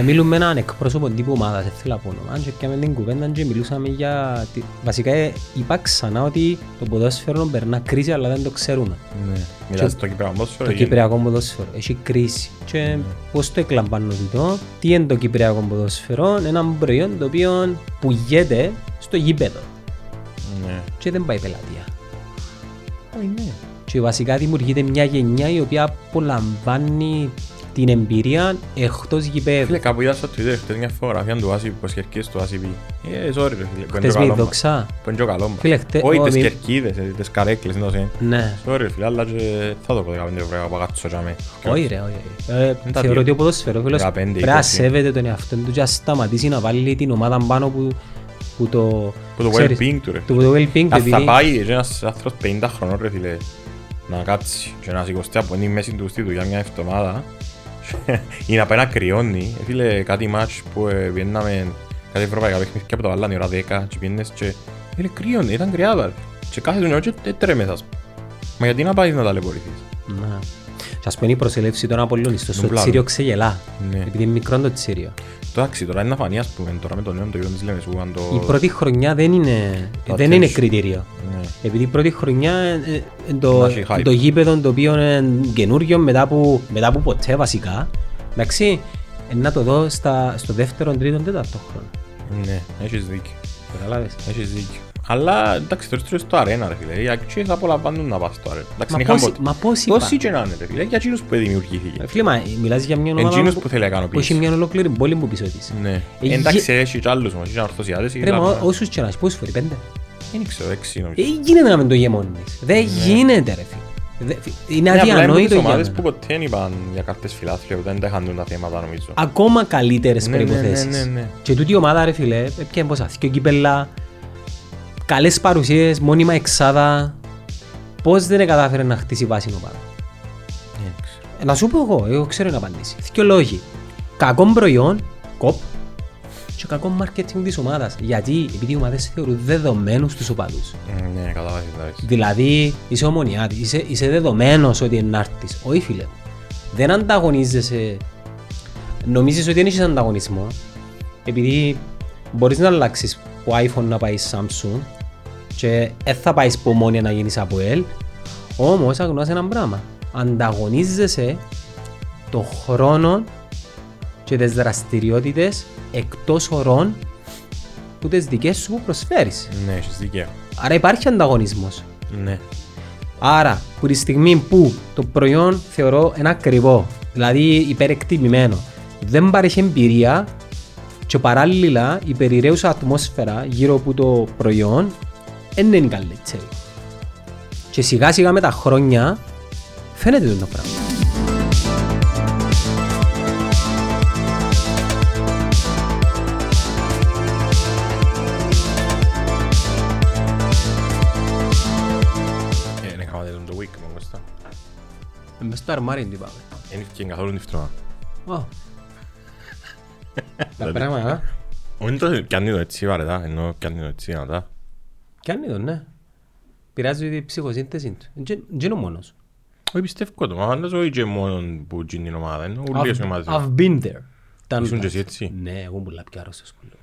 Ε, Μιλούμε με έναν εκπρόσωπο τύπου ομάδας, δεν θέλω να πω όνομα. Και πιάμε την κουβέντα και μιλούσαμε για... τη- Βασικά ε, είπα ξανά ότι το ποδόσφαιρο περνά κρίση αλλά δεν το ξέρουμε. Ναι. Μιλάς στο Κυπριακό ποδόσφαιρο. Το ή- κυπριακό ποδόσφαιρο έχει κρίση. Και πώς το εκλαμβάνω το, τι είναι το κυπριακό ποδόσφαιρο, ένα προϊόν το οποίο πουλιέται στο γήπεδο Ναι. και δεν πάει πελατεία. Όχι, ναι. Και βασικά δημιουργείται μια γενιά η οποία απολαμβάνει την εμπειρία εκτός γηπέδου. Φίλε, κάπου είδα στο Twitter χτες μια φωτογραφία του Άσι, πως κερκίδες του Άσι πει. Ε, sorry ρε φίλε, που είναι Χτες το με η καλό μας. δοξά. Που είναι το καλό μας. Φίλε, χτε- Όχι, ω, τις μη- κερκίδες, ε, τις καρέκλες, είναι το σύνη. Ναι. Sorry ρε φίλε, αλλά και θα το πω 15 ευρώ από κάτω για μέ. Όχι ρε, όχι. Ε, Είναι τα Θεωρώ δύο. ότι ο ποδοσφαιρόφιλος 15, πρέπει να 20. σέβεται τον εαυτό του και να σταματήσει να βάλει την ομάδα πάνω που, που το... Που το ξέρεις, well-being του ρε. του το well-being του Αν θα επειδή... πάει και ένας άνθρωπος 50 χρονών ρε φίλε να κάτσει και να σηκωστεί από την μέση του στη δουλειά μια εβδομάδα ή να πάει να κρυώνει. Ε, Φίλε, κάτι μάτς που ε, πιέναμε κάτι ευρωπαϊκά παιχνίδια που το βάλανε η ώρα 10 και πιένες και φίλε κρύωνε, ήταν κρυάδα ρε. Και κάθε του και δεν τρέμεσας. Μα γιατί να πάει να ταλαιπωρηθείς; Ναι. Και ας πούμε η προσελεύση των Απολλώνιστων στο Νουμπλάδο. Τσίριο ξεγελά. Ναι. Επειδή είναι μικρό το Τσίριο. Το εντάξει, τώρα είναι να φανεί ας πούμε, τώρα με το νέο το γύρο της Λεμεσού, αν το... Η πρώτη χρονιά δεν είναι, Το δεν είναι attention. κριτήριο. Ναι. Επειδή η πρώτη χρονιά ε, ε, ε, το, Να έχει hype. το γήπεδο το οποίο είναι καινούριο μετά που, μετά που ποτέ βασικά. Εντάξει, ε, να το δω στα, στο δεύτερο, τρίτο, τέταρτο χρόνο. Ναι, έχεις δίκιο. Καταλάβες. Έχεις δίκιο. Αλλά εντάξει, τώρα στο στο αρένα ρε φίλε, οι αξίες απολαμβάνουν να πας στο αρένα. Εντάξει, Μα είχαν πόσοι- ποτέ. μα πόσοι είπα; Πόσοι και να είναι ρε φίλε, για εκείνους που δημιουργήθηκε. Ε, Φίλε, μα μιλάς για μια ομάδα Εκείνους που, που θέλει να που έχει ικανοποιήσει. μια ολόκληρη πόλη που πίσω της. Ναι. Ε, Εντάξει, έχει κι άλλους όμως, είχε ορθωσιάδες. Ρε, μα ό- όσους και να έχεις, πόσους φορείς, πέντε. Δεν ξέρω, έξι Ε, νομίζω. γίνεται να μην το γεμώνεις. Δεν γίνεται ρε φίλε. Δε- Είναι Ναι, απλά είναι από αδιανόητο τις για ομάδες μένα. που ποτέ δεν είπαν για κάρτες φιλάθλια, που δεν τα είχαν τα θέματα νομίζω. Ακόμα καλύτερες Ναι, ναι, ναι, προϋποθέσεις. ναι, ναι. Και τούτη η ομάδα ρε φίλε, έπιανε πόσα, δυο κύπελλα, καλές παρουσίες, μόνιμα εξάδα. Πώς δεν κατάφερε να χτίσει βάση η ομάδα. Δεν ξέρω. Ε, Να σου πω εγώ, εγώ ξέρω να απαντήσει. Δυο λόγοι. Κακό προϊόν, κοπ, και κακό marketing της ομάδας. Γιατί, επειδή οι ομάδες θεωρούν δεδομένους τους οπαδούς. Ε, Ναι, καταλάβεις, εντάξει. Δηλαδή, είσαι ομονιάτης, είσαι, είσαι δεδομένος ότι είναι να έρθεις. Όχι φίλε μου. Δεν ανταγωνίζεσαι. Νομίζεις ότι δεν έχεις ανταγωνισμό. Επειδή μπορείς να αλλάξεις από iPhone να πάει Samsung και δεν θα πάεις από μόνη να γίνεις από L. Όμως αγνώας ένα πράγμα. Ανταγωνίζεσαι το χρόνο και τις δραστηριότητες εκτός ωρών που τις δικές σου που προσφέρεις. Ναι, έχεις δίκιο. Άρα υπάρχει ανταγωνισμός. Ναι. Άρα, που τη στιγμή που το προϊόν θεωρώ ένα ακριβό, δηλαδή υπερεκτιμημένο, δεν παρέχει εμπειρία και παράλληλα η περιραίουσα ατμόσφαιρα γύρω από το προϊόν δεν είναι καλύτερη. Και σιγά σιγά με τα χρόνια φαίνεται το πράγμα. Ε, Δεν είχαμε τελειώσει το week, μου κοστά. Ε, Μες στο αρμάρι τι πάμε. Δεν είχε καθόλου την φτώνα. Ω. Τα Δηλαδή- πράγματα, Όχι το πιάνει το έτσι βαρετά, ενώ πιάνει το έτσι δυνατά. Κι αν είναι το, ναι. Πειράζει η ψυχοσύνθεση του. Δεν είναι ο μόνος. Όχι πιστεύω το, μα δεν όχι και μόνο που γίνει την ομάδα, είναι ούλες οι I've, ομάδες. I've been there. Ήταν Ήσουν και λάθος. εσύ έτσι; Ναι, εγώ πολλά πιο άρρωστος που λέω.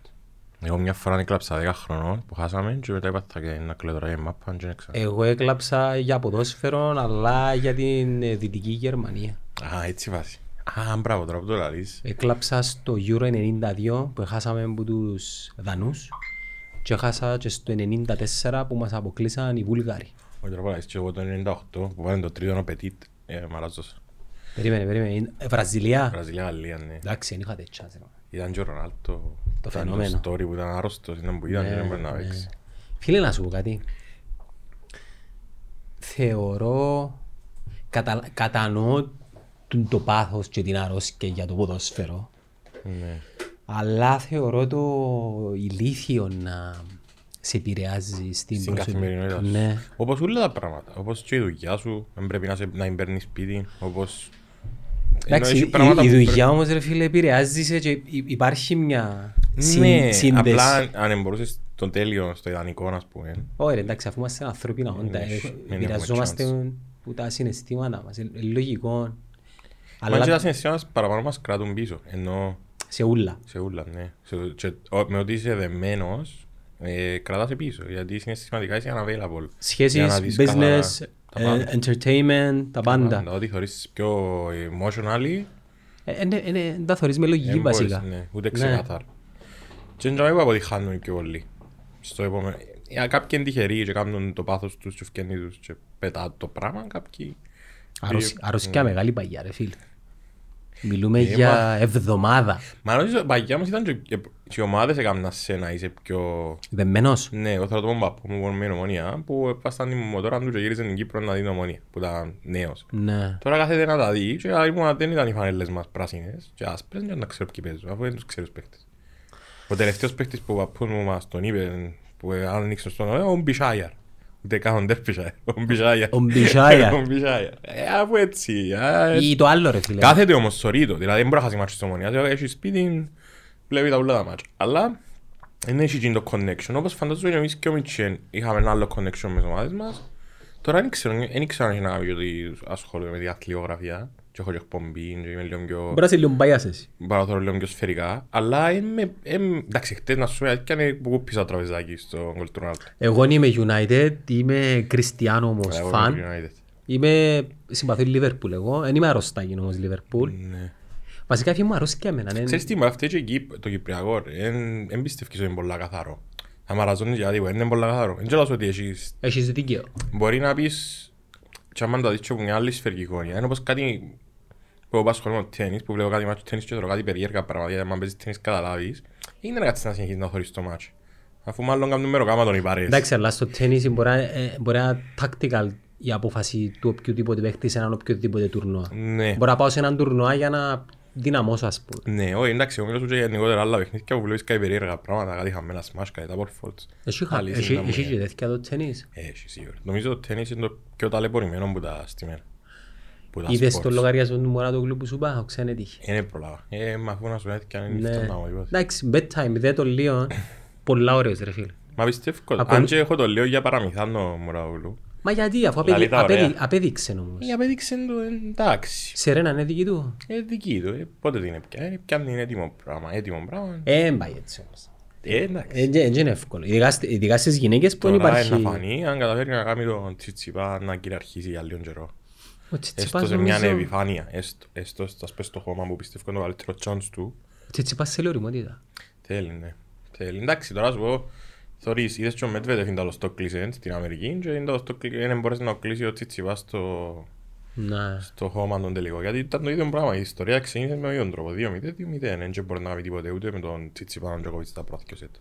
Εγώ μια φορά έκλαψα 10 χρονών που χάσαμε και μετά έπαθα και να κλαιτωράει η μάπα και έξα. Εγώ έκλαψα για ποδόσφαιρο, αλλά για την ε, Δυτική Γερμανία. Α, έτσι βάζει. Α, μπράβο, τώρα που το λαλείς. Έκλαψα στο Euro 92 που χάσαμε από τους Δανούς και έχασα και στο 94 που μας αποκλείσαν οι Βούλγαροι. Όχι τώρα που λαλείς και εγώ το 98 που βάλουν το τρίτο ο Πετίτ. Ε, μαράζος. Περίμενε, περίμενε. Είναι- ε, Βραζιλία. Βραζιλία, Γαλλία, ναι. Εντάξει, δεν είχατε chance. ρε. Ήταν και ο Ρονάλτο. Το Ήταν φαινόμενο. Το story που ήταν άρρωστος, ήταν που ήταν και δεν μπορεί να παίξει. Φίλε, να σου πω κάτι. Θεωρώ, κατα, κατανοώ το, το πάθος και την αρρώσκια για το ποδόσφαιρο, Ναι. Αλλά θεωρώ το ηλίθιο να σε επηρεάζει στην, Στην προσωπική- καθημερινότητα σου. Ναι. Όπως όλα τα πράγματα. Όπως και η δουλειά σου, δεν πρέπει να, σε, να παίρνεις σπίτι. Όπως... Ενώ Εντάξει, έχει η, πράγματα η που δουλειά όμως ρε φίλε επηρεάζει σε και υ- υπάρχει μια συν, Ναι, σύνδεση. απλά αν μπορούσες το τέλειο, στο ιδανικό, ας πούμε. Όχι ρε, εντάξει, αφού είμαστε ανθρώπινα όντα, Ναι, ε, δεν έχουμε επηρεαζόμαστε που τα συναισθήματα μας, είναι λογικό. Αλλά και Αλλά τα συναισθήματα μας παραπάνω μας κρατούν πίσω. Ενώ Σε ούλα. Σε ούλα, ναι. Σε- και ο- με ότι είσαι δεμένος, ε, κρατάς πίσω, γιατί συναισθηματικά είσαι unavailable. Για να Σχέσεις, δεις business, καθαρά τα ε, πάντα. entertainment, τα πάντα. Ό,τι θεωρείς πιο emotionally, Ε, Είναι είναι- τα θωρείς με λογική δεν μπορείς, βασικά. ναι, ούτε Ναι. ξεκάθαρα. Και δεν που αποτυχάνουν πιο πολύ. Στο επόμενο. Για κάποιοι είναι τυχεροί και κάνουν το πάθος τους και ευκαινεί τους και πετά το πράγμα, κάποιοι... Αρρωσ- Ναι. Αρρωσιά μεγάλη παγιά ρε φίλε. Μιλούμε Ε, για εβδομάδα. Μα νομίζω παγιά μας ήταν και, και, και οι ομάδες έκαναν σε να είσαι πιο... Δεμένος. Ναι, εγώ θέλω το πω παππού μου με ομονία που έπασταν την μοτόρα του και γύριζε την Κύπρο να δει ομονία που ήταν νέος. Ναι. Τώρα κάθεται να τα δει και ήμουν, δεν ήταν οι φανέλες μας πράσινες και άσπρες και να ξέρω ποιοι παίζουν αφού δεν τους ξέρεις παίχτες. Ο τελευταίος παίχτης που ο παππούς μου μας τον είπε που άνοιξε στον όνομα, ο Μπισάιαρ. Ούτε καν ο Ντέρπισάιαρ, ο Μπισάιαρ. Ο Μπισάιαρ. Ο Μπισάιαρ. Ε, αφού έτσι. α, Ή το άλλο ρε φίλε. Κάθεται όμως σωρίτο, δηλαδή δεν μπορεί να χάσει μάτσο της ομονίας, έχεις σπίτι, βλέπει τα ούλα τα μάτια. Αλλά δεν έχει γίνει το connection, όπως φαντάζομαι και εμείς και ο Μιτσέν είχαμε ένα άλλο connection με τις ομάδες μας. Τώρα δεν ξέρω, δεν ξέρω αν έχει να κάνει γιατί ασχολούμαι με τη αθλιογραφία και έχω και εκπομπή και είμαι λίγο πιο... Μπορεί να είσαι λίγο bias εσύ. Παραθωρώ λίγο πιο σφαιρικά, αλλά είμαι... είμαι- Εντάξει, χτες να σου πω, και είναι που κούπισα το τραπεζάκι στο Gold Ronaldo. Εγώ είμαι United, είμαι Κριστιανό όμως Εγώ φαν. είμαι United. Είμαι συμπαθή Liverpool εγώ. Δεν είμαι αρρωστάκι όμως Liverpool. Ναι. Βασικά έφυγε μου αρρώστηκε και εμένα. ναι. Ξέρεις τι, μα αυτή και εκεί το Κυπριακό, δεν πιστεύεις ότι είναι πολλά καθαρό. Θα μαραζώνεις γιατί δεν είναι πολλά καθαρό. Δεν ξέρω ότι έχεις... Έχεις δίκαιο. Μπορεί να πεις, και άμα το δεις και από μια άλλη σφαιρική εικόνα, είναι όπως κάτι που εγώ ασχολούμαι με τέννις, που βλέπω κάτι μάτσο τέννις και τρώω κάτι περίεργα πράγματα, γιατί άμα παίζεις τέννις καταλάβεις, είναι να κάτσεις να συνεχίσεις να θωρείς το μάτσο. Αφού μάλλον κάνουν μεροκάματον οι παρέες. Εντάξει, αλλά στο τέννις μπορεί να ε, μπορεί να είναι tactical η απόφαση του οποιοδήποτε παίχτης σε έναν οποιοδήποτε τουρνουά. Ναι. Μπορεί να πάω σε έναν τουρνουά για να δυναμώσω ας πούμε. Ναι, όχι, εντάξει, εγώ μιλώ σου και γενικότερα άλλα παιχνίδια που βλέπεις κάτι περίεργα πράγματα, κάτι χαμένα smash, κάτι double faults. Έχει χα- Αλήθεια έχει- να μου έχει είναι. και τέτοια το τέννις. Έχει σίγουρα. Νομίζω το τέννις είναι το πιο ταλαιπωρημένο που τα στημένα. Που τα Είδες sports. το λογαριασμό του Μωράτογλου που σου είπα, ξένε τύχη. Είναι προλάβα. Ε, μα αφού να σου έρθει και αν είναι Ναι. νύχτα να μου είπες. Εντάξει, bedtime, δε το λίγο. Πολλά ωραίος ρε φίλε. Μα πιστεύω, Ακόμη- αν και έχω το λέω για παραμυθάνο Μωραούλου. Μα γιατί, αφού Λαλεί απέδει- τα ωραία. απέδει- απέδειξε όμως. Ε, απέδειξε το εντάξει. Σε ρένα είναι δική του. Ε, δική του, ε, πότε την έπια, ε, πιάνει είναι έτοιμο πράγμα, έτοιμο πράγμα. Ε, εν πάει έτσι όμως. Ε, εντάξει. Ε, Δεν είναι εύκολο. Ειδικά στι- Ειδικά στις γυναίκες που δεν Τώρα υπάρχει... να φανεί, αν καταφέρει να κάνει τον Τσιτσιπά να κυριαρχήσει για λίγο καιρό. Ο Τσιτσιπάς Έστω σε μια νομίζω- επιφάνεια, έστω, έστω στο σπες στο χώμα που πιστεύω είναι το καλύτερος chance του. Ο Τσιτσιπάς θέλει οριμότητα. Θέλει, ναι. Θέλει. Εντάξει, τώρα σου πω, θωρείς, είδες και ο Μετβέντεφ είναι το το κλείσε στην Αμερική και είναι το το κλείσε, δεν μπορείς να κλείσει ο Τσιτσιπάς στο, Ναι. στο χώμα τον τελικό. Γιατί ήταν το ίδιο πράγμα. Η ιστορία ξεκίνησε με τον ίδιο τρόπο. 2-0, 2-0. Δεν μπορεί να κάνει τίποτε ούτε με τον Τσιτσιπά τον Τζοκοβίτς τα πρώτα και σετ.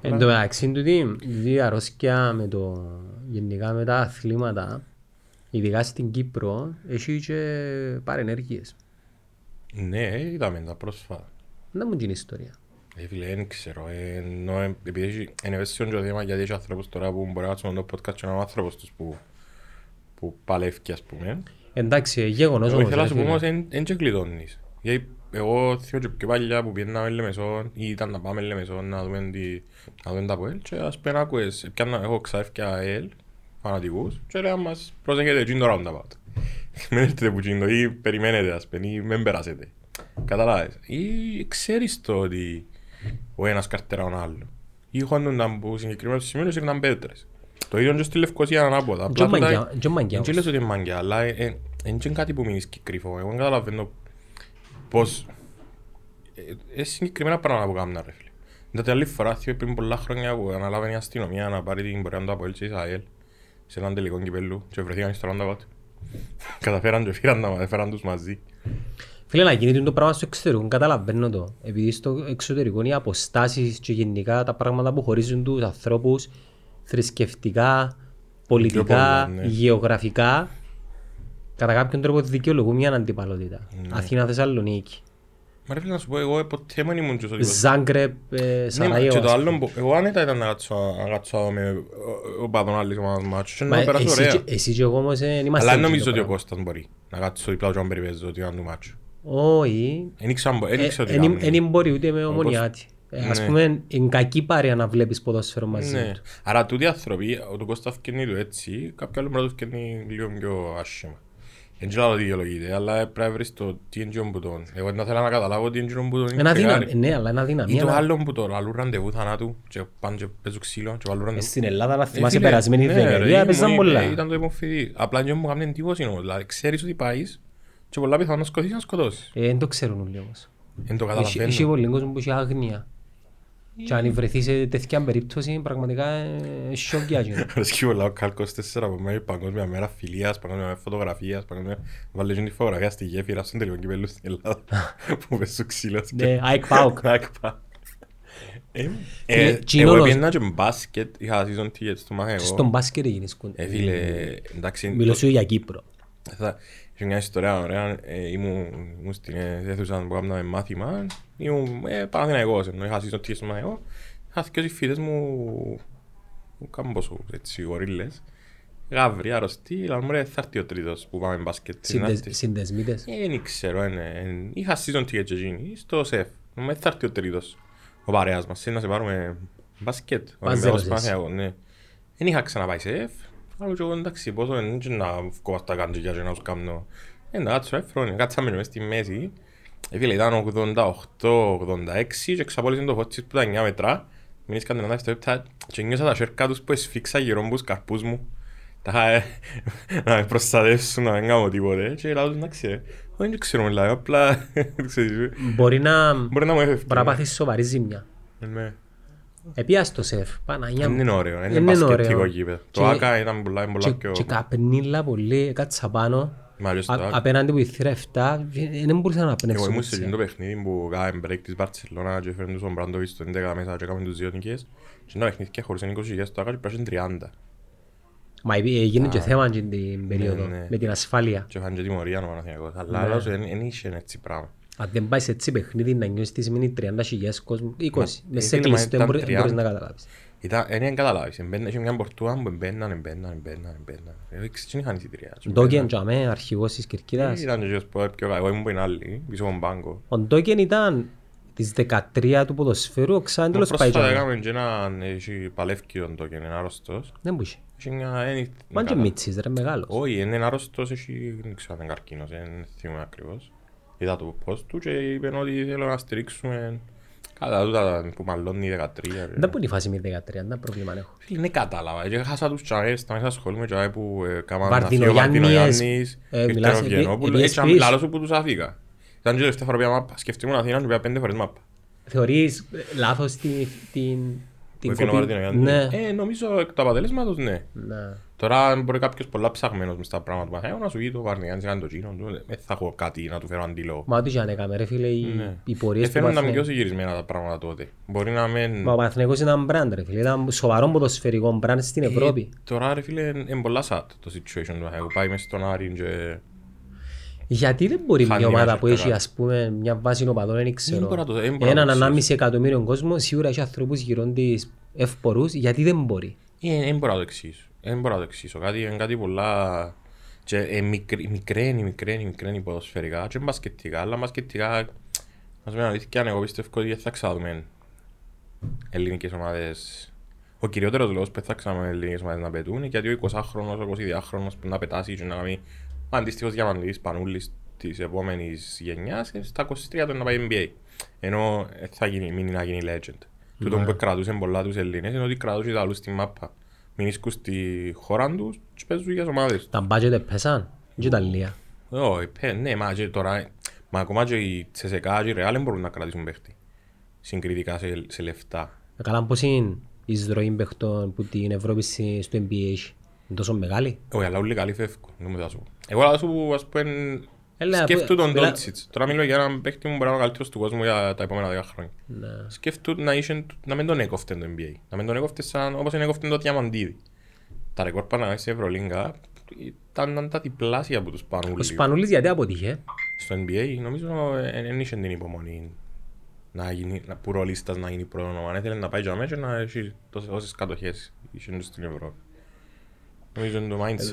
Εν τω μεταξύ τούτη, η αρρώσκια με το, γενικά με τα αθλήματα, ειδικά στην Κύπρο, έχει και παρενέργειες. Ναι, είδαμε τα πρόσφατα. Δεν μου την ιστορία. Ε, φίλε, δεν ξέρω. Ε, ενώ, ε, επειδή έχει- είναι ευαίσθητο το θέμα γιατί έχει ανθρώπους τώρα που μπορεί να κάτσουν το podcast και να είναι ο άνθρωπος τους που, που παλεύει, ας πούμε. Εντάξει, ε, γεγονός Εγώ όμως. ήθελα να ρε σου πω όμως, φίλε. εν- εν και κλειδώνεις. Γιατί εγώ θυμώ και πιο παλιά που πήγαιναμε Λεμεσόν ή ήταν να πάμε Λεμεσόν να δούμε, τι, να δούμε τα ΑΠΟΕΛ και ας πούμε άκουες, πιάνα, έχω ξάφκια ΑΕΛ, φανατικούς και λέγαν μας προσέχετε εκείνο το roundabout. Μην έρθετε που εκείνο ή περιμένετε ας πούμε ή μην περάσετε. Καταλάβες. Ή ξέρεις το ότι ο ένας καρτερά τον άλλο. Ή χώνονταν που συγκεκριμένους σημείους ήρθαν πέτρες. Το ίδιο και στη Λευκοσία ανάποδα. Και Απλά τούτα- μαγκιά- και μαγκιά δεν όμως. λες ότι είναι μάγκια, αλλά είναι κάτι που μείνεις και κρυφό. Εγώ δεν καταλαβαίνω πώς... Είναι συγκεκριμένα πράγματα που κάνουν ρε φίλε. Δηλαδή άλλη φορά θυμάμαι πριν πολλά χρόνια που αναλάβαινε η αστυνομία να πάρει την πορεία του από και Ισραήλ σε έναν τελικό κυπέλου και βρεθήκαν στο roundabout. Καταφέραν και φύραν τα έφεραν τους μαζί. Φίλε, να γίνει το πράγμα στο εξωτερικό, καταλαβαίνω το. Επειδή στο εξωτερικό οι αποστάσεις και γενικά τα πράγματα που χωρίζουν τους ανθρώπους θρησκευτικά, πολιτικά, πολλά, ναι. γεωγραφικά, κατά κάποιον τρόπο δικαιολογούν μια αντιπαλότητα. Ναι. Αθήνα, Θεσσαλονίκη, Μα ρε φίλε να σου πω, εγώ ποτέ δεν ήμουν και στο τίποτα. Ζάγκρεπ, ε, Ναι, μα Σαραγέο. και το ας άλλο, πούμε. μπο- εγώ άνετα ήταν να κάτσω να κάτσω με ο- ο παδόν άλλης ομάδας μάτσος και Μα να περάσω εσύ ωραία. και- Εσύ και εγώ όμως ε, δεν είμαστε Αλλά δεν έτσι νομίζω το ότι ο πράγμα. Κώστας μπορεί να κάτσω δίπλα του και να περιπέζω ότι είναι του μάτσο. Όχι, Δεν ήξερα δεν Ε, ήξερα τι εν- κάνουν. εν μπορεί ούτε με ομονιάτη. Ε, Ας Ναι. πούμε, είναι κακή παρέα να βλέπεις ποδόσφαιρο μαζί Ναι. του. Άρα τούτοι άνθρωποι, ο του Κώστας φκένει του έτσι, κάποιοι άλλοι μπορεί να του φκένει λίγο πιο άσχημα. Εν ξέρω τι δικαιολογείται, αλλά πρέπει να βρεις το τι είναι τζιόν που τον. Εγώ δεν θέλω να καταλάβω τι είναι τζιόν που τον. Ένα ξεκάρι. δύναμη, ναι, αλλά ένα Ή δύναμη. το ένα- άλλο που το λαλούν ραντεβού θανάτου και πάνε και παίζουν ξύλο και βάλουν Ε, ραντεβού. Στην Ελλάδα, να Ε, θυμάσαι φίλε, περασμένη ναι, ρε, δεκαετία, ήμουν- παίζαν ε, πολλά. Ήταν το υπομφιδί. Απλά και μου κάνει εντύπωση όμως. Δηλαδή ξέρεις ότι πάεις και πολλά πιθανόν να σκοτώσεις να σκοτώσεις. Ε, Δεν το ξέρουν όλοι όμως. Εν το Έχει- Έχει καταλαβαίνω. πολύ κόσμο που έχει άγνοια. Και αν βρεθεί σε τέτοια περίπτωση, πραγματικά ε, σοκιάζει. Αρέσκει πολλά ο Κάλκος 4 από μένα παγκόσμια μέρα φιλίας, παγκόσμια μέρα φωτογραφίας, παγκόσμια... Βάλε και τη φωτογραφία στη γέφυρα στον τελικό κυπέλλου στην Ελλάδα που πες στο ξύλο. Ναι, ΑΕΚ ΠΑΟΚ. Άκπα. Ε, Φίλε, ε, τσινό Εγώ νος- πήγαινα και μπάσκετ, είχα season tickets στο μάχε Στον εγώ. μπάσκετ έγινες σκον. Ε, φίλε, εντάξει, Μιλώ σου για Κύπρο. Θα- Είχε μια ιστορία ωραία, ε, ήμουν ήμουν στην ε, αίθουσα που κάναμε μάθημα, ήμουν ε, Παναθηναϊκός, ενώ είχα season tickets στο μάχε εγώ. Είχα και οι φίλες μου, μου κάνουν πόσο, έτσι, γορίλες. Γαύροι, αρρωστοί, λένε μου ρε, θα έρθει ο τρίτος που πάμε μπάσκετ. στην Συνδεσ- Ναύτη». Συνδεσμίτες. Ε, Δεν ξέρω, ε, ναι, ε, είχα season ticket και εκείνη, στο σεφ. Μου θα έρθει ο τρίτος, ο παρέας μας, θέλει να σε πάρουμε μπάσκετ. Ο Πας Ολυμπιακός ζέλος εσύ. Παναθηναϊκός, ναι. Δεν είχα ξαναπάει σεφ, αλλά και εγώ εντάξει, πόσο είναι και να βγω στα καντζικιά και να τους κάνω. Ε, να κάτσω έφρονε, κάτσαμε μες στη μέση. Ε, φίλε, ήταν 88-86 και ξαπόλυσε το φώτσι που τα 9 μετρά. Μείνησκαν 30 δευτερόλεπτα και νιώσα τα σέρκα τους που εσφίξα γύρω μου τους καρπούς μου. Τα είχα, ε, να με προστατεύσουν, να μην κάνω τίποτε. Και λέω, εντάξει, ε, δεν ξέρουμε, δηλαδή, απλά, ξέρεις, ε, Μπορεί να μπορεί να μου έφευκε. μπορεί να πάθεις σοβαρή ζημιά. Ε, ναι. Επία στο σεφ, Παναγιά Δεν μου. είναι ωραίο, είναι Δεν είναι μπασκετικό ωραίο. γήπεδο. Και- Το ΆΚΑ ήταν πολλά πολλά Και- πιο... Και καπνίλα πολύ, κάτσα πάνω. Μα αλλιώς το Α- ΆΚΑ. Απέναντι που η θύρα 7, δεν μπορούσα να Εγώ πνεύσω. ήμουν σε εκείνο το παιχνίδι που κάναμε break της Μπαρτσελώνα και έφεραν τους ο Μπράντοβιτς στο 11 μέσα και έκαμε τους δύο νικές. Και ένα παιχνίδι και χωρίς 20 χιλιάδες το ΆΚΑ και πρέπει να είναι 30. Μα ε, έγινε και θέμα εκείνη την περίοδο, ναι. με την ασφάλεια. Και είχαν και τιμωρία ο Παναθηναϊκός. Αλλά Ναι. άλλος δεν δεν είχε έτσι πράγμα. Αν δεν πάει σε έτσι παιχνίδι να νιώσεις τι σημαίνει 30.000 κόσμο, 20, Μα, μες ε, σε φίλε, μα κλειστό, ήταν δεν μπορείς- δεν μπορείς 30. να καταλάβεις. Ήταν, δεν καταλάβεις, εμπαίνα- είχε μια πορτούα που εμπαίναν, εμπαίναν, εμπαίναν, εμπαίναν. Ε, δεν είχαν εισιτήρια. Και Ο Ντόκεν εμπαίναν. τζαμέ, αρχηγός της Κερκίδας. Ήταν και ο πιο κάτω, εγώ ήμουν που είναι άλλοι, πίσω από τον πάγκο. Ο Ντόκεν ήταν της 13 του ποδοσφαίρου, ο Ξάντελος πάει Πρόσφατα τζαμέ. έκαμε και έναν, έχει παλεύκει τον Τόκεν, είναι άρρωστος. Δεν μου είχε. Έχει μια, ένι- Μα και καλά. μίτσις ρε, μεγάλος. Όχι, είναι άρρωστος, έχει, δεν ξέρω αν είναι καρκίνος, δεν θυμάμαι ακριβώς. Είδα το post του και είπε ότι θέλω να στηρίξουμε κατά τούτα που μαλώνει η 13. Δεν μπορεί η φάση με 13, δεν πρόβλημα έχω. Φίλε, δεν κατάλαβα. Και χάσα τους τσαρές, τα μέσα σχολή με τσαρέ που ε, κάμαν Βαρδινογιάννης, Βαρδινογιάννης, ε, ήρθε μιλάς ο επί- Βιενόπουλος, επί έτσι εσπίς. λαλό σου που τους αφήκα. Ήταν και τελευταία φορά που πήγα μάπα. Σκεφτήμουν Αθήνα και πήγα πέντε φορές μάπα. Θεωρείς ε, λάθος την, την, την Που έφυγε ο κοπή. Βαρδινογιάννης. Ναι. Ε, νομίζω εκ του αποτελέσματος, ναι. Ναι. Τώρα μπορεί κάποιος πολλά ψαγμένος μες στα πράγματα που μαθαίνω να σου πει το Βαρδινογιάννης έκανε το τσίνο του. Δεν θα έχω κάτι να του φέρω αντίλογο. Μα ό,τι και αν έκαμε ρε φίλε, οι, Ναι. οι πορείες του Έφεραν τα πιο Παναθηναϊκού. συγυρισμένα τα πράγματα τότε. Μπορεί να μην... Μα ο Παναθηναϊκός ήταν μπραντ ρε φίλε, ήταν σοβαρό ποδοσφαιρικό μπραντ στην Ευρώπη. Ε, Τώρα ρε φίλε είναι πολλά sad το situation του. Εγώ πάει μες στον Άρη και... Γιατί δεν μπορεί Χάνει μια ομάδα μέσα που έχει καλά. ας πούμε μια βάση οπαδών, δεν Δεν ξέρω. μπορώ να το- δεν μπορώ να Έναν το ξέρω. ανάμιση εκατομμύριο κόσμο, σίγουρα έχει ανθρώπους γύρω της εύπορους, γιατί δεν μπορεί. Ε, Δεν μπορώ να το εξήσω. Δεν μπορώ να το εξήσω. Κάτι, είναι κάτι πολλά... Και ε, μικρ- μικραίνει, μικραίνει, μικραίνει ποδοσφαιρικά και μπασκετικά, αλλά μπασκετικά, να σου πω την αλήθεια, εγώ πιστεύω ότι δεν θα ξαναδούμε ελληνικές ομάδες. Ο κυριότερος λόγος που θα ξαναδούμε ελληνικές ομάδες να πετούν είναι γιατί ο 20χρονος, ο 22χρονος που να πετάσει και να κάνει αντίστοιχος διαμαντής πανούλης της επόμενης γενιάς, ε, στα 23 του να πάει NBA. Ενώ ε, θα γίνει, μείνει να γίνει legend. Τούτο που κρατούσε πολλά τους Ελλήνες είναι ότι κρατούσε τα άλλους στη μάπα. Μείνισκουν στη χώρα τους και παίζουν για τις ομάδες τους. Τα μπάτζετ πέσαν, και τα λία. Όχι, παι- ναι, μα, και τώρα, μα ακόμα και οι Τσεσεκά και οι Ρεάλ δεν μπορούν να κρατήσουν παίχτη. Συγκριτικά σε, σε λεφτά. Ε, Καλά πώς είναι η εισρωή παιχτών που την Ευρώπη στη- στο NBA έχει; Είναι τόσο μεγάλη. Όχι, αλλά όλοι καλοί φεύγουν, δεν μου θα σου πω. Εγώ θα σου πω, ας πούμε, Έλα, σκέφτου που- τον μιλά- Ντόντσιτς. Τώρα μιλώ για έναν παίχτη που μπορεί να είναι ο καλύτερος του κόσμου για τα επόμενα 10 χρόνια. Ναι. Σκέφτου να, είσαι, να μην τον έκοφτε το NBA. Να μην τον έκοφτε σαν όπως είναι έκοφτε το Διαμαντίδη. Τα ρεκόρ πάνω στην Ευρωλίγκα ήταν τα διπλάσια από τους Ο Πανούλης. Σπανούλης γιατί αποτύχε; Στο NBA νομίζω δεν είχε την υπομονή να γίνει, να, που ρολίστας να γίνει πρώτο όνομα. Αν ήθελε να πάει για μέσα να έχει τόσες όσες κατοχές είχε στην Ευρώπη. Νομίζω είναι το mindset.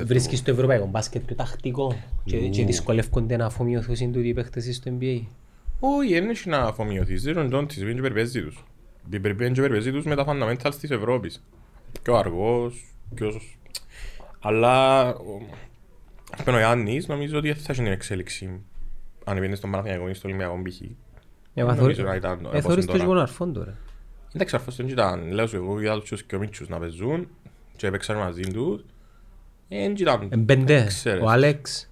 Βρίσκεις του. το ευρωπαϊκό μπάσκετ πιο τακτικό και, και δυσκολεύκονται να αφομοιωθούν τούτοι οι παίχτες στο NBA. Όχι, δεν έχει να αφομοιωθείς. Δεν είναι τον της, πήγαινε και περιπέζει τους. Πήγαινε και περιπέζει τους με τα fundamentals της Ευρώπης. Πιο αργός, πιο... Αλλά ο- Ας πούμε ο Γιάννης νομίζω ότι θα έχει την εξέλιξη αν πήγαινε στον Παναθηναϊκό ή στο Ολυμπιακό π.χ. Εγώ Νομίζω να ήταν Ε, όπως θωρείς είναι το τώρα. γεγονός αρφόν τώρα. Εντάξει, αρφός δεν ήταν. Λέω σου εγώ είδα τους και ο Μίτσους να παίζουν και έπαιξαν μαζί τους. Ε, δεν ήταν. Εμπέντε, ξέρεις. ο Άλεξ.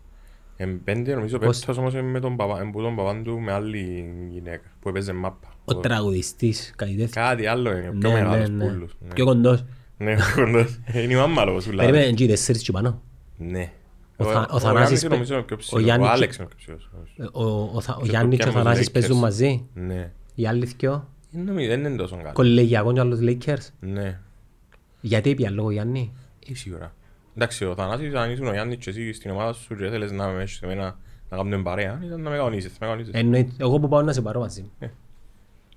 Εν πέντε νομίζω Πώς- πέφτος όμως με τον παπά, με τον παπά του με άλλη γυναίκα που έπαιζε μάπα. Ο τραγουδιστής, κάτι τέτοιο. Κάτι άλλο είναι, ο πιο Ναι, ναι, μεγάλος ναι. πούλος. Ναι. Πιο κοντός. Ναι, κοντός. Είναι η μάμα λόγω σου λάδι. Περίμενε και οι τέσσερις και πάνω. Ναι. Ο Θα- ο Θανάσης Γιάννης παι- νομίζω είναι πιο ο ψηλός. Ο Γιάννης και- Άλεξ είναι πιο ψηλός. Ε, Ο, ο, Θα- ο Και Γιάννης και ο το πιάνουν Θανάσης Lakers. παίζουν μαζί. Ναι. Οι άλλοι δυο. Ε, Νομίζω δεν είναι τόσο καλό. Κολεγιακό και άλλος Lakers. Ναι. Γιατί πια λόγω Γιάννη; Ε, σίγουρα. Εντάξει, ο Θανάσης αν ήσουν ο Γιάννης και εσύ στην ομάδα σου και θέλεις να με έχεις σε μένα να κάνουμε παρέα, ήταν να με κανονίσεις, με κανονίσεις. Εννοείται. Εγώ που πάω να σε πάρω μαζί μου. Ε.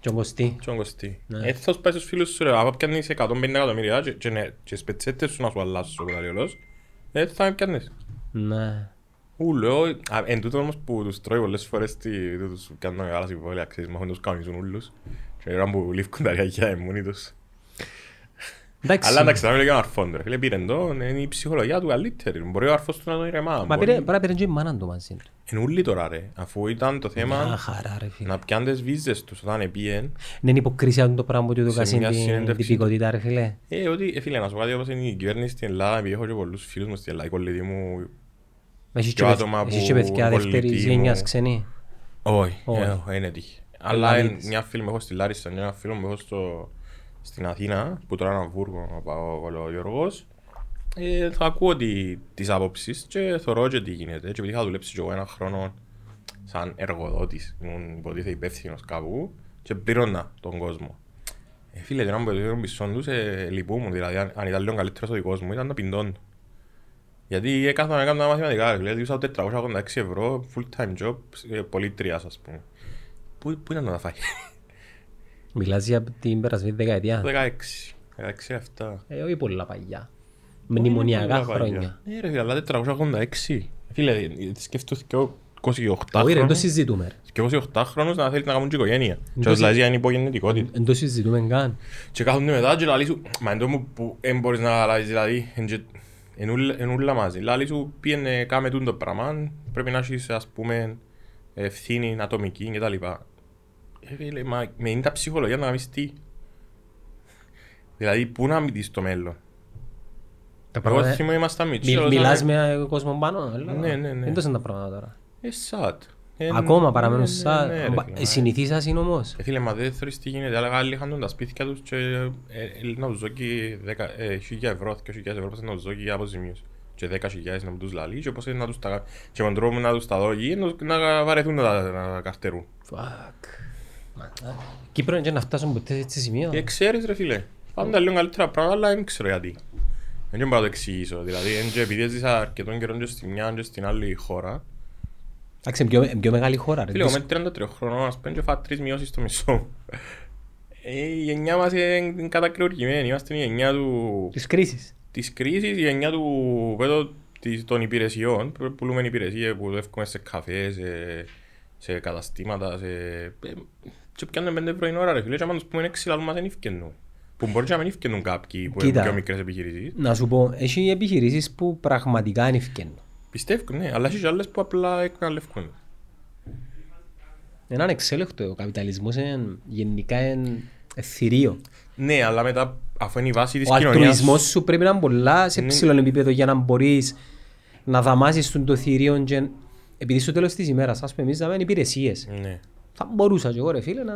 Και ο Κωστή. Και ο Κωστή. Ναι. Ε, θα σου πάει στους φίλους σου ρε, από πιάνεις 150 εκατομμύρια και- και ναι, και σπετσέτες σου να σου αλλάσεις ο καταλληλός, ε, θα με πιάνεις. Ναι. Ου, λέω, α, εν τούτο όμως που τους τρώει πολλές φορές τι- τους κάνουν μεγάλα συμβόλαια, ξέρεις, μάχουν τους κανονίζουν ούλους και η ώρα που λήφκουν τα ριάκια είναι μόνοι τους. Εντάξει. Αλλά εντάξει, θα μιλήσω για τον αρφόν του, ρε φίλε, πήρε τον, είναι η ψυχολογία του καλύτερη, μπορεί ο αρφός του να τον ηρεμά. Μα μπορεί. πήρε, πρέπει να πήρε και η μάνα του μαζί του. Είναι ούλοι τώρα ρε, αφού ήταν το Μια θέμα χαρά ρε φίλε. να πιάνουν τις βίζες τους όταν επίεν, Δεν είναι υποκρισία του το πράγμα που του Σε κάνει μια την συνέντευξη. τυπικότητα ρε φίλε. ε, ότι, ε, φίλε, να σου πω κάτι όπως είναι η κυβέρνηση στην Ελλάδα, επειδή έχω και πολλούς φίλους μου στην Ελλάδα, η κολλητή μου, Έχεις Και και άτομα παιδ- έχεις που και παιδιά κολλητοί δεύτερης μου- γενιάς ξενή. όχι, Όχι. ε, είναι τύχη. Αλλά Ελλάδιτες. εν- μια φίλη μου έχω στη Λάρισα, μια φίλη μου έχω στο, στην Αθήνα, που τώρα είναι Αμβούργο, ο, Πα- ο, ο Γιώργος, ε, θα ακούω τι, τις άποψεις και θωρώ και τι γίνεται. Και επειδή είχα δουλέψει και εγώ ένα χρόνο σαν εργοδότης, ήμουν υποτίθεται υπεύθυνος κάπου και πλήρωνα τον κόσμο. Ε, φίλε, την ώρα που τον πισόν τους, ε, λυπούμουν, δηλαδή αν, αν ήταν λίγο καλύτερος ο δικός μου, ήταν το πιντόν του. Γιατί έκαθα να κάνω τα μαθηματικά, ρε, δηλαδήούσα 486 ευρώ, full time job, ε, πολίτριας ας πούμε. Πού, πού ήταν να τα φάει; Μιλάς για την περασμένη δεκαετία. 16, 16 λεφτά. Ε, όχι πολλά παλιά. Μνημονιακά χρόνια. Ναι ρε φίλε, αλλά 486. Φίλε, σκέφτομαι και 28 Όχι ρε, δεν το χρόνους. συζητούμε ρε. Και 28 χρόνους να θέλει να κάνουν και οικογένεια. Και το ως δηλαδή είναι υπογεννητικότητα. Δεν το συζητούμε καν. Και κάθονται μετά και λαλείς σου, μα εν τω μου που δεν μπορείς να αλλάζεις δηλαδή, εν και- εν ούλα- εν ούλα μαζί. Λαλείς σου πήγαινε κάμε τούτο το πράγμα, πρέπει να έχεις ας πούμε ευθύνη ατομική και τα λοιπά. Ε, φίλε, μα με είναι τα ψυχολογία να κάνεις τι. Δηλαδή, πού να μην δεις το μέλλον. Τα Εγώ πράγματα- θυμώ ήμασταν μητσί. Μι- όταν- Μιλάς με κόσμο πάνω. έλα. Ναι, ναι, ναι. Δεν τόσο είναι τα πράγματα τώρα. Ε, σάτ. Ε, Ακόμα παραμένουν ναι, ναι, σαν... ναι, ρε Μπα- φίλε, ε, μα- Συνηθίσας είναι όμως. Ε, φίλε, μα δεν θεωρείς τι γίνεται. Άλλα άλλοι είχαν τα σπίτια τους και ε, ε, να τους δώσει δέκα- ε, χίλια ευρώ, δύο χιλιάδες ευρώ, πώς να τους δώσει για αποζημίωση. Και δέκα χιλιάδες να μου τους λαλείς και πώς να τους τα... Και με τον τρόπο να τους τα δώσει να να βαρεθούν να τα να τα καρτερούν. Fuck. Μα, α, Κύπρο είναι και να φτάσουν ποτέ σε έτσι σημείο. Και ξέρεις ρε φίλε, πάντα λίγο καλύτερα πράγματα, αλλά δεν ξέρω γιατί. Δεν μπορώ να το εξηγήσω. Δηλαδή, εν και επειδή έζησα αρκετόν καιρό και στη μια και στην άλλη χώρα, Εντάξει, είναι πιο- είναι πιο μεγάλη χώρα. ρε. Φίλε, εγώ με 33 χρονών, ας πούμε, και φάω τρεις μειώσεις στο μισό. Ε, Η γενιά μας είναι κατακριουργημένη. Είμαστε η γενιά του... Της κρίσης. της κρίσης, η γενιά του πέτω, της, των υπηρεσιών. που Πουλούμε υπηρεσίες που δουλεύουμε σε καφές, σε, σε καταστήματα, σε... ε, Και πιάνουν 5 ευρώ την ώρα, ρε φίλε, και άμα τους πούμε έξι λαλούν μας δεν ευκαινούν. Που μπορεί και να μην ευκαινούν κάποιοι που Κοίτα. έχουν πιο μικρές επιχειρήσεις. Να σου πω, έχει επιχειρήσεις που πραγματικά είναι ευκαινούν. Πιστεύω, ναι, αλλά έχεις και άλλες που απλά εκμεταλλεύκονται. Είναι ανεξέλεγκτο. Ο καπιταλισμός είναι γενικά είναι θηρίο. Ναι, αλλά μετά, αφού είναι η βάση της Ο κοινωνίας... αλτρουισμός σου πρέπει να είναι πολλά σε Ναι. ψηλό επίπεδο για να μπορείς να δαμάσεις τον το θηρίο και επειδή στο τέλος της ημέρας, ας πούμε, εμείς να υπηρεσίες. Ναι. Θα μπορούσα και εγώ ρε φίλε να,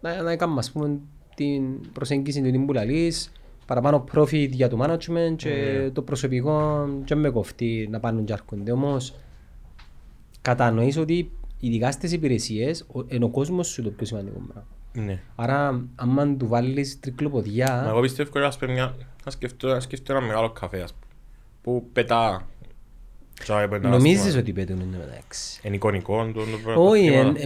να, να κάνουμε ας πούμε την προσέγγιση του που λαλείς, παραπάνω profit για το management και Ναι. το προσωπικό και με κοφτεί να πάνε και έρχονται. Όμως κατανοείς ότι ειδικά στις υπηρεσίες ο- είναι ο κόσμος σου το πιο σημαντικό πράγμα. Ναι. Άρα άμα του βάλεις Μα τρικλοποδιά, εγώ πιστεύω ότι ας πούμε μια... Να σκεφτώ, να σκεφτώ ένα μεγάλο καφέ, ας πούμε, που πετά. Τσάι, πετά, ας νομίζεις πούμε. ότι πέτουν είναι μεταξύ. Είναι εικονικό το το Όχι, πρόβλημα. εν-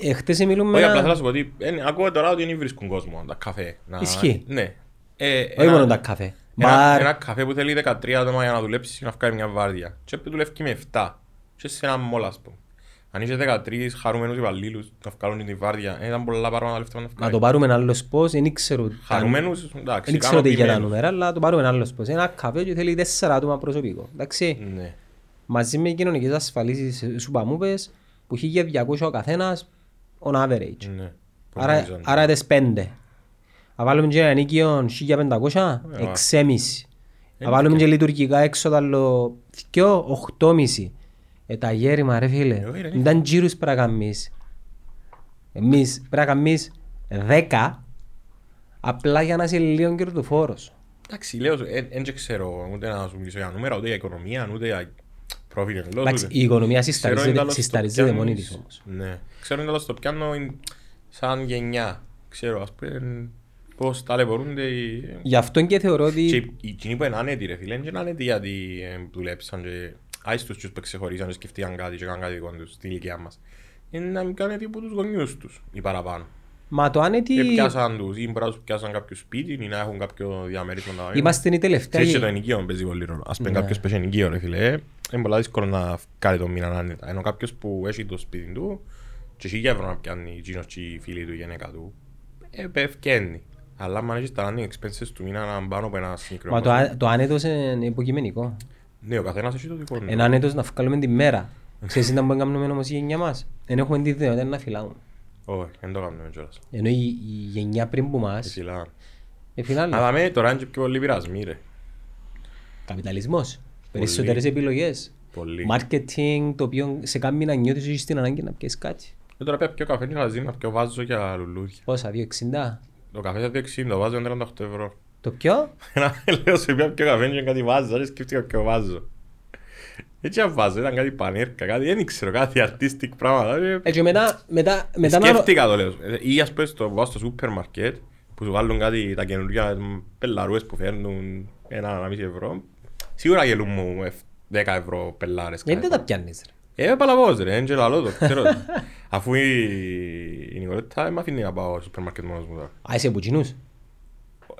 ε, ε, χτες μιλούμε Όχι, απλά θέλω ένα... να σου πω ότι εν- ακούω τώρα ότι δεν βρίσκουν κόσμο τα καφέ. Να- Ισχύει. Ναι. Ε, Όχι ένα- μόνο τα καφέ. Ένα, Μπαρ, ένα καφέ που θέλει 13 άτομα για να δουλέψεις να βγάλει μια βάρδια. Και που δουλεύει με 7. Και σε ένα μόλ, ας πούμε. Αν είσαι 13 χαρούμενους υπαλλήλους να βγάλουν την βάρδια, ε, ήταν πολλά παραπάνω λεφτά να να βγάλει. το πάρουμε άλλος πώς, δεν ξέρω. τα- Χαρούμενους, εντάξει, Δεν ξέρω τι για τα ικανοποιημένους. νούμερα, αλλά το πάρουμε άλλος πώς. Ένα καφέ και θέλει τέσσερα άτομα προσωπικό. Εντάξει. Ναι. Μαζί με κοινωνικές ασφαλίσεις ε, σου παμούπες που 1200 ο καθένας on average. Ναι. Πώς Άρα, νομίζονται. άρα τις πέντε. Να βάλουμε και ένα νίκιο 1500, Ε, 6,5. Να βάλουμε και λειτουργικά έξοδα άλλο 2, 8,5. Ε, τα γέρημα ρε φίλε, Ε, ωραία. ήταν τζίρους πρέπει να κάνεις. Εμείς πρέπει να κάνεις 10, απλά για να είσαι λίγο κερδοφόρος. Εντάξει, λέω, δεν ξέρω ούτε να σου μιλήσω για νούμερα, ούτε για οικονομία, ούτε για profit and loss. Εντάξει, ούτε- η οικονομία Ξέρω συσταρίζεται- εντάλλως το συσταρίζεται πιάνεις- μόνη της όμως. Ναι. Ξέρω εντάλλως το πιάνω είναι σαν γενιά. Ξέρω, ας πούμε, πώς ταλαιπωρούνται οι... Γι' αυτό και θεωρώ Και ότι οι εκείνοι που είναι άνετοι ρε φίλε, δεν είναι άνετοι γιατί ε, δουλέψαν και άιστος τους που ξεχωρίσαν και σκεφτήκαν κάτι και έκαναν κάτι δικό τους στην ηλικία μας. Είναι να μην κάνουν από τους γονιούς τους ή παραπάνω. Μα το άνετη Και πιάσαν τους, ή μπορεί να τους πιάσαν κάποιο σπίτι ή να έχουν κάποιο διαμέρισμα να είμαστε οι τελευταίοι. Ξέρεις και το ενοικείο παίζει πολύ ρόλο. Ας πούμε Ναι. κάποιος που έχει ενοικείο ρε φίλε, ε, είναι πολλά δύσκολο να κάνει το μήνα άνετα. Ενώ κάποιος που έχει το σπίτι του και χίλια ευρώ να πιάνει εκείνος και η φίλη του, η γυναίκα του, ε, πέφτει. Αλλά αν έχεις τα running expenses του μήνα να πάνω από ένα συγκεκριμένο Μα το, α- το άνετος είναι υποκειμενικό. Ναι, ο καθένας έχει το δικό του. Ένα άνετος να βγάλουμε τη μέρα. Ξέρεις τι να μπορούμε να κάνουμε όμως η γενιά μας. Δεν έχουμε τη δυνατότητα να φυλάμε. Όχι, δεν το κάνουμε κιόλας. Ενώ η, η γενιά πριν που μας, Φυλά. ε, φυλάνε. Αλλά με τώρα είναι και πιο πολλοί πειρασμοί ρε. Καπιταλισμός. Περισσότερες επιλογές. Πολύ. Marketing το οποίο σε κάνει να νιώθεις ότι έχεις την ανάγκη να πιέσεις κάτι. Ε, τώρα πια πιο καφέ και να ζει να πιο βάζω για λουλούδια. Πόσα, 2,60. Το καφέ θα 2,60, το βάζω 38 ευρώ. Το πιο, Ένα λέω σε πια πιο καφέ και κάτι βάζω, δεν σκέφτηκα ποιο βάζω. Έτσι αν βάζω, ήταν κάτι πανέρκα, κάτι, δεν ξέρω, κάτι artistic πράγματα. ε, ε, και μετά, μετά, μετά να... Σκέφτηκα το λέω. Ε, Ή ας πούμε στο, πάω στο σούπερ μαρκέτ που σου βάλουν κάτι τα καινούργια πελαρούες που φέρνουν ένα, ένα μισή ευρώ. Σίγουρα γελούν μου ε, 10 ευρώ πελάρες. Γιατί κάθε δεν τα πιάνεις ρε. Ε, παλαβώς ρε, είναι και λαλό το, ξέρω. το. Αφού η, η Νικολέτα δεν μ' αφήνει να πάω στο σούπερ μάρκετ μόνος μου τώρα. Α, είσαι από κοινούς;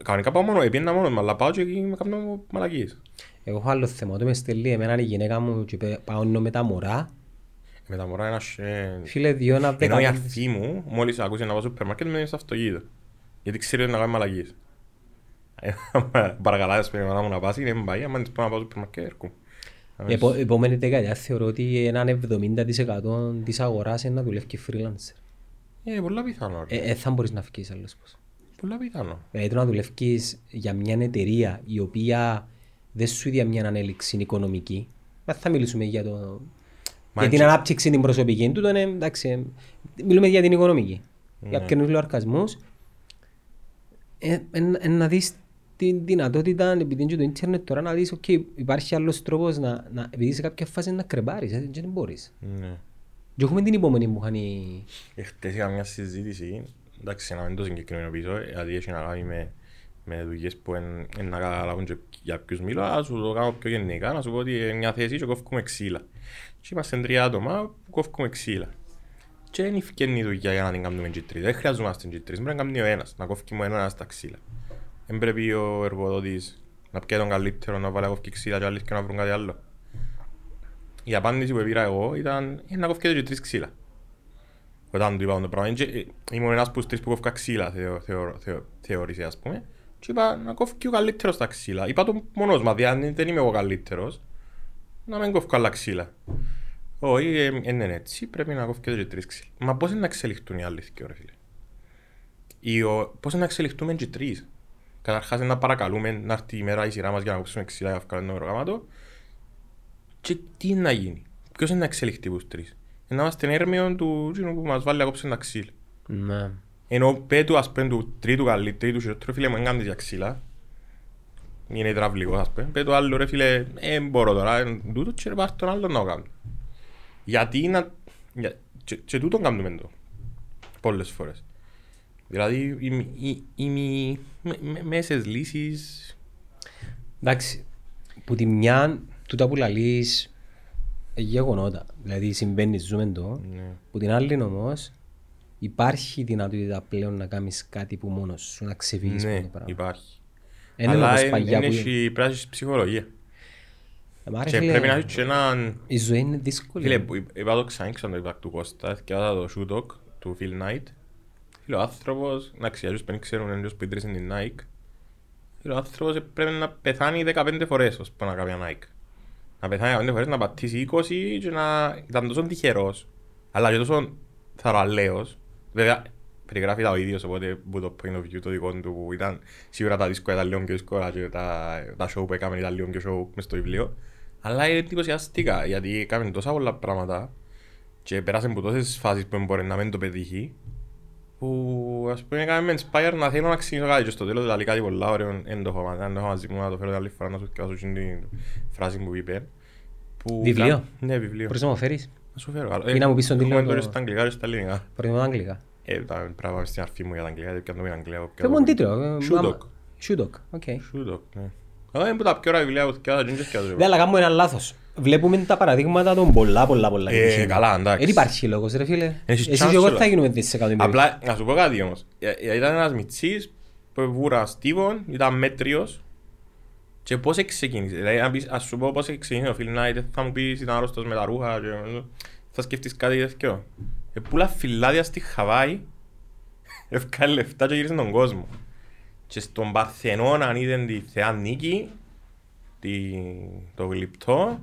Κανονικά πάω μόνο, επίαινα μόνος μου, αλλά πάω και εκεί με κάνω μαλακίες. Εγώ έχω άλλο θέμα, όταν με στέλνει εμένα η γυναίκα μου και παι- πάω με τα μωρά, Με τα μωρά ένα σεν. φίλε δύο να Ενώ η δεκαπέντε. αρθή μου, μόλις άκουσε να πάω στο σούπερ μάρκετ, μένεις στο αυτοκίνητο. Γιατί ξέρει ότι να κάνει μαλακίες. Ε, Παρακαλάς, ας πούμε, η μάνα μου να πάσει, δεν πάει, άμα της πω να πάω στο σούπερ μάρκετ, έρχομαι. Επο, επόμενη δεκαετία θεωρώ ότι έναν 70% της αγοράς είναι να δουλεύει και freelancer. Ε, πολλά πιθανό. ρε. Ε, ε, θα μπορείς να βγεις άλλος πώς. Πολλά πιθανό. Δηλαδή το να δουλεύεις για μια εταιρεία η οποία δεν σου δίνει μια ανέλυξη οικονομική. Δεν θα μιλήσουμε για, το... Μα για την και- ανάπτυξη την προσωπική του, είναι, εντάξει, ε, μιλούμε για την οικονομική. Για Ναι. ποιους λογαριασμούς. Ε, ε, ε, να δεις την δυνατότητα, επειδή είναι και το ίντερνετ τώρα, να δεις, okay, υπάρχει άλλος τρόπος να, να, επειδή σε κάποια φάση να κρεμπάρεις, ε, και δεν μπορείς. Ναι. Και έχουμε την υπομονή που χάνει... Ε, Χτες είχα μια συζήτηση, εντάξει να μην το συγκεκριμενοποιήσω, γιατί έχει να κάνει με, με δουλειές που είναι να καταλάβουν και για ποιους μιλώ, αλλά σου το κάνω πιο γενικά, να σου πω ότι είναι μια θέση και κόφουμε ξύλα. Και είμαστε τρία άτομα που κόφουμε ξύλα. Και δεν ευκαινεί η δουλειά για να την κάνουμε G3. Δεν χρειαζόμαστε G3, πρέπει να κάνει ο ένας, να κόφει μόνο ένας τα ξύλα. Δεν πρέπει ο εργοδότης να πιέει τον καλύτερο, να βάλει να κόφει ξύλα και άλλοι και να βρουν κάτι άλλο. Η απάντηση που πήρα εγώ ήταν «Ε, να κόφει και τρεις ξύλα. Όταν του είπα το πράγμα, και, ε, ήμουν ένας που τρεις που κόφηκα ξύλα, θεω, θεω, θεω, θεώρησε ας πούμε. Και είπα να κόφει και ο καλύτερος τα ξύλα. Είπα το μόνος μου, δηλαδή αν δεν είμαι εγώ καλύτερος, να μην κόφω άλλα ξύλα. Όχι, ε, ε, είναι έτσι, πρέπει να κόφει και τρεις ξύλα. Μα πώς είναι να εξελιχθούν οι άλλοι δύο, ρε φίλε; Ή ο, πώς είναι να εξελιχθούμε και τρεις. Καταρχάς είναι να παρακαλούμε να έρθει η μέρα η σειρά μας για να κόψουμε ξύλα για να βγάλουμε το προγράμματο. Και τι είναι να γίνει; Ποιος είναι να εξελιχθεί τους τρεις. Είναι να είμαστε έρμεον του εκείνου που μας βάλει να κόψουμε τα ξύλα. Ναι. Ενώ πέτου ας πούμε του τρίτου καλή, τρίτου χειρότερου φίλε μου έγκαμνες για ξύλα. Είναι υδραυλικός ας πούμε. Πέτου άλλο ρε φίλε, ε μπορώ τώρα, ε, τούτο και ρε πάρ' τον άλλο να το κάνω. Γιατί να... Για... Και, και τούτον κάνουμε το. Πολλές φορές. Δηλαδή οι, οι, οι, οι με- με- μέσες λύσεις... Εντάξει, που τη μια, τούτα που λαλείς, ε, γεγονότα. Δηλαδή συμβαίνει, ζούμε το. Ναι. Που την άλλη όμως, υπάρχει δυνατότητα πλέον να κάνεις κάτι που μόνος σου, να ξεφύγεις από Ναι, το πράγμα. υπάρχει. Εν είναι Αλλά όπως εν- παλιά εν που... έχει πρέπει να έχεις ψυχολογία. Ε, μα ρε Και φίλε, πρέπει να έχεις και έναν... Η ζωή είναι δύσκολη. Φίλε, που είπα το ξανά, ξανά το είπα του Κώστα και άτα το shoe talk του Phil Knight. Φίλε, ο άνθρωπος, εντάξει, άλλους που δεν ξέρουν εντός που ιδρύσαν την Nike. Φίλε, ο άνθρωπος πρέπει να πεθάνει 15 φορές ώσπου να κάνει μια Nike. Να πεθάνει 15 φορές, να πατήσει 20 και να ήταν τόσο τυχερός. Αλλά και τόσο θαραλέος. Βέβαια, περιγράφει τα ο ίδιος, οπότε που το point of view το δικό του που ήταν σίγουρα τα δίσκο ήταν λίγο πιο δύσκολα και τα, τα show που έκαμε ήταν λίγο πιο show μες στο βιβλίο. Αλλά είναι εντυπωσιαστικά γιατί έκαμε τόσα πολλά πράγματα και πέρασε από τόσες φάσεις που μπορεί να μην το πετύχει που ας πούμε έκαμε με inspire να θέλω να ξεκινήσω κάτι και στο τέλος δηλαδή κάτι πολλά ωραίο εν το έχω αν το έχω μαζί μου να το φέρω άλλη φορά να σου κάνω την φράση που είπε που Βιβλίο; Ναι βιβλίο Μπορείς να μου φέρεις; Να σου φέρω Ή να μου πεις τον τίτλο Έχουμε το- τώρα στα αγγλικά και στα ελληνικά Προτιμώ τα αγγλικά. Ε, τα πράγματα στην αρφή μου για τα αγγλικά, γιατί αν το πει αγγλικά. Πες μου τον τίτλο. ε, Shoe άμα- Dog. Shoe Dog, οκ. Shoe Dog, ναι. Αλλά είναι που τα πιο ωραία βιβλία που θυκιάζω, δεν θυκιάζω. Ναι, αλλά κάνουμε ένα λάθος. Βλέπουμε τα παραδείγματα των πολλά πολλά πολλά. Ε, επιτυχημένων. καλά, εντάξει. Δεν υπάρχει λόγος ρε φίλε. Έχεις Εσύ chance και εγώ όλα. θα γίνουμε δισεκατομμύρια. Απλά, να σου πω κάτι όμως. Ε, ε, Ήταν ένας μητσής που βούρα στίβον, ήταν μέτριος και πώς ξεκίνησε. Δηλαδή, αν πεις- ας σου πω πώς ξεκίνησε ο Phil Knight, θα μου πεις ήταν άρρωστος με τα ρούχα και θα σκεφτείς κάτι τέτοιο. Επούλα φυλάδια στη Χαβάη, ευκάλε λεφτά και γύρισε τον κόσμο. Και στον Παρθενώνα είδαν τη Θεά Νίκη, τη, το γλυπτό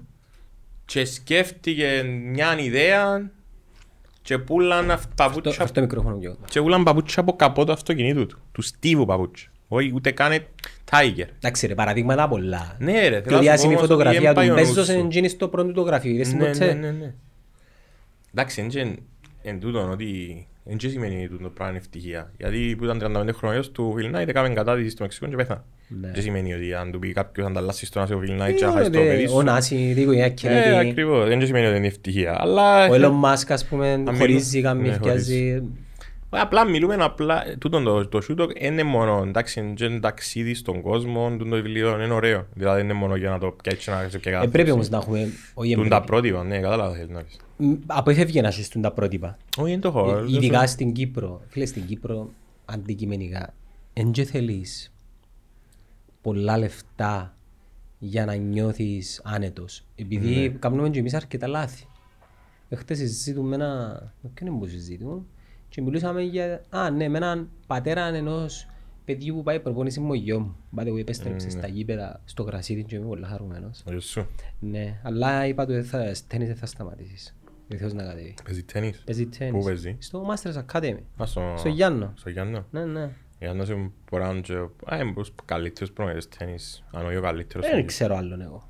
και σκέφτηκε μια ιδέα και πουλαν αυ- Αυτό- παπούτσια Αυτό μικρόφωνο πιο. και πουλαν παπούτσια από καπό του αυτοκινήτου του. Του στίβου παπούτσια. Όχι ούτε καν Tiger. Εντάξει ρε, παραδείγματα πολλά. Ναι ρε, Πιο να σου διάσημη πω όμως φωτογραφία ότι του εν πάει ο νους Μπέζος σου. είναι γίνει στο πρώτο του γραφείο. Είδες την Ναι, ναι, ποτέ. ναι, ναι. Εντάξει, εν- εν- εν τούτον ότι εν και σημαίνει τούτο πράγμα είναι ευτυχία. Γιατί που ήταν 35 χρονιός του Phil Knight έκαμε κατάδυση στο Μεξικό και πέθανε. Ναι. Δεν σημαίνει ότι αν του πει κάποιος ανταλλάσσει στον Άσιο Phil Knight και Ε, να χάσει το ρε, παιδί Ο σου. Νάση, η οικογένεια Ε, Kennedy. ακριβώς. Δεν σημαίνει ότι είναι ευτυχία. Αλλά... Ο Elon Musk ας πούμε μιλούμε- χωρίζει, ναι, καμιφιάζει. Ε, Απλά μιλούμε απλά, τούτον το, το shoot dog είναι μόνο, εντάξει, είναι και ένα ταξίδι στον κόσμο, τούτο το βιβλίο είναι ωραίο. Δηλαδή είναι μόνο για να το πιάσεις να σε πιάσει. Ε, πρέπει όμως να έχουμε, όχι Τούν τα εμπρέπει. πρότυπα, ναι, κατάλαβα θέλεις να πεις. Μ, Αποφεύγει να ζεις τα πρότυπα. Όχι, είναι το χώρο. Ε, Ειδικά στην Κύπρο. Φίλε, στην Κύπρο αντικειμενικά. Εν και θέλεις πολλά λεφτά για να νιώθεις άνετος. Επειδή Ναι. κάνουμε και εμείς αρκετά λάθη. Εχθές συζητούμε ένα... Με ποιον είναι που συζητούμε; Και μιλούσαμε για... Α, ναι, με έναν πατέρα ενός παιδιού που πάει προπόνηση με ο γιο μου. Πάτε που επέστρεψε στα γήπεδα, στο γρασίδι και είμαι πολύ χαρούμενος. Ο γιος σου. Ναι, αλλά είπα του δεν θα, τέννις δεν θα σταματήσεις. Δεν θέλεις να κατέβει. Παίζει τέννις. Παίζει Πού τέννις. παίζει; Στο Masters Academy. Α, στο... Στο Γιάννο. Στο Γιάννο. Ναι, ναι. Γιάννος είναι μπορεί να είναι και- Α, είναι προς καλύτερους προμηθευτές τέννις. Αν όχι ο καλύτερος. Δεν ξέρω άλλον εγώ.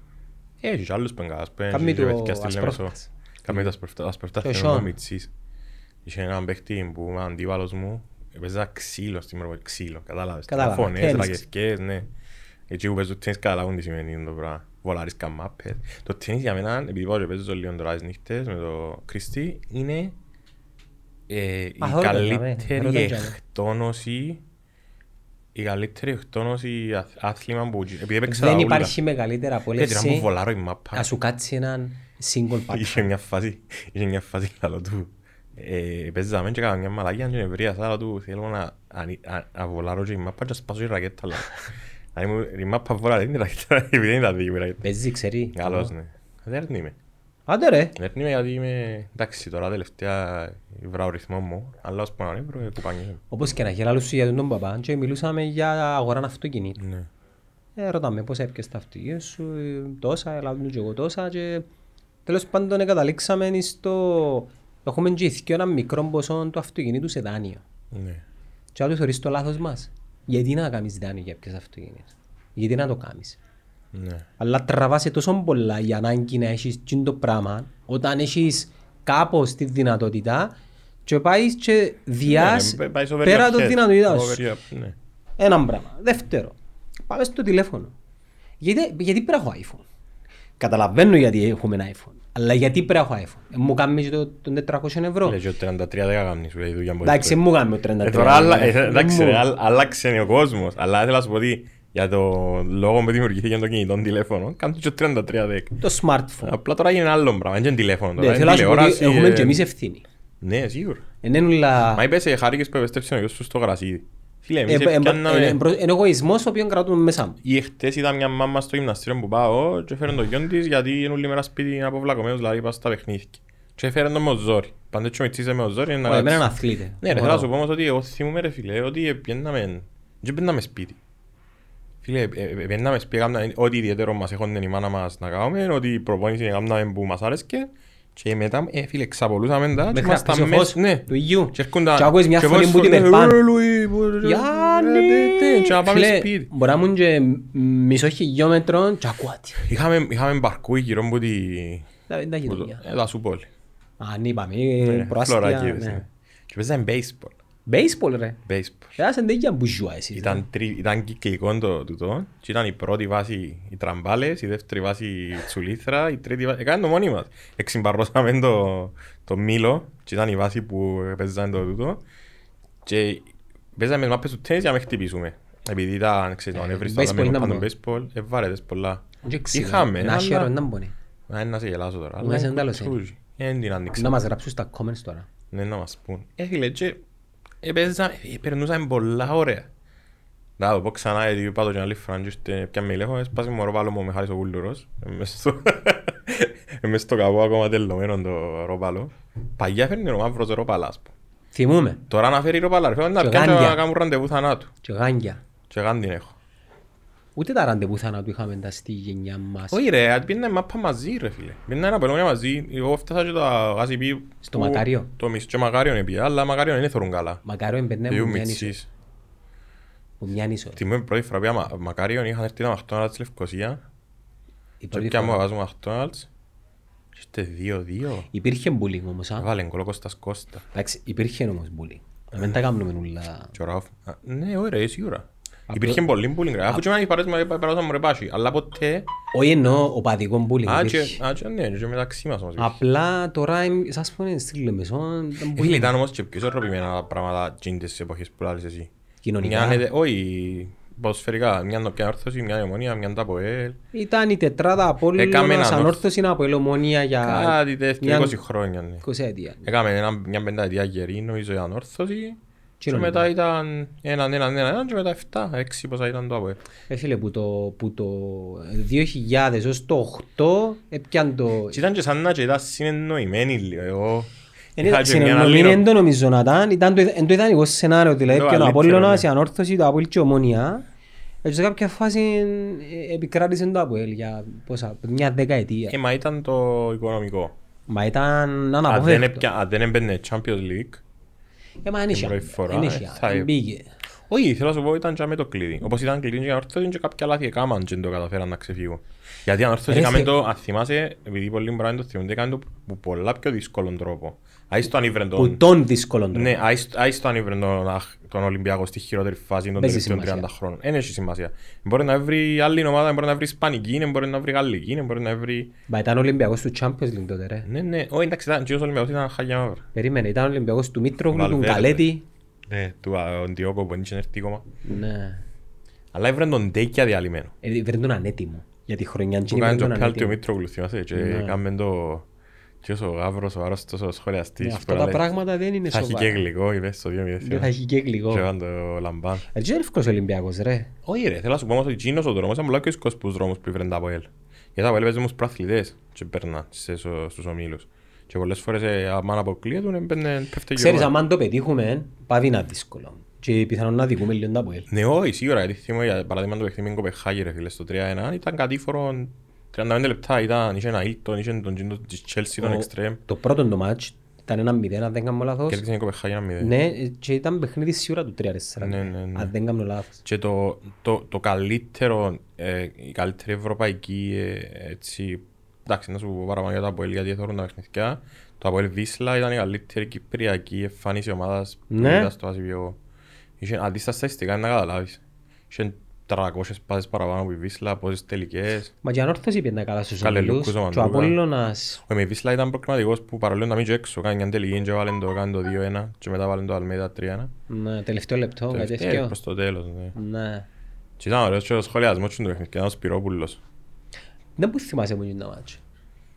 Ε, Έχει και άλλους πενκάς. Κάμει το Ασπρόφτας. Κάμει το ασπρόφτας. Ασπρόφτας Είχε έναν παίχτη που είμαι αντίβαλος μου. Έπαιζα ξύλο στην πρώτη ξύλο. Κατάλαβες. Κατάλαβα, Φωνές, τένις. ρακετικές, ναι. Έτσι που παίζουν τένις καταλάβουν τι σημαίνει το πράγμα. Βολάρισκα μάπες. Το τένις για μένα, επειδή πάω και παίζω λίγο τώρα τις νύχτες με το Κρίστη, είναι ε, η Α, ρώτα, καλύτερη ρώτα, ρώτα. εκτόνωση η καλύτερη εκτόνωση αθ- άθλημα που επειδή έπαιξα τα Δεν ούλα. υπάρχει μεγαλύτερη Έτσι να μου απόλευση βολάρω η μάπα. να σου κάτσει έναν single pack. Είχε μια φάση, είχε μια φάση λαλό του. Ε, παίζαμε και έκανα μια μαλακία και νευρίασα λαλό του θέλω να, ανι- α- να βολάρω και η μάπα και να σπάσω η ρακέτα λαλό. Δηλαδή μου η μάπα βολάρει είναι η ρακέτα επειδή δεν ήταν δική μου η ρακέτα. Παίζει, ξέρει. Καλώς ναι. Δεν έρνει με. Άντε ρε. Δεν έρνει με γιατί είμαι εντάξει τώρα τελευταία βρω ρυθμό μου αλλά ως πάνω ανέβρω κουπάνιζε. Όπως και να έχει λάλους σου για τον παπά και μιλούσαμε για αγορά αυτοκινήτου. Ναι. Ε, ρωτάμε πώς έπιες τα αυτοκίνητα σου, ε, τόσα, έλαβαν και εγώ τόσα και τέλος πάντων καταλήξαμε στο... Έχουμε και ηθικιο ένα μικρό ποσό του αυτοκινήτου σε δάνειο. Ναι. Και άλλος θεωρείς το λάθος μας. Γιατί να κάνεις δάνειο για ποιες αυτοκίνητα. Γιατί να το κάνεις; Ναι. Αλλά τραβάσαι τόσο πολλά η ανάγκη να έχεις τσιν το πράγμα όταν έχεις κάπως τη δυνατότητα και πάεις και διάς Ναι, πάει στο πέρα το overhead. δυνατότητα σου. Overhead, ναι. Ένα πράγμα. Δεύτερο, πάμε στο τηλέφωνο. Γιατί, γιατί πρέπει να έχω iPhone; Καταλαβαίνω γιατί έχουμε ένα iPhone. Αλλά γιατί πρέπει να έχω iPhone; Ε, Μου κάνεις και το, το 400 ευρώ. Λέει και ο 33 δεν κάνεις σου λέει η δουλειά μου. Εντάξει, μου κάνει το 33 Ε, τώρα άλλα- ε, ευρώ. εντάξει, Μου- ρε, άλλ- άλλαξε ο κόσμος. Αλλά θέλω να σου πω ότι για το λόγο που δημιουργήθηκε το κινητό τηλέφωνο, κάνουν και 33 δέκα. Το smartphone. Απλά τώρα είναι άλλο πράγμα, είναι και τηλέφωνο τώρα. Ναι, είναι θέλω να σου πω ότι τηλεόραση, έχουμε ε, και εμείς ευθύνη. Ναι, σίγουρα. Είναι όλα... Μα είπες, ε, χάρηκες που επέστρεψε ο γιος σου στο γρασίδι. Φίλε, εμείς Ε, ε, έπιαναμε- ε, ε, προ- Είναι εγωισμός ο οποίος κρατούμε μέσα μου. Ή εχθές είδα μια μάμα στο γυμναστήριο που πάω και έφερε τον γιον της γιατί είναι όλη μέρα σπίτι αποβλακωμένος, δηλαδή πάει στα παιχνίδια. Και έφερε τον με ο ζόρι. Πάντα έτσι με τσίζε με ο ζόρι να Όχι, εμένα είναι κάτσει. αθλήτε. Ναι ρε, θέλω να σου πω όμως ότι εγώ θυμούμαι ρε φίλε ότι πιέναμε, δεν πιέναμε σπίτι. Φίλε, ε, ε, πήγαμε πήγαμε ό,τι ιδιαίτερο μας έχουν η μάνα μας να κάνουμε, ό,τι η προπόνηση κάναμε που μας άρεσκε και μετά, ε, φίλε, ξαπολούσαμε τα Με και ήμασταν χτυπήσω μέσα, φως ναι. του υγιού. Και έρχονταν- Και άκουες μια και φωνή βάζεις που την φωνή, περπάνε. «Ε, Λουί, που- Γιάννη! ε, ναι, Και να πάμε Φίλε, σπίτι. Μπορεί να ήμουν και μισό χιλιόμετρο και ακούω τι. Είχαμε, είχαμε μπαρκούι γύρω από τη... Τα τα που το- γειτονιά. ε, τα σου πόλη. Αν είπαμε, Ναι, προάστια. φλωράκιδες, ναι. ναι. Και παίζαμε baseball. Baseball ρε. Baseball. Έχασαν τέτοια μπουζουά εσείς. Ήταν, τρι, ήταν κυκλικό το τούτο και ήταν η πρώτη βάση οι τραμπάλες, η δεύτερη βάση η τσουλήθρα, η τρίτη βάση... Έκανε το μόνοι μας. Εξυμπαρρώσαμε το, το μήλο και ήταν η βάση που παίζαμε το τούτο και παίζαμε τις μάπες του τέννις για να με χτυπήσουμε. Επειδή ήταν, ξέρεις, το Ε, ανέβρις το baseball άλλο ήταν πάνω μόνο. baseball, ε, βάρετες πολλά. Δεν ξέρω. Είχαμε, Να χαίρω, αλλά... να μπορεί. Να να σε γελάσω τώρα. Μέσα αλλά είναι τέλος, ε. κουτσούζι. Ε, την άνοιξα. Να μας γράψουν στα comments τώρα. Ναι, να μας πούν. Ε, φίλε, και έπαιζα, ε, περνούσαμε πολλά ωραία. Να το πω ξανά, γιατί είπα το και άλλη φορά, και ήρθε πια με ηλέχο, έσπασε μου ρόπαλο μου με χάρης ο Κούλτουρος. Ε, μες στο- ε, μες στο καβό ακόμα τελειωμένο το ρόπαλο. Παγιά φέρνει ο μαύρος ρόπαλα, ας πούμε. Θυμούμε. Τώρα να φέρει ρόπαλα, ρε, φέρνει να Και πιάνε γάντια. να κάνουν ραντεβού θανάτου. Και γάντια. Και γάν την έχω. Ούτε τα ραντεβού θανάτου είχαμε τα στη γενιά μας. Όχι ρε, πήγαινε μάπα μαζί ρε φίλε. Πήγαινε ένα πελόνια μαζί. Εγώ φτάσα και το γάσιπι. Στο Μακάριο. Το μισό και Μακάριο είναι πια, αλλά Μακάριο δεν θωρούν καλά. Μακάρο εμπαιρνέ Διού μου μια νήσο. μητσής. Που μια νήσο. Θυμούμαι πρώτη φορά πήγα Μα- Μακάριον, είχαν έρθει τα McDonald's της Λευκοσία Η και πρώτη πια μου φορά. αγάζω McDonald's και είστε δύο-δύο. Υπήρχε bullying όμως. α. Βάλε γκολ ο Κώστας Κώστα. Εντάξει, υπήρχε όμως bullying. Να μην τα κάνουμε όλα. Και ο Ραούφ. Α, Ναι, ωραία, σίγουρα. Υπήρχε πολύ bullying ρε. Αφού και εμένα οι παρές μου περάσαν μου ρε πάσχη. Αλλά ποτέ... Όχι εννοώ οπαδικό bullying Α, και υπήρχε. α, και ναι, και μεταξύ μας όμως. υπήρχε. Απλά τώρα, εμ- σας πω, στη Λεμεσό ήταν Ε, Φίλε, bullying. ήταν όμως και πιο ισορροπημένα τα πράγματα εκείνες τις εποχές που λάλλεις εσύ. Κοινωνικά. Μια είναι- Όχι, ποδοσφαιρικά. Μια είναι πια όρθωση, μια είναι ομονία, μια είναι τα ΑΠΟΕΛ. Ήταν η τετράδα Έκαμε Απόλλωνας, έναν ανόρθωση από ελομονία για Κάτι τέτοιο, μια 20 χρόνια. ναι. 20 αιτία. Έκαμε ένα- μια πενταετία γερή, νομίζω, η ανόρθωση. Και Κοινωνικά. μετά ήταν έναν, έναν, έναν, έναν και μετά 7, 6 πόσα ήταν το ΑΠΟΕΛ. Ε, φίλε, που το, που το 2000 ως το 8 έπιαν το... Και ήταν και σαν να και ήταν συνεννοημένοι λίγο. Εγώ Εν είχα ήταν και μια συνεννοημένη, άλλη- εν το νομίζω να ήταν, ήταν το, εν το ιδανικό σενάριο, δηλαδή Το έπιαν ο καλύτερο, Απόλλωνας, ναι. η ανόρθωση, το Απόλλη και η ομόνια. Έτσι σε κάποια φάση ε, επικράτησε το Απόλλη για πόσα, μια δεκαετία. Ε, μα ήταν το οικονομικό. Μα ήταν Αν δεν, αναπόφευκτο. έπια- αν δεν έμπαινε Champions League, Ε, μα την πρώτη φορά, δεν ε, είχε, θα- δεν πήγε. όχι, θέλω να σου πω ήταν και με το κλειδί. Όπως ήταν κλειδί και η ανόρθωση και κάποια λάθη έκαναν και δεν το καταφέραν να ξεφύγουν. Γιατί η ανόρθωση Ρε, έκαμε θε- το, αν θυμάσαι, επειδή πολλοί μπορεί να το θυμούνται, έκανε το που πολλά πιο δύσκολο τρόπο. Άις το ανήβρεν τον... Που τον δύσκολο τρόπο. Ναι, άις- άις το ανήβρεν τον, αχ, τον Ολυμπιακό στη χειρότερη φάση των Παίζει τελευταίων 30 σημασία. χρόνων. Δεν έχει σημασία. Μπορεί να βρει άλλη ομάδα, μπορεί να βρει Ισπανική, μπορεί να βρει Γαλλική, μπορεί να βρει... Μα ήταν Ολυμπιακός του Champions League τότε ρε. Ναι, ναι, όχι εντάξει, ήταν, και ο Ολυμπιακός ήταν χάγια μαύρα. Περίμενε, ήταν Ολυμπιακός του Μήτρογλου, του Βαλβέρντε. Γκαλέτη. Ναι, του Αντιόκο που δεν είχε έρθει ακόμα. Ναι. Αλλά έβρεν τον Ντέικια διαλυμένο. Ε, Βρεν τον ανέτοιμο. Για τη χρονιά Που εκείνη κάνει βρεν το τον πιάλτη ο ανέτοιμο. Μήτρογλου, θυμάσαι, και Ναι. έκαμε το... Και ο Γαύρος, ο άρρωστος, ο Ναι, σχολιαστής. Αυτά που τα λέει, πράγματα δεν είναι Θα έχει και σοβαρά. γλυκό, είπες, στο 2-0. Δεν θα έχει και Και γλυκό. έκαμε το λαμπάν. Έτσι είναι εύκολος ο Ολυμπιακός ρε. Όχι ρε, θέλω να σου πω όμως ότι εκείνος ο δρόμος ήταν πολλά πιο εύκολος που τους δρόμους που ήβρεν τα από ελ. Γιατί τα από ελ παίζουν όμως προαθλητές και περνά σε- στο- στους ομίλους. Και πολλές φορές ε, άμα αποκλείεται, έμπαινε, πέφτει Ξέρεις, γύρω. αν το πετύχουμε, πάβει να δύσκολο. Και πιθανόν να δικούμε λίγο τα από ελ. Ναι, όχι, σίγουρα, γιατί θυμώ για παράδειγμα το παιχνίδι με Κοπεχάγη ρε φίλε στο 3-1, ήταν κατήφορο 35 λεπτά, ήταν, είχε ένα Ήλτον, είχε τον Τζίντο της Chelsea, τον Ο- Extreme, Το πρώτο το μάτς ήταν ένα 0, αν δεν κάνω λάθος. και έλεξε η Κοπεχάγη ένα 0. Ναι, και ήταν παιχνίδι σίγουρα του 3-4. Ναι, ναι, ναι. Αν δεν κάνω λάθος. Και το, το, το καλύτερο, ε, η καλύτερη ευρωπαϊκή, ε, έτσι, εντάξει, να σου πω παραπάνω για το Αποέλ, γιατί θέλουν τα παιχνιδιά. Το Αποέλ Βίσλα ήταν η καλύτερη κυπριακή εμφάνιση ομάδας που Ναι. είδα στο Ασιβιό. Είχε αντί στα στατιστικά να καταλάβεις. Είχε 300 πάσεις παραπάνω από η Βίσλα, πόσες τελικές. Μα και η ανόρθωση πήγαινε καλά στους Καλέ ομίλους. Λούκους, ο Και ο Μαντούκα. Απόλλωνας... Ο με η Βίσλα ήταν προκληματικός που παρόλο να μην και έξω, κάνει μια τελική και βάλε το, κάνει το 2-1 και μετά βάλε το Αλμέιδα 3-1. Ναι, τελευταίο λεπτό, κάτι Τελευταίο, τέτοιο. προς το τέλος, ναι. Ναι. Και ήταν ωραίος και ο σχολιασμός του παιχνίδι, και ήταν ο Σπυρόπουλος. Δεν που θυμάσαι μου είναι το μάτσο.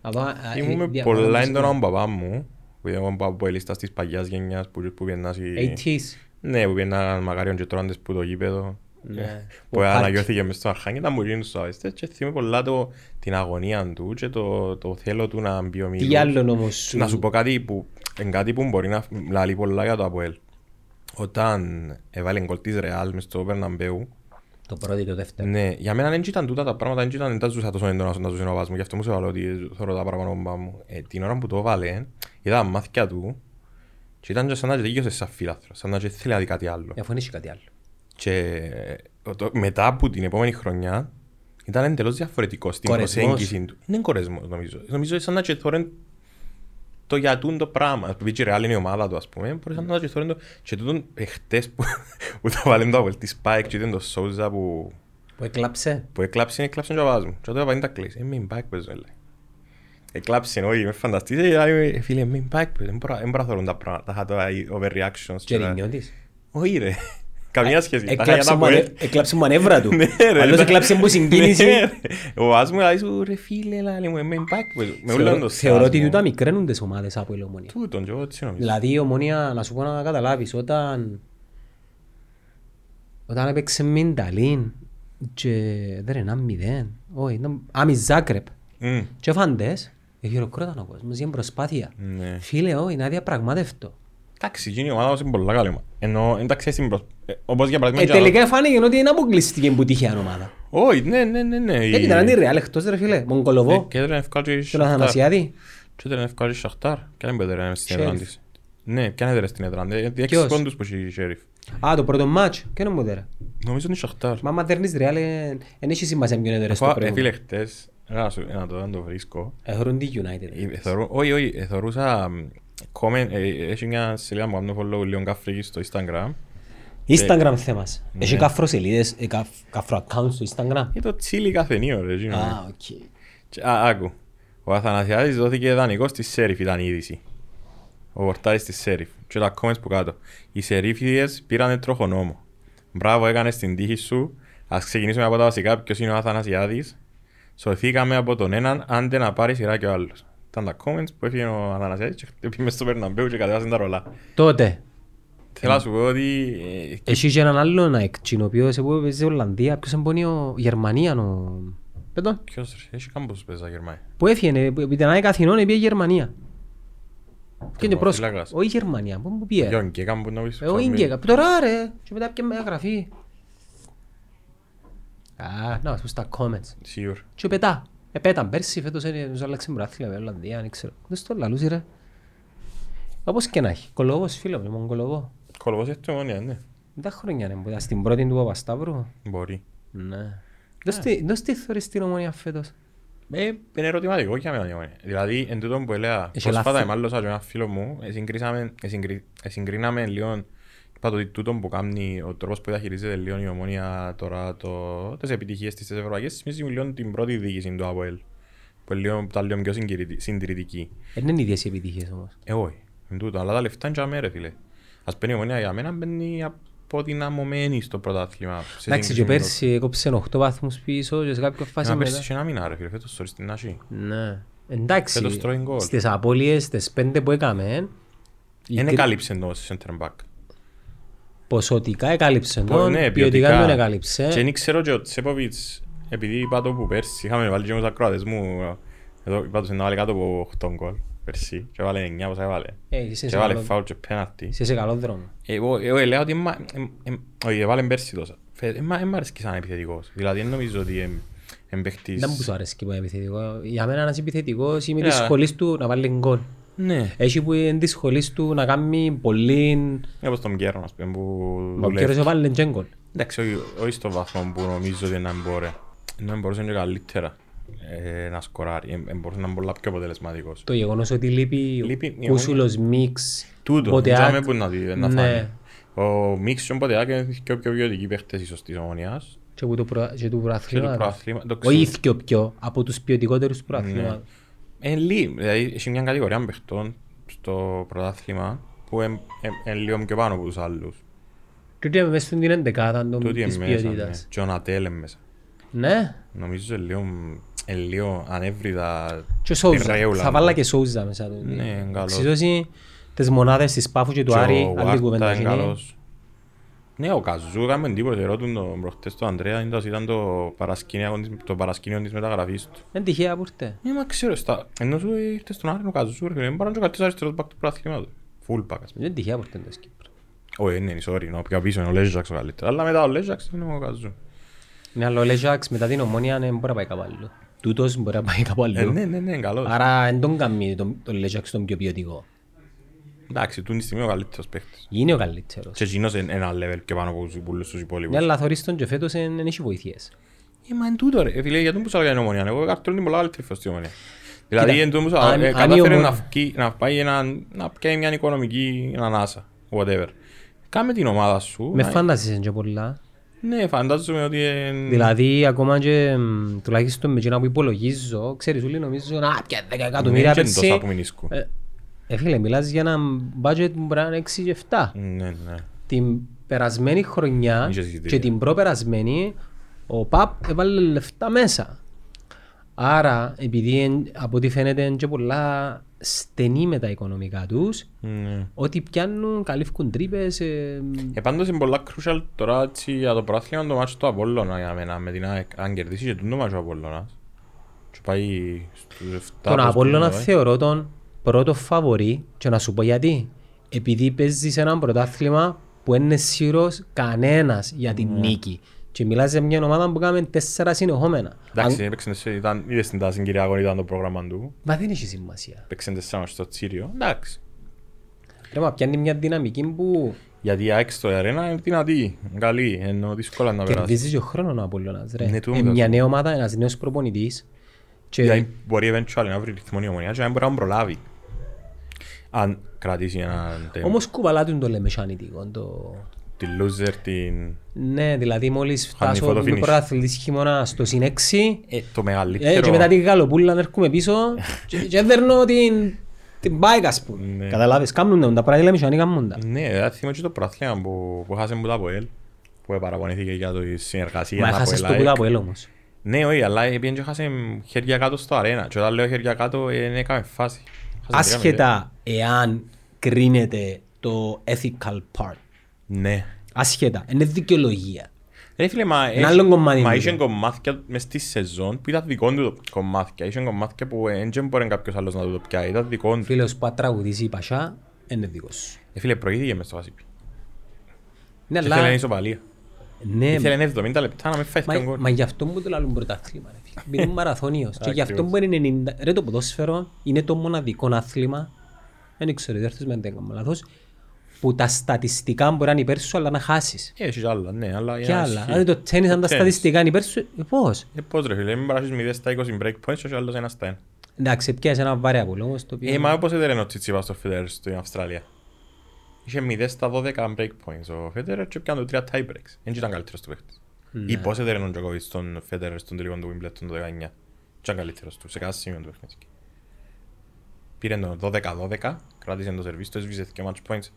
Από- α, ε, Ήμουν δια- πολλά παράδοση- έντονα με παπά μου, που ήταν ο παπά που ελίστας της παγιάς γενιάς, που, που πιένας η... 80s. Ναι, που πιέναν μακάριον και τρώνες που το γήπεδο. Ναι. Που Ο Χάκη. αναγιώθηκε μες στο αρχάνι, ήταν μου γίνουν στους αβεστές και θυμάμαι πολλά το, την αγωνία του και το, το θέλω του να μπει ο Μίλος. Τι άλλο όμως σου... Να σου πω κάτι που, εν κάτι που μπορεί να λαλεί πολλά για το Αποέλ. Όταν έβαλε γκολ της Ρεάλ μες στο Περναμπέου, Το πρώτο ή το δεύτερο. Ναι, για μένα δεν ήταν τούτα τα πράγματα, δεν ήταν δεν τα ζούσα τόσο έντονα όσο τα ζούσε ο παπάς μου, γι' αυτό μου σε βάλω ότι θωρώ τα πράγματα από μπαμπά μου. Ε, την ώρα που το έβαλε, είδα μάθηκια του και ήταν και σαν να τελείωσε σαν φίλαθρος, σαν να και θέλει να δει κάτι άλλο. Ε, Αφού δεν έχει κάτι άλλο. Και ε, το, μετά από την επόμενη χρονιά ήταν εντελώς διαφορετικός στην Κορεσμός. προσέγγιση του. Είναι κορεσμός νομίζω. Νομίζω σαν να και θωρέν το γιατούν το πράγμα. Επειδή η Real είναι η ομάδα του ας πούμε, μπορείς να και θωρέν το... Και τούτον εχτες που, που το βάλεν το Απολ της Spike και ήταν το Sousa που, Που έκλαψε. που έκλαψε, έκλαψε και ο παπάς μου. Και τότε είπα, τα κλείσει. Ε, μην πάει παίζω, λέει. Εκλάψε, όχι, με φανταστείς. Ε, ε, φίλε, μην πάει παίζω. Δεν μπορώ δεν μπορώ να θωρούν τα πράγματα, τα τα overreactions. Και τα- ρινιώτης. Όχι ρε. Καμία σχέση. Τα είχα για Έκλαψε τα μανε- Αποέλ. Έκλαψε μανεύρα του. Ναι, ρε, Άλλος ήταν- έκλαψε που συγκίνηση. Ναι, ρε. Ο παπάς μου λέει σου, ρε φίλε, λέει μου, με μπακ. Με ούλον Θεωρώ- το Θεωρώ ότι σεβασμό. τούτα μικραίνουν τις ομάδες από η Ομονία. Τούτον, και εγώ έτσι νομίζω. Δηλαδή η Ομονία, να σου πω να καταλάβεις, όταν όταν έπαιξε με την Ταλίν και δεν είναι ένα μηδέν, όχι, ήταν άμι Ζάκρεπ Μμ, και φάντες, χειροκρόταν ο κόσμος για προσπάθεια. Ναι. Φίλε, όχι, είναι αδιαπραγμάτευτο. Εντάξει, εκείνη η ομάδα μας είναι πολλά καλή. ομάδα. Ενώ, εντάξει, στην προς... ε, όπως για Ε, παράδειγμα... τελικά φάνηκε ότι είναι αποκλειστική που τυχαία ομάδα. Όχι, ναι, ναι, ναι, ναι. Γιατί ήταν η Ρεάλ εκτός ρε φίλε, Ε, Μογκολοβό, Και έδρανε ευκάλ και η τον Σαχτάρ. Αθανασιάδη. Και έδρανε ευκάλ και η Σαχτάρ. Και αν έδρανε στην Sheriff. έδρα της. Ναι, και αν έδρανε στην έδρα. Ε, Έξι Ποιος; πόντους που έχει η Sheriff. Α, το πρώτο μάτς, και είναι μου δέρα. Νομίζω είναι η Σαχτάρ. Μα άμα δέρνεις Ρεάλ, δεν έχει σημασία ποιον έδερες το Αφού, ε, πρώτο. φίλε, χτες, να σου- να το να το βρίσκω. Έχουν τη United. Ε, θεωρώ- Όχι, όχι, ε, θεωρούσα μ, comment, ε, έχει μια σελίδα που κάνω follow λίγο καφρίκη στο Instagram. Instagram θέμας. Ναι. Έχει κάφρο σελίδες, ε, κάφ- κάφρο account στο Instagram; Για το τσίλι καφενείο ρε. εκείνο. Α, οκ. Και- Α, άκου. Ο Αθανασιάδης δόθηκε δανεικός στη Σέριφ ήταν η είδηση. Ο πορτάρης της Σέριφ. Και τα comments που κάτω. Οι Σερίφιδες πήρανε τροχονόμο. Μπράβο έκανες την τύχη σου. Ας ξεκινήσουμε από τα βασικά. Ποιος είναι ο Αθανασιάδης. Σωθήκαμε από τον έναν, άντε να πάρει σειρά και ο άλλος. Ήταν τα comments που έφυγε ο Αθανασιάδης και πήγε στο Μπερναμπέου και κατέβασαν τα ρολά. Τότε, Θέλω να σου πω ότι... ε, έχει και έναν άλλο να εκτσίνο, ο οποίος που παίζει στην Ολλανδία, ποιος εμπονεί ο Γερμανία, ο... Πέτω, Ποιος ρε, έχει κάμπος που παίζα Γερμανία. που έφυγε, που ήταν ένα καθηνόν, πήγε Γερμανία. Και είναι πρόσωπο, Φύλακας. όχι Γερμανία, πού που πήγε; Γιον και κάμπος να πεις. Ε, Ο Ίγκεκα, που τώρα ρε, και μετά πήγε με γραφή. Α, να, σου στα comments. Σίγουρα. Και πετά. Ε, πέταν πέρσι, φέτος είναι, τους άλλαξε μπράθλια με Ολλανδία, δεν ξέρω. Δεν στο λαλούσε ρε. Όπως και να έχει. Κολοβός φίλο μου, ήμουν κολοβό. Κολοβός έχει το μόνια, ναι. Δεν τα χρόνια είναι που ήταν στην πρώτη του Παπασταύρου. Μπορεί. Ναι. Δώσ' τι- Δώσ' τι θωρείς στην ομονία φέτος. Ε, είναι ερωτηματικό για μένα. Ιωάννη. Δηλαδή, εν τούτον που έλεγα, Έχει πρόσφατα λάθη. εμάλλωσα και ένα φίλο μου, ε, συγκρίσαμε- ε, συγκρι- ε, συγκρίναμε λίγο, είπα το ότι τούτον που κάνει, ο τρόπος που διαχειρίζεται λίγο η ομόνια τώρα, το, τις επιτυχίες της τις ευρωπαϊκές, θυμίζει λίγο την πρώτη διοίκηση του ΑΠΟΕΛ, που είναι λίγο, τα λίγο πιο συγκυρι- συντηρητική. Δεν είναι ίδιες οι επιτυχίες όμως. Ε, όχι, εν τούτο, αλλά τα λεφτά είναι για μέρα, φίλε. Ας παίρνει η ομόνια για μένα, μπαίνει αποδυναμωμένη στο πρωτάθλημα. σε Εντάξει και σύγκριση με το- πέρσι έκοψε 8 βαθμούς πίσω και σε κάποια φάση Μα μετά. πέρσι και ένα μήνα, ρε φίλε, φέτος τώρα στην Άση. Ναι. Εντάξει, Φέτος τρώει γκολ. στις απώλειες, τις πέντε που έκαμε, η Δεν τρι- εκάλυψε το center back. Ποσοτικά εκάλυψε Πω, τον, ναι, ποιοτικά ποιοτικά. τον εκάλυψε. Και δεν ξέρω και ο Τσέποβιτς, επειδή είπα το που πέρσι, είχαμε βάλει και με τους ακροατές μου, εδώ είπα τους να βάλει κάτω από 8 γκολ πέρσι, και έβαλε 9 πόσα έβαλε. Ε, είσαι Και σε έβαλε καλό- φάουλ και πέναλτι. είσαι σε καλό δρόμο. Εγώ εγώ λέω ότι εμ- εμ- εμ- όχι, έβαλε πέρσι τόσα. Φε- εμ- εμ' αρέσει σαν επιθετικός. Δηλαδή δεν νομίζω ότι εμ- εμ παίχτης- Δεν μου σου αρέσει που είναι επιθετικό. Για μένα ένας επιθετικός είμαι Yeah. της σχολής του να βάλει γκολ. Ναι. Έχει που είναι της σχολής του να κάνει πολύ... Είναι όπως τον Γκέρο, ας πούμε, που Ο δουλεύει. κύριος έβαλε και γκολ. Εντάξει, όχι, όχι στο βαθμό που νομίζω ότι να μπορεί. Να μπορούσε και καλύτερα ε, να σκοράρει. Ε, ε, μπορούσε να είναι πολλά πιο αποτελεσματικός. Το γεγονός ότι λείπει Λείπει η Κούσουλος, Μίξ, Τούτο, Μποτεάκ. δεν που να, δει, να Ναι. φάνει. Ο Μίξ και ο Μποτεάκ είναι πιο πιο ποιοτικοί παίχτες ίσως της ομονίας. και που το προ- και του Και το προαθλήματος. προάθλημα. το Όχι ξέρω. πιο πιο, από τους ποιοτικότερους του Ναι. Προαθλήματος. Είναι λίγο, δηλαδή έχει μια κατηγορία παιχτών στο πρωτάθλημα που είναι είναι λίγο πιο πάνω από τους άλλους. Τούτοι είναι μέσα στην εντεκάδα των- Τούτοι της είναι μέσα, ναι. ποιότητας. Και ο Νατέλ είναι μέσα. Ναι, Νομίζω είναι λίγο, είναι λίγο ανέβριδα και Σόουζα. πυρρέουλα. Θα βάλα και Σόουζα μέσα του. Ναι, είναι καλός. Εξισώσει τις μονάδες της Πάφου και του Και Άρη, ο άλλη Βάρτα κουβέντα είναι είναι. καλός. Ναι, ο Καζού έκαμε εντύπωση, ερώτουν τον προχτές τον Ανδρέα, ήταν το- ήταν το παρασκήνιο της- το παρασκήνιο της μεταγραφής του. Δεν τυχαία που ήρθε. Ναι, μα ξέρω, στα... ενώ σου ήρθε στον Άρη ο Καζού, ρε φίλε, είναι παρόν και ο καλύτερος αριστερός back του πρωταθλήματος. Full back, ας πούμε. Δεν τυχαία που ήρθε το Κύπρο. Όχι, ναι, sorry, no, πιο πίσω είναι ο Λέζαξ ο καλύτερος, αλλά μετά ο Λέζαξ είναι ο Καζού. Ναι, αλλά ο Λεζάκς μετά την ομόνια δεν μπορεί να πάει κάπου άλλο. Τούτος μπορεί να πάει κάπου Ε, άλλο. ναι, ναι, ναι, καλός. Άρα δεν τον κάνει τον, τον Λεζάκς τον πιο ποιοτικό. Εντάξει, τούτη στιγμή ο καλύτερος παίχτης. Είναι ο καλύτερος. Και εκείνος είναι ένα level και πάνω από τους πολλούς τους Ναι, υπόλοιπους. αλλά θωρείς τον και φέτος δεν έχει βοηθείες. Ε, μα είναι τούτο ρε, φίλε, γιατί μου πούσα για την ομονία, εγώ καρτώ την πολλά καλύτερη φως στην ομονία. Δηλαδή, Κοίτα, εν τούτο που αν- ε, αν η κατάφερε Ομόνοια- να φκεί- να πάει ένα, να πιάει μια οικονομική ανάσα, whatever. Κάμε την ομάδα σου. Με να- φάντασες και πολλά. Ναι, φαντάζομαι ότι... εν- Δηλαδή, ακόμα και μ, τουλάχιστον με εκείνα που υπολογίζω, ξέρεις, όλοι νομίζω να πια 10 Ναι, εκατομμύρια και είναι τόσα πέρσι. Που μην ισκούν. Ε, Ε, φίλε, μιλάς για ένα budget που μπορεί να είναι 6 και 7. Ναι, ναι. Την περασμένη χρονιά Είχε συζητήσει. και την προπερασμένη, ο ΠΑΠ έβαλε λεφτά μέσα. Άρα, επειδή εν- από ό,τι φαίνεται είναι και πολλά στενοί με τα οικονομικά τους, Ναι. ότι πιάνουν, καλύφκουν τρύπες, ε, Ε, πάντως είναι πολλά crucial τώρα έτσι, για το πρόθλημα το μάτσο του Απόλλωνα για μένα με την ΑΕΚ. Αν κερδίσει και τούτο μάτσο ο Απόλλωνας και πάει στους 7 τον προς Απόλλωνα τούτο, ε. θεωρώ τον πρώτο φαβορή και να σου πω γιατί. Επειδή παίζεις σε ένα πρωτάθλημα που δεν είναι σίγουρος κανένας για την Ναι. νίκη. Και μιλάς για μια ομάδα που κάνουμε τέσσερα συνεχόμενα. Εντάξει, Αν- έπαιξε σε- ήταν, είδες την τάση Κυριακό ήταν το πρόγραμμα του. Μα δεν έχει σημασία. Έπαιξε τεσσάρων στο Τσίριο. Εντάξει. Ρε, μα πιάνει μια δυναμική που Γιατί η ΑΕΚ στο αρένα είναι δυνατή, είναι καλή, ενώ δύσκολα να περάσει. κερδίζεις και ο χρόνος ο Απόλλωνας. Ρε. Ναι, του Ε, όμως. μια νέα ομάδα, ένας νέος προπονητής. Και Δηλαδή μπορεί eventually να βρει ρυθμό η ομονίας και να μπορεί να τον προλάβει. Αν κρατήσει έναν τέμο. όμως κουβαλά του το λέμε σανιτικό. Το... Τη loser, την... Ναι, δηλαδή μόλις Χάνει φτάσω photo με finish. πρωταθλητής χειμώνα στο συν 6, Ε, το Ε, μεγαλύτερο... και μετά την καλοπούλα να έρχομαι πίσω και, και δέρνω την, την bike ας πούμε. Ναι. Καταλάβες, κάνουν τα πράγματα λέμε και κάνουν τα. Ναι, ε, θυμώ και το πράθλημα που, που χάσε μου το ΑΠΟΕΛ, που παραπονήθηκε για το συνεργασία. Μα με έχασες ΑΠΟΕΛ το που ΑΕΚ. τα από όμως. Ναι, όχι, αλλά πήγαινε και χάσε χέρια κάτω στο αρένα. Και όταν λέω χέρια κάτω, ε, δεν έκαμε φάση. Χάσαμε τρία Ασχετά εάν κρίνεται το ethical part. μηδέν. Ναι. Ασχετά, είναι δικαιολογία. Ρε φίλε, μα, Ένα άλλο κομμάτι μα είναι είχε το. κομμάτια μες στη σεζόν που ήταν δικό του το κομμάτια. Είχε κομμάτια που ε, δεν μπορεί κάποιος άλλος να το πιάει. Ήταν δικό του. Φίλος που τραγουδήσει η Πασά, είναι δικός σου. Ε, φίλε, προηγήθηκε μες στο Βασίπι. Ναι, Και θέλει αλλά... ισοπαλία. Ναι, Ήθελε 70 λεπτά να με φάει μα, τον κόλ. μα γι' αυτό μου το λαλούν πρωτάθλημα. ρε φίλε. Επειδή είναι μαραθώνιος. και γι' αυτό Ακριβώς. που είναι 90... Ρε το ποδόσφαιρο είναι το μοναδικό άθλημα, δεν ξέρω, δεν έρθεις με δεν κάνω λάθος, που τα στατιστικά μπορεί να είναι υπέρ σου αλλά να χάσεις. Ε, Έχει κι άλλα, ναι, αλλά... Και για να άλλα. ισχύει. Αν το τέννις αν τα Το τέννις. στατιστικά είναι υπέρ σου, ε, πώς; Ε, πώς ρε φίλε, μην παράσεις 0 στα 20 break points και ο άλλος ένας στα ένα. Εντάξει, πιάσε ένα βαρέα πολύ όμως το οποίο... Ε, μα πώς έδερε ο Τσιτσίπας στο Federer στην Αυστραλία. Είχε 0 στα 12 break points ο Federer και πιάνε το 3 tie breaks. Δεν ήταν καλύτερος του παίχτης. Ναι. Ή πώς έδερε ο Τζοκόβιτς στον Federer στον τελικό του Wimbledon το 19. Ήταν καλύτερος του, σε κάθε σημείο του παιχνίδι. Πήρε το 12-12, κράτησε το σερβίς, το έσβησε και match points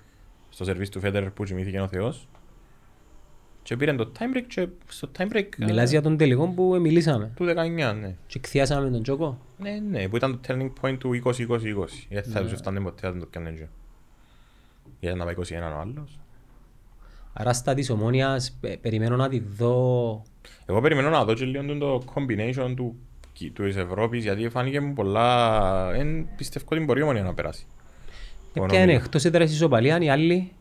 στο σερβίς του Federer που κοιμήθηκε ο Θεός. Και πήρε το time break και στο time break ε, Μιλάς για τον τελικό που ε, μιλήσαμε του 19, ναι. και εκθιάσαμε τον Τζόκο. Ναι, ναι, που ήταν το turning point του 20-20-20. Γιατί Ναι. θα τους έφτανε ποτέ, θα τον το πιάνε έτσι. Για να πάει 21 ο άλλος. Άρα στα της ομόνιας πε- περιμένω να τη δω... Εγώ περιμένω να δω και λίγο το combination του, του της Ευρώπης, γιατί φάνηκε μου πολλά... Εν πιστεύω ότι μπορεί η ομονία να περάσει. Ε, Ο Ποια είναι, νομίζω. εκτός έδρας ισοπαλία, οι άλλοι...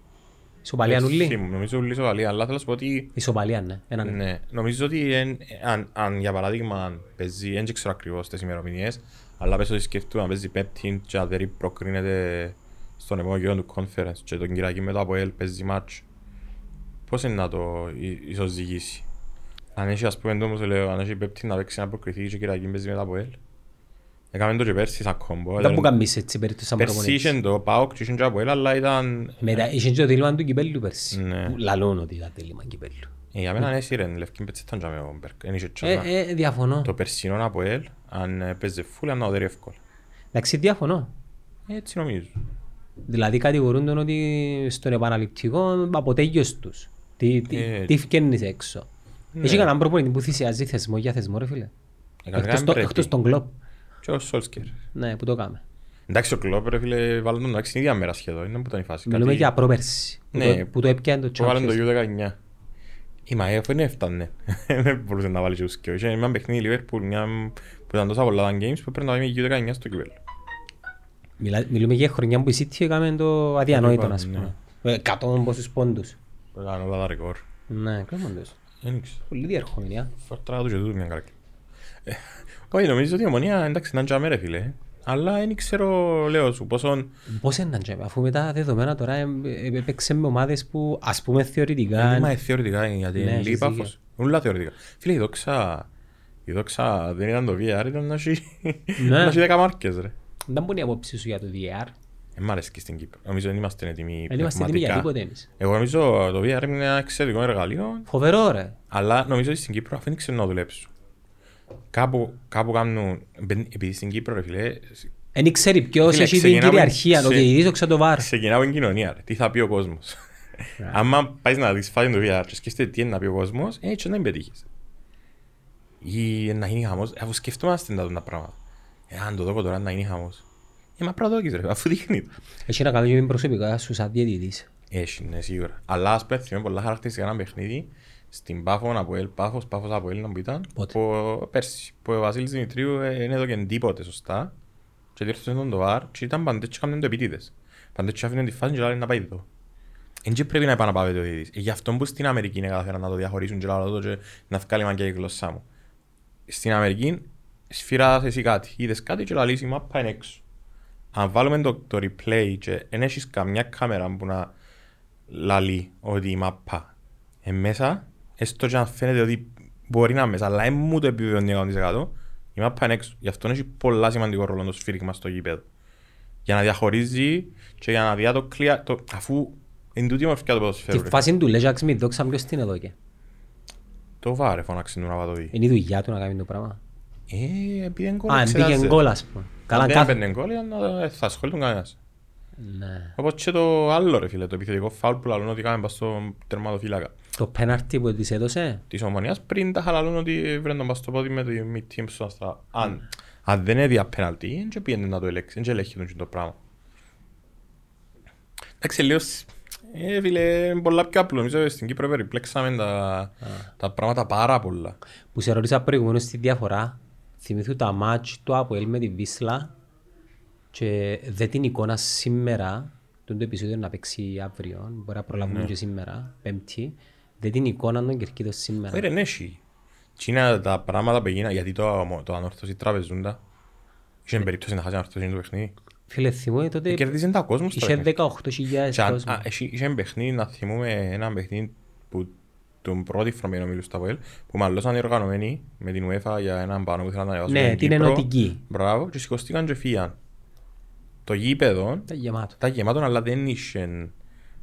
Ισοπαλία Έτσι, νουλή; Νομίζω ούλη σοβαλία, αλλά θέλω να σου πω ότι... Ισοπαλία, ναι. Έναν. Ναι, νομίζω ότι εν, αν, αν για παράδειγμα παίζει, δεν ξέρω ακριβώς τις ημερομηνίες, αλλά πες ότι σκεφτούμε να παίζει πέπτην και αν δεν προκρίνεται στον επόμενο γύρο του conference και τον Κυριακή μετά από ελ παίζει match, πώς είναι να το ι- ισοζυγίσει. Αν έχει ας πούμε όμως λέω, αν έχει πέπτην να παίξει να προκριθεί και Κυριακής παίζει μετά από ελ. Έκαμε το και πέρσι σαν κόμπο. Δεν που κάνεις έτσι περίπτωση σαν Πέρσι προπονητής. είχε το ΠΑΟΚ και είχε και από ελ, αλλά ήταν... Μετά είχε και το τέλημα του κυπέλλου πέρσι. Ναι. Που Λαλούν ότι ήταν τέλημα κυπέλλου. Ε, Για μένα είναι σύρεν, λευκή πετσέταν και ο Μπέρκ. Εν είχε Ε, τσάνα. ε, διαφωνώ. Το περσινό από ελ, αν ε, παίζει φούλα, να οδέρει εύκολα. Εντάξει, διαφωνώ. Έτσι νομίζω. Δηλαδή κατηγορούν τον ότι στον επαναληπτικό αποτέγιος τους. Τι, τι, Ε, τι φκένεις έξω. ναι. Έχει κανέναν προπονητή που θυσιάζει θεσμό για θεσμό ρε φίλε. Ε, κανένα Εκτός, το, πρέπει. εκτός τον κλόπ. Και ο Σόλσκερ. Ναι, που το κάμε. Εντάξει, ο Κλόπ, ρε φίλε, βάλουν τον εντάξει την ίδια μέρα σχεδόν. Είναι που ήταν η φάση. Μιλούμε Κάτι- για πρόπερση. Που, Ναι. το, που το έπιανε το Που βάλουν το Champions. U19. Η ΜΑΕΦ δεν έφτανε. Δεν μπορούσε να βάλει και ουσκιο. Είχε ένα παιχνίδι Liverpool, μια που ήταν τόσα πολλά τα games που έπρεπε να βάλει U19 στο κυπέλλο. Μιλά- Μιλούμε για χρονιά που η City έκαμε το αδιανόητο, είπαμε, ας ναι. πούμε. Ε, Εκατόν πόσους πόντους. Που έκανε όλα τα ρεκόρ. Ναι, κρέμοντες. Δεν ξέρω. Πολύ διερχόμενη, α. Φορτρά τους και τούτου μια καρκή. Ε, Όχι, νομίζω ότι η ομονία εντάξει να τζάμε ρε φίλε. Αλλά δεν ξέρω, λέω σου, πόσο... Πώς είναι να τζάμε, αφού με τα δεδομένα τώρα ε, ε, έπαιξε με ομάδες που ας πούμε Δεν θεωρητικά... είμαι θεωρητικά, γιατί Ναι, είναι έχεις λίγη δίκιο. πάφος. Ούλα θεωρητικά. Φίλε, η δόξα... Η δόξα δεν ήταν το VR, ήταν να έχει... Ναι. να έχει δέκα μάρκες ρε. Δεν μπορεί η απόψη σου για το VR. Δεν μ' αρέσει και στην Κύπρο. Νομίζω δεν είμαστε έτοιμοι Δεν είμαστε έτοιμοι για πνευματικά. τίποτε εμείς. Εγώ νομίζω το VR είναι ένα εξαιρετικό εργαλείο, Φοβερό ρε. αλλά νομίζω ότι στην Κύπρο αφού δεν ξέρω να δουλέψω. Κάπου, κάπου κάνουν, μπεν- επειδή στην Κύπρο ρε φίλε, Εν ξέρει ποιος Φίλε, έχει την ξεκινάμε- κυριαρχία, ο ξε- διαιτητής ο το VR. ξεκινά από την κοινωνία ρε. Τι θα πει ο κόσμος. Ναι. Άμα πάεις να δεις φάση του VR και σκέφτεται τι είναι να πει ο κόσμος, ε, έτσι να μην πετύχεις. Ή να γίνει χαμός, αφού σκεφτόμαστε τα τα πράγματα. Ε, αν το δω τώρα να γίνει χαμός. Ε, μα πρώτα δόκεις ρε, αφού δείχνει. το. Έχει να κάνει και με προσωπικά σου σαν διαιτητής. Έχει, ναι, σίγουρα. Αλλά ας πούμε θυμάμαι πολλά χαρακτηριστικά ένα παιχνίδι στην Πάφο από ελ, Πάφος, Πάφος από ελ να που ήταν. Πότε; Που, πέρσι, που ο Βασίλης Δημητρίου ε, δεν έδωκε τίποτε σωστά. Και διόρθωσε τον το βάρ και ήταν παντές και κάνουν το επίτηδες. Παντές και άφηναν τη φάση και λένε να πάει εδώ. Εν και πρέπει να επαναπάβεται ο διαιτητής. Ε, Γι' αυτό που στην Αμερική είναι καταφέραν να το διαχωρίσουν και λένε το και να βγάλει μαγκιά η γλώσσά μου. Στην Αμερική σφυράς εσύ κάτι. Είδες κάτι και λαλείς η μάπα είναι έξω. Αν βάλουμε το, το replay και δεν έχεις καμιά κάμερα που να λαλεί ότι η μάπα είναι μέσα, έστω και αν φαίνεται ότι μπορεί να είναι μέσα, αλλά δεν μου το επιβεβαιώνει 100%, η μάπα είναι έξω. Γι' αυτό έχει πολλά σημαντικό ρόλο το σφύριγμα στο γήπεδο. Για να διαχωρίζει και για να δει το clear, το, αφού είναι τούτη η μορφιά του ποδοσφαίρου. Τη ρε. φάση του λέει «Τζακ Σμιθ, δόξα ποιος την εδώ και». Το βάρε φωνάξε του να πάει το δει. Είναι η δουλειά του να κάνει το πράγμα. Ε, επειδή είναι γκολ, Α, μπήκε εξετάζεται. γκολ ας πούμε. Καλά Αν δεν κάθε... έμπαινε γκολ, ήταν να- ε, θα ασχοληθούν κανένας. Ναι. Όπως και το άλλο ρε φίλε, το επιθετικό φάουλ που λαλούν ότι κάνουμε πας στο τερματοφύλακα. Το πέναρτι που της έδωσε; της ομονίας πριν τα χαλαλούν ότι βρουν τον πας στο πόδι με το mid-team στο αστρά. Αν, αν δεν έδια πέναλτι, δεν πήγαινε να το ελέξει, δεν ελέγχει τον το πράγμα. Εντάξει, λίγο, σ- ε, φίλε, είναι πολλά πιο απλό. Νομίζω στην Κύπρο περιπλέξαμε τα, τα πράγματα πάρα πολλά. Που σε ρώτησα προηγουμένως τη διαφορά. Θυμήθου τα μάτς του Αποέλ με τη Βίσλα και δε την εικόνα σήμερα, το επεισόδιο να παίξει αύριο, μπορεί να προλαβούμε και σήμερα, πέμπτη, δε την εικόνα των Κερκίδων σήμερα. Όχι ρε, ναι, έχει. Τι είναι τα πράγματα που έγιναν, γιατί το, το ανόρθωση τραπεζούντα. Είχε περίπτωση να χάσει ανόρθωση το παιχνίδι. Φίλε, θυμούμαι τότε Ε, Κερδίζαν τα κόσμος στο είχε παιχνίδι. 18.000 Και αν- κόσμος. α, έχει- Είχε παιχνίδι, να θυμούμε ένα παιχνίδι που τον πρώτη φορά που μιλούσα στα ΒΟΕΛ, που μαλλώσαν οι οργανωμένοι με την UEFA για έναν πάνω που ήθελαν να διαβάσουν Ναι, στην την Κύπρο. ενωτική. Μπράβο, και σηκωστήκαν και φύγαν. Το γήπεδο Ήταν γεμάτο. ήταν γεμάτο, αλλά δεν είχε...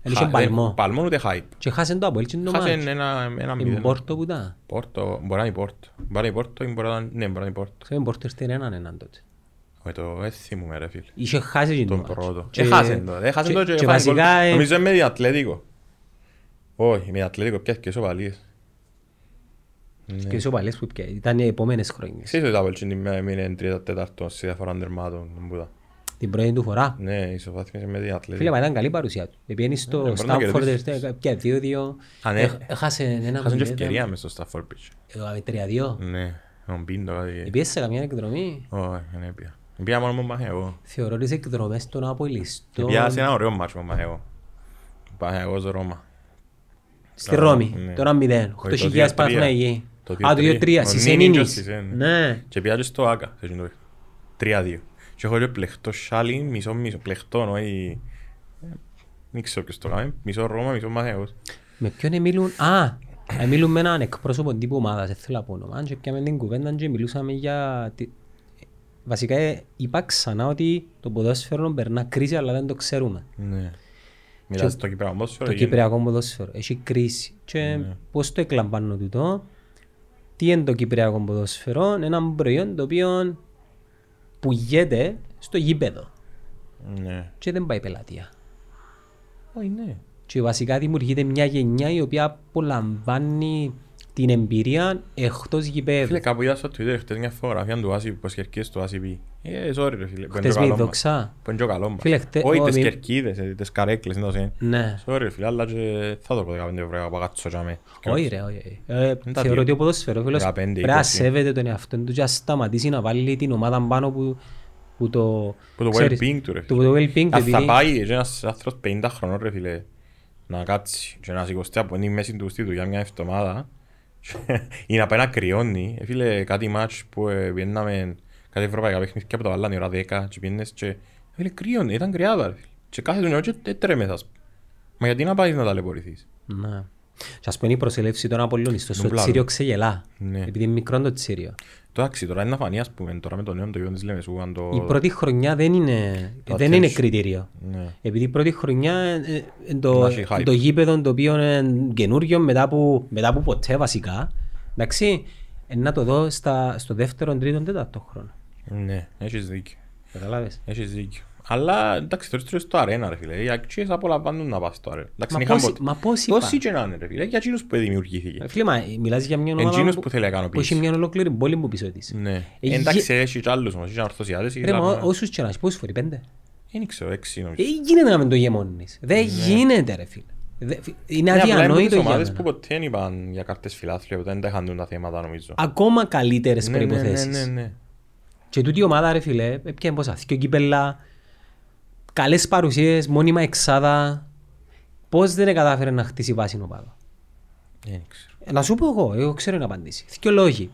Δεν είχε χα- παλμό. Παλμό ούτε hype. Και χάσαν το Αποέλ και το Χάσε μάτς. ένα, ένα Η μηδέν. Πόρτο που ήταν. Πόρτο, μπορεί να είναι η Πόρτο. Μπορεί να είναι η Πόρτο ή μπορεί να είναι... Ναι, μπορεί να είναι η Πόρτο. Ξέρω, η Πόρτο ήρθε έναν έναν τότε. Όχι, το δεν θυμούμαι ρε φίλε. Είχε χάσει και το Τον μάτς. πρώτο. Και- Έχασεν το. Έχασεν και- το και και έφαγε γκολ. βασικά, ε, Νομίζω είναι με την Ατλέτικο. Όχι, με την Ατλέτικο πιάθηκε και σοβαλίες. Και ισοπαλίες που πια. Ήταν οι επόμενες χρόνιες. Ξέρεις ότι τα Βέλτση μείνει τρίτα τέταρτο σε διαφορά τερμάτων. τον Μπούδα. Την πρώτη του φορά. Ναι, ισοβάθμισε με την Φίλε, Ατλέτικο. μα ήταν καλή παρουσία του. Επιένεις στο μπορεί να Στάμφορντ, κερδίσεις. πια 2-2. Α, ναι. Έχ- Έχασε ένα Χάσαν και μηδέν. ευκαιρία μες στο Stafford Beach. Έκαμε 3-2. Ναι, τον πίντο κάτι. Επίσης σε καμιά εκδρομή. Όχι, δεν έπια. Πήγα μόνο με τον Μαχαίγο. Θεωρώ τις εκδρομές των Αποελιστών Πήγα σε ένα ωραίο μάτσο με τον Μαχαίγο. Μαχαίγος Ρώμα. Στη Ρώμη. ναι. Τώρα 0. Όχι, το 8.000 2-3. Παναθηναϊκοί. Το Α, το 2-3. 2-3. Στις Ο Νίνι και ο Ενίνης. Σιζέν. Ναι. Και πήγα και στο Άκα, σε εκείνο το παιχνίδι. Τρία-δύο. Και έχω και πλεχτό σάλι, μισό μισό, πλεχτό, όχι... Δεν ξέρω ποιος το κάνει, μισό Ρώμα, μισό Μαχαίγος. Με ποιον μιλούν. Α, ε, μιλούν με έναν εκπρόσωπο τύπου ομάδας, δεν θέλω να πω όνομα. Και πιάμε την κουβέντα και μιλούσαμε για... τη- Βασικά ε, είπα ξανά ότι το ποδόσφαιρο περνά κρίση αλλά δεν το ξέρουμε. Ναι. Μιλάς στο Κυπριακό ποδόσφαιρο, Το γίνεται. κυπριακό ποδόσφαιρο έχει κρίση. Και Ναι. πώς το εκλαμβάνω τούτο, τι είναι το κυπριακό ποδόσφαιρο, ένα προϊόν το οποίο πουλιέται στο γήπεδο Ναι. και δεν πάει πελατεία. Όχι, ναι. Και βασικά δημιουργείται μια γενιά η οποία απολαμβάνει την εμπειρία εκτός γηπέδου. Φίλε, κάπου είδα στο Twitter χτες μια φωτογραφία του Άση, που κερκίδες του Άση πει. Ε, sorry ρε φίλε, που είναι Χτες το με καλό μας. δοξά. Που είναι το καλό μας. Φίλε, χτε- Όχι ο, τις μη- κερκίδες, ε, τις καρέκλες, είναι το σέν. Ναι. Sorry ρε φίλε, αλλά και θα το πω 15 ευρώ για παγάτσο για με. Όχι ρε, όχι. Ε, τα θεωρώ δύο. ότι ο ποδοσφαιρό φίλος 15, πρέπει να 20. σέβεται τον εαυτό του και να σταματήσει να βάλει την ομάδα πάνω που, που το... Που το ξέρεις, well-being του ρε Το, φίλε. το well-being του Αν θα επειδή... πάει και ένας άνθρωπος 50 χρονών ρε φίλε να κάτσει και να σηκωστεί από την μέση του στη δουλειά μια εβδομάδα Είναι απ' ένα κρυώνει. Ε, Φίλε, κάτι μάτς που ε, πιέναμε κάτι ευρωπαϊκά παιχνίδια που τα βάλανε η ώρα 10 και πιένες και... ε, Φίλε, κρυώνει, ήταν κρυάδα. ρε φίλε. Και κάθε του νερό και έτρεμες, ας πούμε. Μα γιατί να πάεις να ταλαιπωρηθείς; Ναι. Και ας πούμε η προσελεύση των Απολλώνης στο Τον πλάτο. Τσίριο ξεγελά. Ναι. Επειδή είναι μικρό το Τσίριο. Το εντάξει, τώρα είναι να φανεί, ας πούμε, τώρα με το νέο το γιο της Λεμεσού, αν το... Η πρώτη χρονιά δεν είναι, Το δεν είναι attention. κριτήριο. Ναι. Επειδή η πρώτη χρονιά ε, ε, το, Να έχει hype. το γήπεδο το οποίο είναι καινούριο μετά που, μετά που ποτέ βασικά. Εντάξει, ε, να το δω στα, στο δεύτερο, τρίτο, τέταρτο χρόνο. Ναι, έχεις δίκιο. Καταλάβες. Έχεις δίκιο. Αλλά εντάξει, τώρα στο στο αρένα ρε φίλε. Οι αξίες απολαμβάνουν να πας στο αρένα. Εντάξει, Μα είχαν πόσοι- ποτέ. μα πόσοι πάνε. Τόσοι και να είναι ρε φίλε. Για εκείνους που δημιουργήθηκε. Ε, Φίλε, μα μιλάς για μια ομάδα Εκείνος που, που θέλει να που ικανοποιήσει. έχει μια ολόκληρη πόλη που πίσω της. Ναι. Ε, Εντάξει, έχει κι άλλους όμως. Έχει ορθωσιάδες. Ρε, μα ό- όσους και να έχεις, πόσους φορείς, πέντε. Δεν ξέρω, έξι Ε, νομίζω. γίνεται να μην το γεμώνεις. Δεν γίνεται ρε φίλε. Δε- Είναι Ναι, απλά είναι αδιανόητο τις για ομάδες που μένα. ποτέ δεν είπαν για κάρτες φιλάθλια, που δεν τα είχαν τα θέματα νομίζω. Ακόμα καλύτερες Ναι, ναι, ναι, προϋποθέσεις. ναι, ναι. Και τούτη η ομάδα ρε φίλε, έπιανε πόσα, δυο κύπελλα, καλές παρουσίες, μόνιμα εξάδα. Πώς δεν κατάφερε να χτίσει βάση ομάδα; Δεν ξέρω. Ε, Να σου πω εγώ, εγώ ξέρω να απαντήσει. Δυο λόγοι.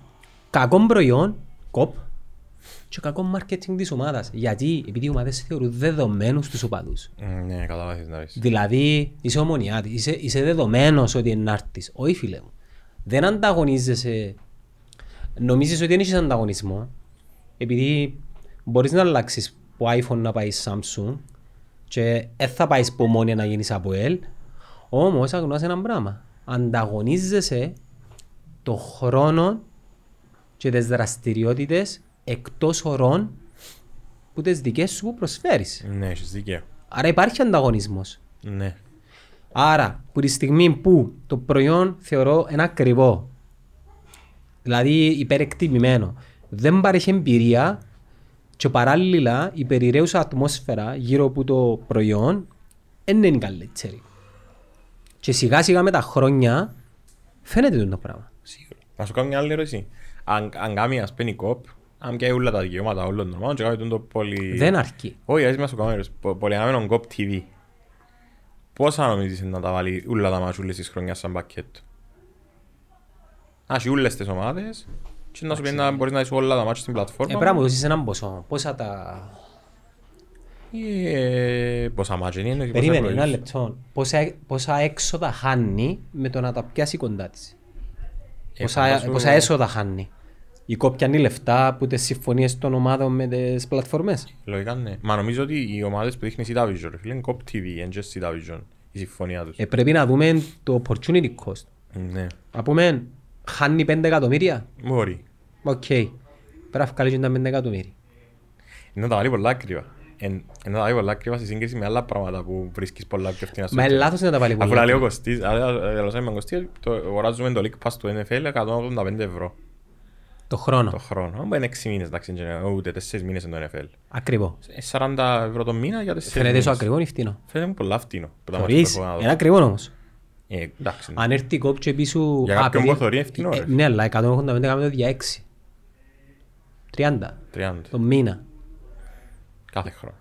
Κακό προϊόν, κοπ, και κακό marketing της ομάδας. Γιατί, επειδή οι ομάδες θεωρούν δεδομένους τους οπαδούς. Μ, Ναι, καταλάβεις να πεις. Δηλαδή, είσαι ομονιάτης, είσαι, είσαι δεδομένος ότι είναι να έρθεις. Όχι φίλε μου. Δεν ανταγωνίζεσαι. Νομίζεις ότι δεν έχεις ανταγωνισμό. Επειδή μπορείς να αλλάξεις από iPhone να πάεις Samsung και δεν θα πάεις από μόνη να γίνεις από L. Όμως αγνώσε ένα πράγμα. Ανταγωνίζεσαι το χρόνο και τις δραστηριότητες εκτός ορών που τις δικές σου που προσφέρεις. Ναι, έχεις δίκαιο. Άρα υπάρχει ανταγωνισμός. Ναι. Άρα, που τη στιγμή που το προϊόν θεωρώ ένα ακριβό, δηλαδή υπερεκτιμημένο, δεν παρέχει εμπειρία και παράλληλα η περιραίουσα ατμόσφαιρα γύρω από το προϊόν δεν είναι καλύτερη. Και σιγά σιγά με τα χρόνια φαίνεται το πράγμα. Σίγουρα. Να σου κάνω μια άλλη ερώτηση. Αν, αν κάνει ας πένει κόπ, αν και όλα τα δικαιώματα όλων των ομάδων και κάνει τον το πολυ... Δεν αρκεί. Όχι, ας να σου κάνω ερώτηση. Πο- Πολυαναμένο κόπ TV. Πόσα νομίζεις να τα βάλει όλα τα μάτς όλες τις χρονιάς σαν πακέτο; Να έχει όλες τις ομάδες και να σου πει να μπορείς να δεις όλα τα μάτς στην Ε, πλατφόρμα. πρέπει να μου δώσεις έναν ποσό. Πόσα τα... Ε, Πόσα μάτς είναι, εννοείς, πόσα Περίμενε προϊόντα. ένα λεπτό. Πόσα, πόσα έξοδα χάνει με το να τα πιάσει κοντά της. Ε, Πόσα, φαντάσου- πόσα έσοδα χάνει. Η κόπιανή λεφτά από τις συμφωνίες των ομάδων με τις πλατφορμές. Λογικά ναι. Μα νομίζω ότι οι ομάδες που δείχνει η CW, ρε φίλε, είναι Cop TV, είναι και CW, η συμφωνία τους. Ε, πρέπει να δούμε το opportunity cost. Ναι. Να πούμε, χάνει 5 εκατομμύρια. Μπορεί. Οκ. Πρέπει να βγάλει και τα 5 εκατομμύρια. Είναι να τα βάλει πολλά ακριβά. Εν- Είναι να τα βάλει πολλά ακριβά σε σύγκριση με άλλα πράγματα που βρίσκεις πολλά πιο φθηνά στο Μα είναι ίντερνετ. λάθος να τα βάλει Αφού πολύ. λέει ο Κωστής, αλλά λαλώσαμε με Κωστής, το αγοράζουμε το League Pass του NFL 185 ευρώ Το χρόνο. το χρόνο. Αν είναι 6 μήνες, εντάξει, είναι ούτε 4 μήνες είναι το NFL. Ακριβό. Ε, 40 ευρώ το μήνα για 4 Φαίνεται σου μήνες. ακριβό ή φτηνό. Φαίνεται μου πολλά φτηνό. που τα μάτια Θωρείς. που έχω να δω. Είναι ακριβό όμως. Ε, εντάξει, ναι. Αν έρθει η κόπ και πει σου... Για «Α, κάποιον παιδί, που θωρεί είναι φτηνό, ε, ρε. Ναι, αλλά 185 κάνουμε το δια 6. 30 30 το μήνα. κάθε χρόνο.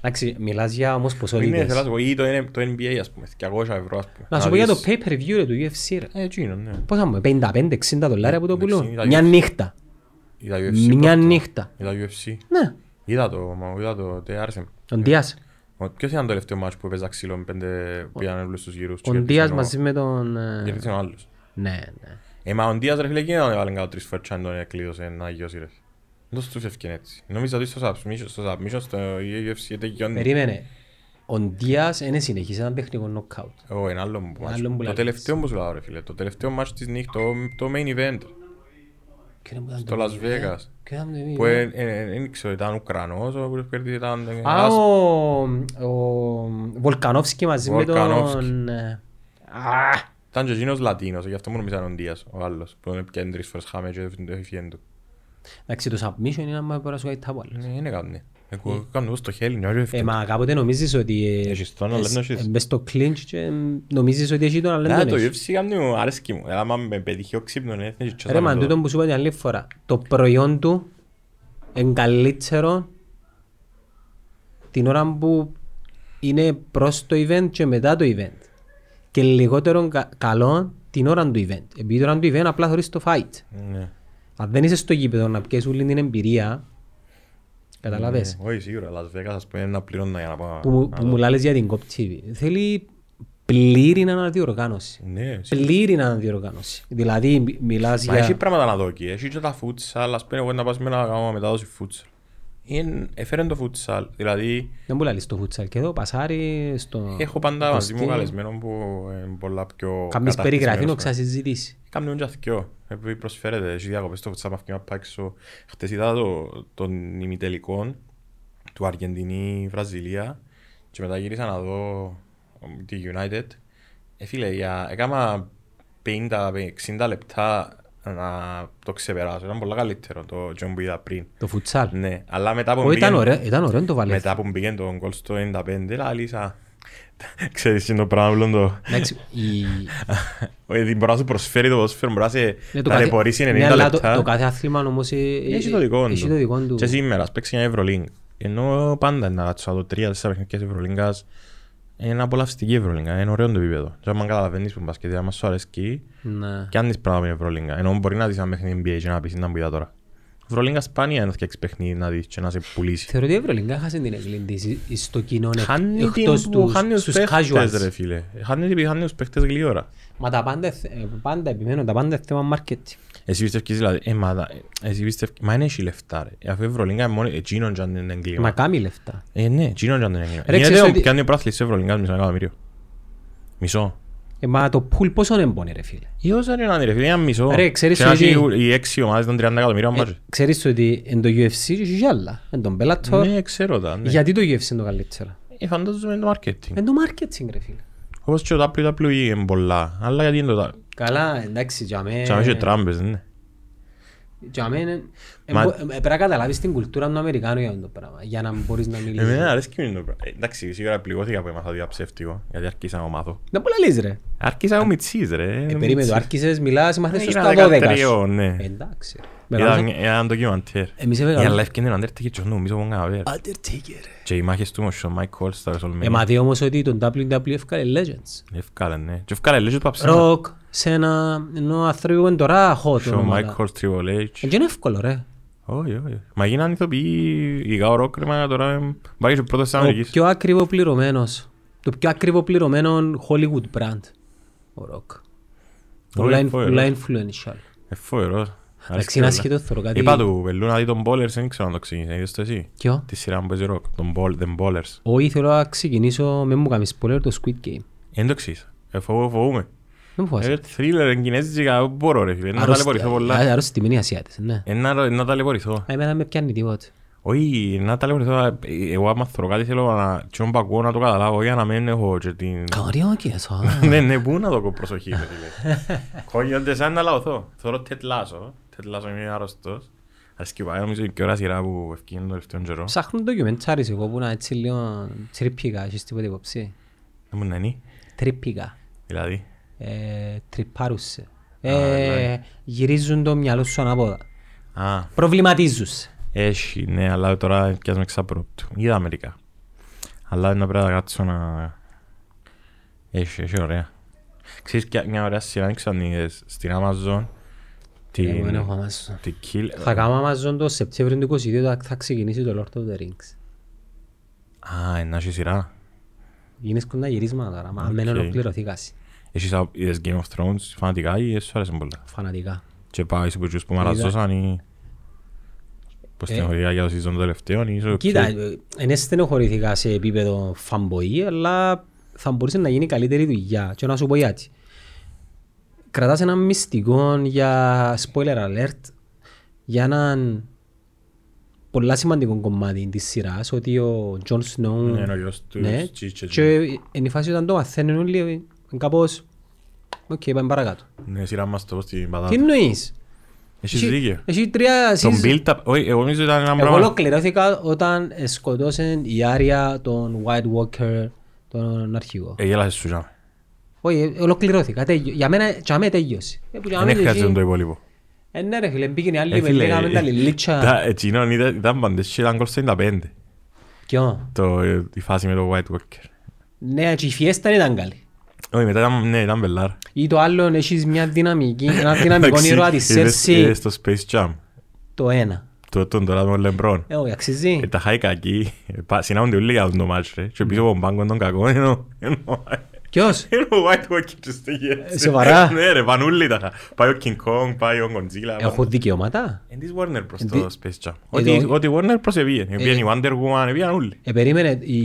Εντάξει, μιλάς για όμως Είναι, ποσότητες. θέλω να σου πω, ή το, N- το NBA ας πούμε, 200 ευρώ ας πούμε. Να σου πω για το δεις- pay-per-view ρε, του UFC ρε. Ε, εκείνο, ναι. Πόσα μου, 55-60 δολάρια που το 60, πουλούν. είδα Μια UFC. νύχτα. Είδα UFC. Μια πρώτο. νύχτα. Είδα UFC. Ναι, Είδα το, μα είδα το, τι άρεσε. μου. ο Ντίας. Ο- Ποιος ήταν το τελευταίο μάτς που έπαιζα ξύλο με πέντε που πήγαν όλους τους γύρους. και Ο κέρδισε Ντίας ο- μαζί με τον... ε, κέρδισε ο άλλος. Ναι, ναι. Ε, μα ο Ντίας ρε φίλε εκείνο τον έβαλε κάτω τρεις φορές και αν τον εκλείδωσε να αγιώσει ρε. Δεν τους τους έφυγε έτσι. Νομίζω ότι στο submission, στο submission στο UFC τελειώνει. Περίμενε. Ο Ντίας είναι συνεχίσει έναν τεχνικό νοκάουτ. Ω, ένα άλλο που Ένα μάτς. άλλο που Το λαλείς. τελευταίο που σου λέω ρε φίλε. Το τελευταίο μάτς της νύχτας, το- το main event. Στο Las Vegas. Που ε, δεν ξέρω, ήταν Ουκρανός, ο που κέρδισε ήταν... ε, Α, ένας- ο, ο Βολκανόφσκι μαζί με Βολκανόφσκι. τον... ε, Α, Ήταν και εκείνος Λατίνος, γι' αυτό μου νομίζω ήταν ο Ντίας, ο άλλος, που τον έπιανε τρεις φορές χάμε και δεν το έφυγε του. Εντάξει, το submission είναι άμα μπορείς να σου κάνει τα πολλά. Ναι, είναι κάτι. Εγώ κάνω στο χέρι, νιώθω Ε, εύκολα. μα κάποτε νομίζεις ότι... ε, Έχεις τον, αλλά δεν έχεις. ε, Μες στο clinch και ε, νομίζεις ότι έχει τον, αλλά Ναι, δεν το τον έχεις. UFC κάνει μου άρεσκει μου. Αλλά άμα με πετύχει ο ξύπνος, ναι, δεν έχει Ρε μα τούτο που σου είπα την άλλη φορά. Το προϊόν του είναι καλύτερο την ώρα που είναι προς το event και μετά το event. και λιγότερο κα- καλό την ώρα του event. Επειδή την ώρα του event απλά θωρείς το fight. Ναι. Αν δεν είσαι στο γήπεδο να πιέσεις όλη την εμπειρία, καταλάβες; Ναι, Όχι, σίγουρα. Las Vegas, ας πούμε, να πληρώνω για να πάω. Που, μου- να που δω. μου λάλες για την COP TV. Θέλει πλήρη αναδιοργάνωση. Ναι, σίγουρα. Πλήρη αναδιοργάνωση. Δηλαδή μι- μιλάς Μα έχει για... πράγματα να δω εκεί. Έχει και τα futsal, ας πούμε, εγώ να πας με να κάνω μετάδοση futsal. Είναι- Έφερε το futsal, δηλαδή Δεν μου λάλες το futsal και εδώ πασάρι στο... έχω πάντα μαζί μου Κωστή. καλεσμένο που είναι πολλά πιο Καμίς περιγραφή να καταρτισμένος. ξασυζητήσει. Κάμουν και αθκιό, επειδή προσφέρεται, έχει διακοπές στο futsal, μαθηκήμα πάει έξω. Χτες είδα το, τον ημιτελικό του Αργεντινή-Βραζιλία και μετά γύρισα να δω τη United. Ε, φίλε, για, έκανα 50-60 λεπτά να το ξεπεράσω. Ήταν πολύ καλύτερο το John που είδα πριν. Το futsal. Ναι, αλλά μετά που Ω, ήταν μπήκε- ωραίο, ήταν ωραίο το βαλέ. μετά που μπήκε το γκολ στο 95, λάλησα. Ξέρεις τι είναι το πράγμα που το... Εντάξει, η... Όχι, μπορεί να σου προσφέρει το ποδόσφαιρο, μπορεί να σε Ναι, το κάθε- ταλαιπωρήσει 90 ναι, αλλά το- λεπτά. Το κάθε άθλημα όμως ε, Έχει το δικό έχει το δικό του. του. Και σήμερα, ας παίξει μια Ευρωλίγκ. Ενώ πάντα να κάτσω να δω τρία-τέσσερα παιχνίδια της Ευρωλίγκας, είναι απολαυστική η Ευρωλίγκα, είναι ωραίο το επίπεδο. Και αν καταλαβαίνεις που μπασκετ, άμα σου αρέσκει, Ναι. και αν δεις πράγμα με Ευρωλίγκα. Ενώ μπορεί να δεις ένα παιχνίδι NBA και να πεις να που είδα τώρα. Ευρωλίγκα σπάνια να φτιάξεις παιχνίδι να δεις και να σε πουλήσει. Θεωρώ ότι η Ευρωλίγκα χάσε την εγκλήν της στο κοινό εκ- Χάνει την εκτός που τους- χάνει τους στους παίχτες casuals. ρε φίλε. Χάνει την- χάνει τους παίχτες γλυόρα. Μα τα πάντα, θε- ε, πάντα επιμένω, τα πάντα είναι θέμα marketing. Εσύ πιστεύεις δηλαδή, ε, μα, τα- ε, εσύ πιστεύεις, μα είναι έχει λεφτά ρε. Αφού η Ευρωλίγκα είναι μόνο εκείνον και αν είναι Μα εγκλήμα. κάνει λεφτά. Ε, ναι, εκείνον και αν είναι εγκλήμα. Ρε, Γιατί ξέρεις ο- ότι- πιάνει ο πράθλης της Ευρωλίγκας μισό εκατομμύριο. Μισό. Ε, μα το pool πόσο έμπονε ρε φίλε; Ή όσα είναι να είναι ρε φίλε, ένα μισό. Ρε, ξέρεις Και να ότι- έχει οι έξι ομάδες των 30 εκατομμύριων Ε, μάτζε. Ξέρεις ότι εν το UFC έχει και άλλα. Εν τον Bellator. Ναι, ξέρω τα, ναι. Γιατί το UFC είναι το καλύτερο; Ε, φαντάζομαι είναι το marketing. Εν το marketing ρε φίλε. Όπως και το WWE είναι πολλά. Αλλά γιατί είναι το τα... Καλά, εντάξει, για μέ... Και να έχει τράμπες, ναι. Για μέ... Μα- Πρέπει να καταλάβεις την κουλτούρα του Αμερικάνου για αυτό το πράγμα. Για να μπορείς να μιλήσεις. Εμένα αρέσκει με το πράγμα. Ε, Εντάξει, σίγουρα πληγώθηκα που έμαθα διαψεύτικο, γιατί άρχισα να μάθω. Δεν πολλά λες ρε. Άρχισα ο Μιτσής, ρε. Ε, ο περίμενε, Μιτσής. το άρχισες, μιλάς, μάθες Έγινα στα 12 σου. 13, ναι. Εντάξει. ρε. Είδα Μεγάλωσα- ένα ντοκιμαντέρ. Εμείς Η έβγαλαμε- αλλά ευκαινεί να έρθει και νομίζω που έκανα βέρα. Undertaker. Και οι μάχες του με ο Mike Cole στα Ε, WrestleMania. μα δει όμως ότι τον WWE έφκαλε Legends. Ευκάλε, ναι. Και ευκάλε λέγει του παψίμα. Ροκ, σε ένα ενώ άνθρωπο που είναι τώρα hot Και ο ονόματα. Mike Cole Triple H. Ε, και είναι εύκολο ρε. Όχι, όχι. Μα γίνανε ηθοποιοί, η Γάο Ροκ, ρε, μα τώρα ε, πάει και πρώτος της Ο Αμερικής. πιο ακριβό πληρωμένος. Το πιο ακριβό πληρωμένο Hollywood brand. Ο Ροκ. Πολλά Όχι, in- φοβερός. πολλά influential. Ε, φοβερός. Εντάξει, Αρέσκει είναι πολλά. ασχετό θέλω κάτι. Είπα του, πελού να δει τον Ballers, δεν ξέρω αν το ξεκίνησε, είδες το εσύ; Ποιο; Τη σειρά που παίζει ροκ, τον Ball, τον Ballers. Όχι, θέλω να ξεκινήσω με μου κάνεις spoiler το Squid Game. Εν το εξής. Ε, φοβώ- φοβούμαι. Δεν μου φοβάσαι. Ε, thriller, εν κινέζικα, δεν μπορώ ρε φίλε, να Αρρώστη- ταλαιπωρηθώ πολλά. α- Αρρωστημένοι οι Ασιάτες, ναι. Ε, να- Να ταλαιπωρηθώ. Α, Εμένα με πιάνει τίποτε. Όχι, να ταλαιπωρηθώ. ε, Εγώ άμα θέλω κάτι θέλω να τσιόν που ακούω να το καταλάβω για να μην έχω και την... Καριόκες, ας. Ναι, ναι, πού να δω προσοχή, ρε φίλε. Κόγιονται σαν να λαωθώ. Θέλω Ted Lasso. Ted Lasso είναι άρρωστος. Αρέσκει πάει, νομίζω είναι και ώρα σειρά που ευκαιρία τον τελευταίο καιρό. Ψάχνω ντοκιμεντσάρις εγώ που να έτσι λίγο τρυπικά, έχεις τίποτε υποψή. Δεν μου να είναι, Τρυπικά. δηλαδή; Ε, τρυπάρουσε. ναι. Ε, γυρίζουν το μυαλό σου ανάποδα. Α, Προβληματίζους. έχει, ναι, αλλά τώρα πιάσουμε ξαπρόπτου. Είδα Αμερικά. Αλλά είναι πρέπει να κάτσω να... Έχει, έχει ωραία. Ξέρεις και μια ωραία σειρά, δεν ξέρω αν είδες, στην Amazon. Εγώ δεν Την... έχω αμέσως. Την Kill... Θα κάνω Amazon το Σεπτέμβριο του 22 θα- θα ξεκινήσει το Lord of the Rings. Α, είναι έχει σειρά. Είναι σκοντά γυρίσματα τώρα, μα δεν Οκ. ολοκληρωθεί κάτι. Έχεις α- είδες Game of Thrones φανατικά ή σου άρεσε πολλά; Φανατικά. Και πάει σε πουτσούς που Είδα. μαραζώσαν ή... Πως Ε. την χωριά για το season το τελευταίο ή σου... Κοίτα, δεν στενοχωρηθήκα σε επίπεδο fanboy, αλλά θα μπορούσε να γίνει καλύτερη δουλειά. Και να σου πω γιατί. Κρατάς ένα μυστικό για spoiler alert για έναν πολλά σημαντικό κομμάτι της σειράς ότι ο Τζον Σνόου Ναι, είναι ο γιος τους ναι, Τσίτς και και είναι η φάση όταν το μαθαίνουν όλοι είναι κάπως οκ, πάμε παρακάτω. Ναι, σειρά μας το πω στην Τι πατάτα. εννοείς; Έχεις Έχει- δίκιο. Έχει τρία Τον season. build-up, όχι, εγώ νομίζω ήταν ένα Εγώ πράγμα... ολοκληρώθηκα όταν σκοτώσαν η Άρια τον White Walker τον αρχηγό. Ε, γέλασες σου τζιαμέ. Όχι, ε, ολοκληρώθηκα. τέλειο. Για μένα, για μένα τέλειωσε. Ε, που για Δεν μένα χρειάζεται εσύ- το υπόλοιπο. Ε, ναι ρε φίλε, μπήκαν οι άλλοι Ε, με φίλε, λέγαμε τα ε, λιλίτσα. τα- Εκείνον ήταν ήταν παντές και ήταν γκολ στο 95. Ποιο; Το, ε, η φάση με το White Walker. Ναι, και η φιέστα ήταν καλή. Όχι, μετά ήταν, ναι, ήταν μπελάρ. Ή το άλλο έχεις μια δυναμική, ένα δυναμικό Εντάξει, ήρωα της είδες- Σέρση είδες το Space Jam. το ένα. Το τον τώρα με τον Λεμπρόν. Ε, όχι, αξίζει. Ε, Τα χάει κακή. Ε, πα- Συνάγονται όλοι για αυτό το μάτς ρε. Και πίσω από τον πάγκο των κακών είναι ο- είναι ο- Ποιος; είναι ο White Walker και στέγει έτσι. Ε, σοβαρά; Ναι ρε, πάνε όλοι τα χα- Πάει ο King Kong, πάει ο Godzilla. Έχουν δικαιώματα. Εν της Warner προς Εν το τι- Space Jam. Ε, Ό,τι το- ό,τι Warner προς επήγε. Επήγαν Ε, η Wonder Woman, επήγαν όλοι. Ε, περίμενε, η,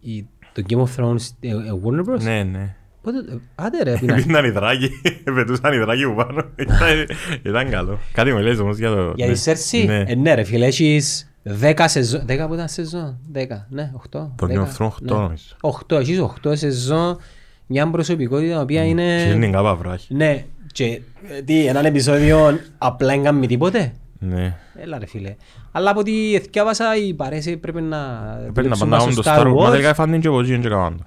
η, το Game of Thrones, ε, ε, Warner Bros; Ναι, ναι. Πότε, ε, άντε ρε, πεινά. Επήγαν οι δράκοι, πετούσαν οι δράκοι που πάνω. Ήταν- Ήταν καλό. Κάτι με λες όμως για το... Για ναι. τη Σέρση, Ναι. ε, ναι ρε φίλε, έχεις 10 σεζόν, 10 που ήταν σεζόν, 10, ναι, 8. Το Game of Thrones 8 νομίζω. 8, έχεις 8 σεζόν, μια προσωπικότητα η οποία Και είναι... είναι κάπα βράχη. Ναι, και ε, τι, έναν επεισόδιο απλά δεν κάνει τίποτε; Ναι. Έλα ρε φίλε. Αλλά από ό,τι εθιάβασα η παρέση πρέπει να... Πρέπει να δουλέψουν πάνε στο το Star Wars. Μα Wars. τελικά έφανε και από εκεί και έκαναν το.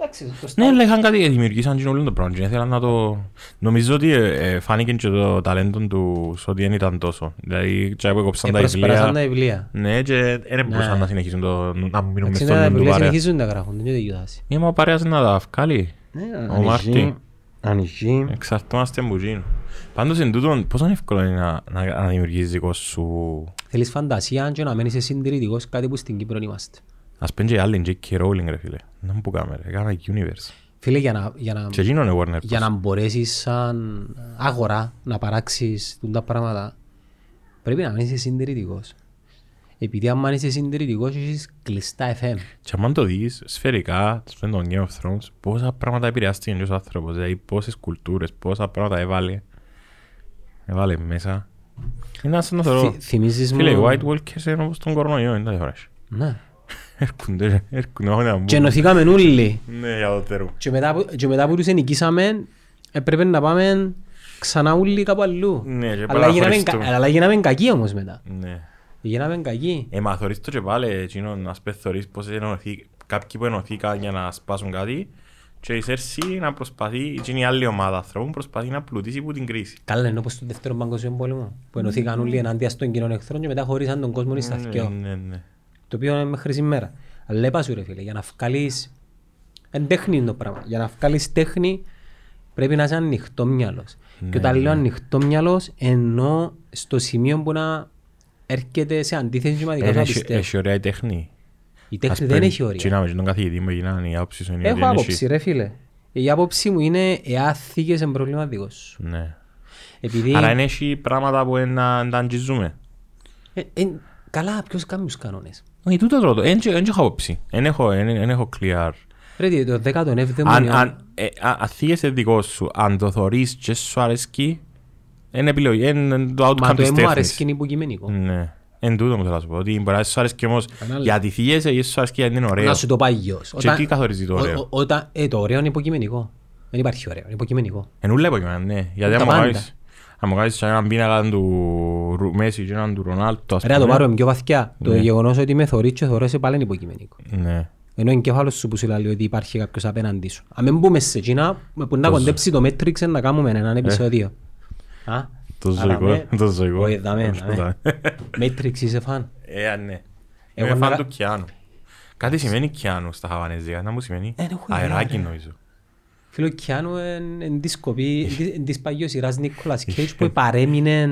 Εντάξει, το Star Ναι, αλλά είχαν κάτι, δημιουργήσαν και όλο το πράγμα και ήθελαν να το... Νομίζω ότι ε, ε, φάνηκε και το ταλέντο του ότι δεν ήταν τόσο. Δηλαδή, και που έκοψαν τα Προσπεράσαν τα βιβλία. βιβλία. Ναι, και δεν μπορούσαν Ναι. να συνεχίσουν το... να μείνουν μες Εντάξει, στο τα νου του βιβλία παρέα. συνεχίζουν να γράφουν, δεν είναι το ίδιο τάσης. Είμαι ο παρέας να τα βγάλει. Ναι, Ο Μάρτι. Ανοιγεί. Εξαρτώμαστε από εκείνο. Πάντως, εν τούτον, πόσο εύκολο είναι να, να, να δημιουργήσεις δικό σου... Θέλεις φαντασία και να μένεις συντηρητικός κάτι που στην Κύπρο είμαστε. Ας πέντε και άλλοι, J.K. Rowling, ρε φίλε. Να μου που κάμε, ρε. Κάνα universe. Φίλε, για να, για να, Και εκείνο είναι Warner. για να μπορέσεις σαν αγορά να παράξεις τούν τα πράγματα, πρέπει να μένεις συντηρητικός. Επειδή αν είσαι συντηρητικός, έχεις κλειστά FM. Και αν το δεις σφαιρικά, στον τον Game of Thrones, πόσα πράγματα επηρεάστηκε και ο άνθρωπος, δηλαδή πόσες κουλτούρες, πόσα πράγματα έβαλε, έβαλε μέσα. Είναι σαν να θεωρώ, Θυ- Θυμίζεις φίλε, οι μου... White Walkers είναι όπως τον κορονοϊό, είναι τα διαφοράς. Ναι. Έρχονται, έρχονται, όχι να μου. Και ενωθήκαμε όλοι. Ναι, για το τερού. Και μετά, που- και μετά που τους ενικήσαμε, έπρεπε να πάμε ξανά όλοι κάπου αλλού. Ναι, και Αλλά γίναμε, κα- παραχωριστούμε. αλλά γίναμε κακοί όμως μετά. Ναι. Γίναμε κακοί. Ε, μα θωρείς το και πάλι, εκείνο, να σπες θωρείς πώς ενωθεί, κάποιοι που ενωθήκαν για να σπάσουν κάτι και η Σέρση να προσπαθεί, εκείνη η άλλη ομάδα ανθρώπων προσπαθεί να πλουτίσει από την κρίση. Καλά είναι όπως στο δεύτερο παγκοσμίο πόλεμο που ενωθήκαν όλοι ενάντια στον κοινών εχθρών και μετά χωρίσαν τον κόσμο στα Ναι, δυο. ναι, ναι. Το οποίο είναι μέχρι σήμερα. Αλλά είπα σου ρε φίλε, για να βγάλεις... Εν τέχνη είναι το πράγμα. Για να βγάλεις τέχνη πρέπει να είσαι ανοιχτό μυαλός. Ναι, Και όταν λέω ανοιχτό μυαλός εννοώ στο σημείο που να έρχεται σε αντίθεση με Ε, να Έχει πιστεύει. έχει ωραία η τέχνη. Η τέχνη δεν έχει όρια. Τι να με τον καθηγητή μου έγιναν οι άποψεις σου είναι ότι Έχω δεν άποψη έχει. ρε φίλε. Η άποψη μου είναι εάν θίγεσαι πρόβλημα δικό σου. Ναι. Επειδή... Άρα δεν έχει πράγματα που να να τα αγγίζουμε. Ε, ε, καλά, ποιος κάνει τους κανόνες. Όχι, τούτο τρώω. Δεν έχω άποψη. Δεν έχω, εν- εν έχω clear. Ρε, τι, το 17ο Αν, αιώνα- αν, ε, α- αν θίγεσαι δικός σου, αν το θωρείς και σου αρέσκει, είναι επιλογή, είναι το Μα outcome το της έμμο τέχνης. αρέσκει είναι υποκειμενικό. Ναι. Εν τούτο μου θέλω να σου πω. Ότι μπορεί να σου αρέσκει όμως Κανάλι. γιατί θίγεσαι ή σου αρέσκει γιατί είναι ωραίο. Να σου το πάει γιος. Και τι καθορίζει το ο- ωραίο. ο- όταν- ε, το ωραίο είναι υποκειμενικό. Δεν υπάρχει ωραίο, είναι υποκειμενικό. Εν ούλα υποκειμένα, ναι. Γιατί Τα αν μου πάντα. κάνεις- αν μου κάνεις έναν πίνακα του Ρου- Μέση και έναν του Ρονάλτο, ας Ρε, να το πούμε, πάρουμε πιο βαθιά. Το Ναι. γεγονός ότι με θωρείς και θωρέσαι πάλι είναι υποκειμενικό. Ναι. Ενώ ο εγκέφαλος σου που σου λέει ότι υπάρχει κάποιος απέναντί σου. Αν μην μπούμε σε εκείνα που να Το κοντέψει το Matrix να κάνουμε έναν επεισόδιο. Α, Το αλλά ζωικό, με- το ζωικό. Όχι, δάμε, Όχι, δάμε. δάμε. Matrix είσαι φαν; Ε, α, ναι. Εγώ Είμαι να φαν κα- του Κιάνου. Κάτι σημαίνει Κιάνου στα Χαβανέζικα, να μου σημαίνει. Ε, δεν έχω ιδέα, Αεράκι ρε. νομίζω. Φίλο Κιάνου εν της σκοπή, εν της παγιός σειράς Νίκολας Κέιτς που παρέμεινε...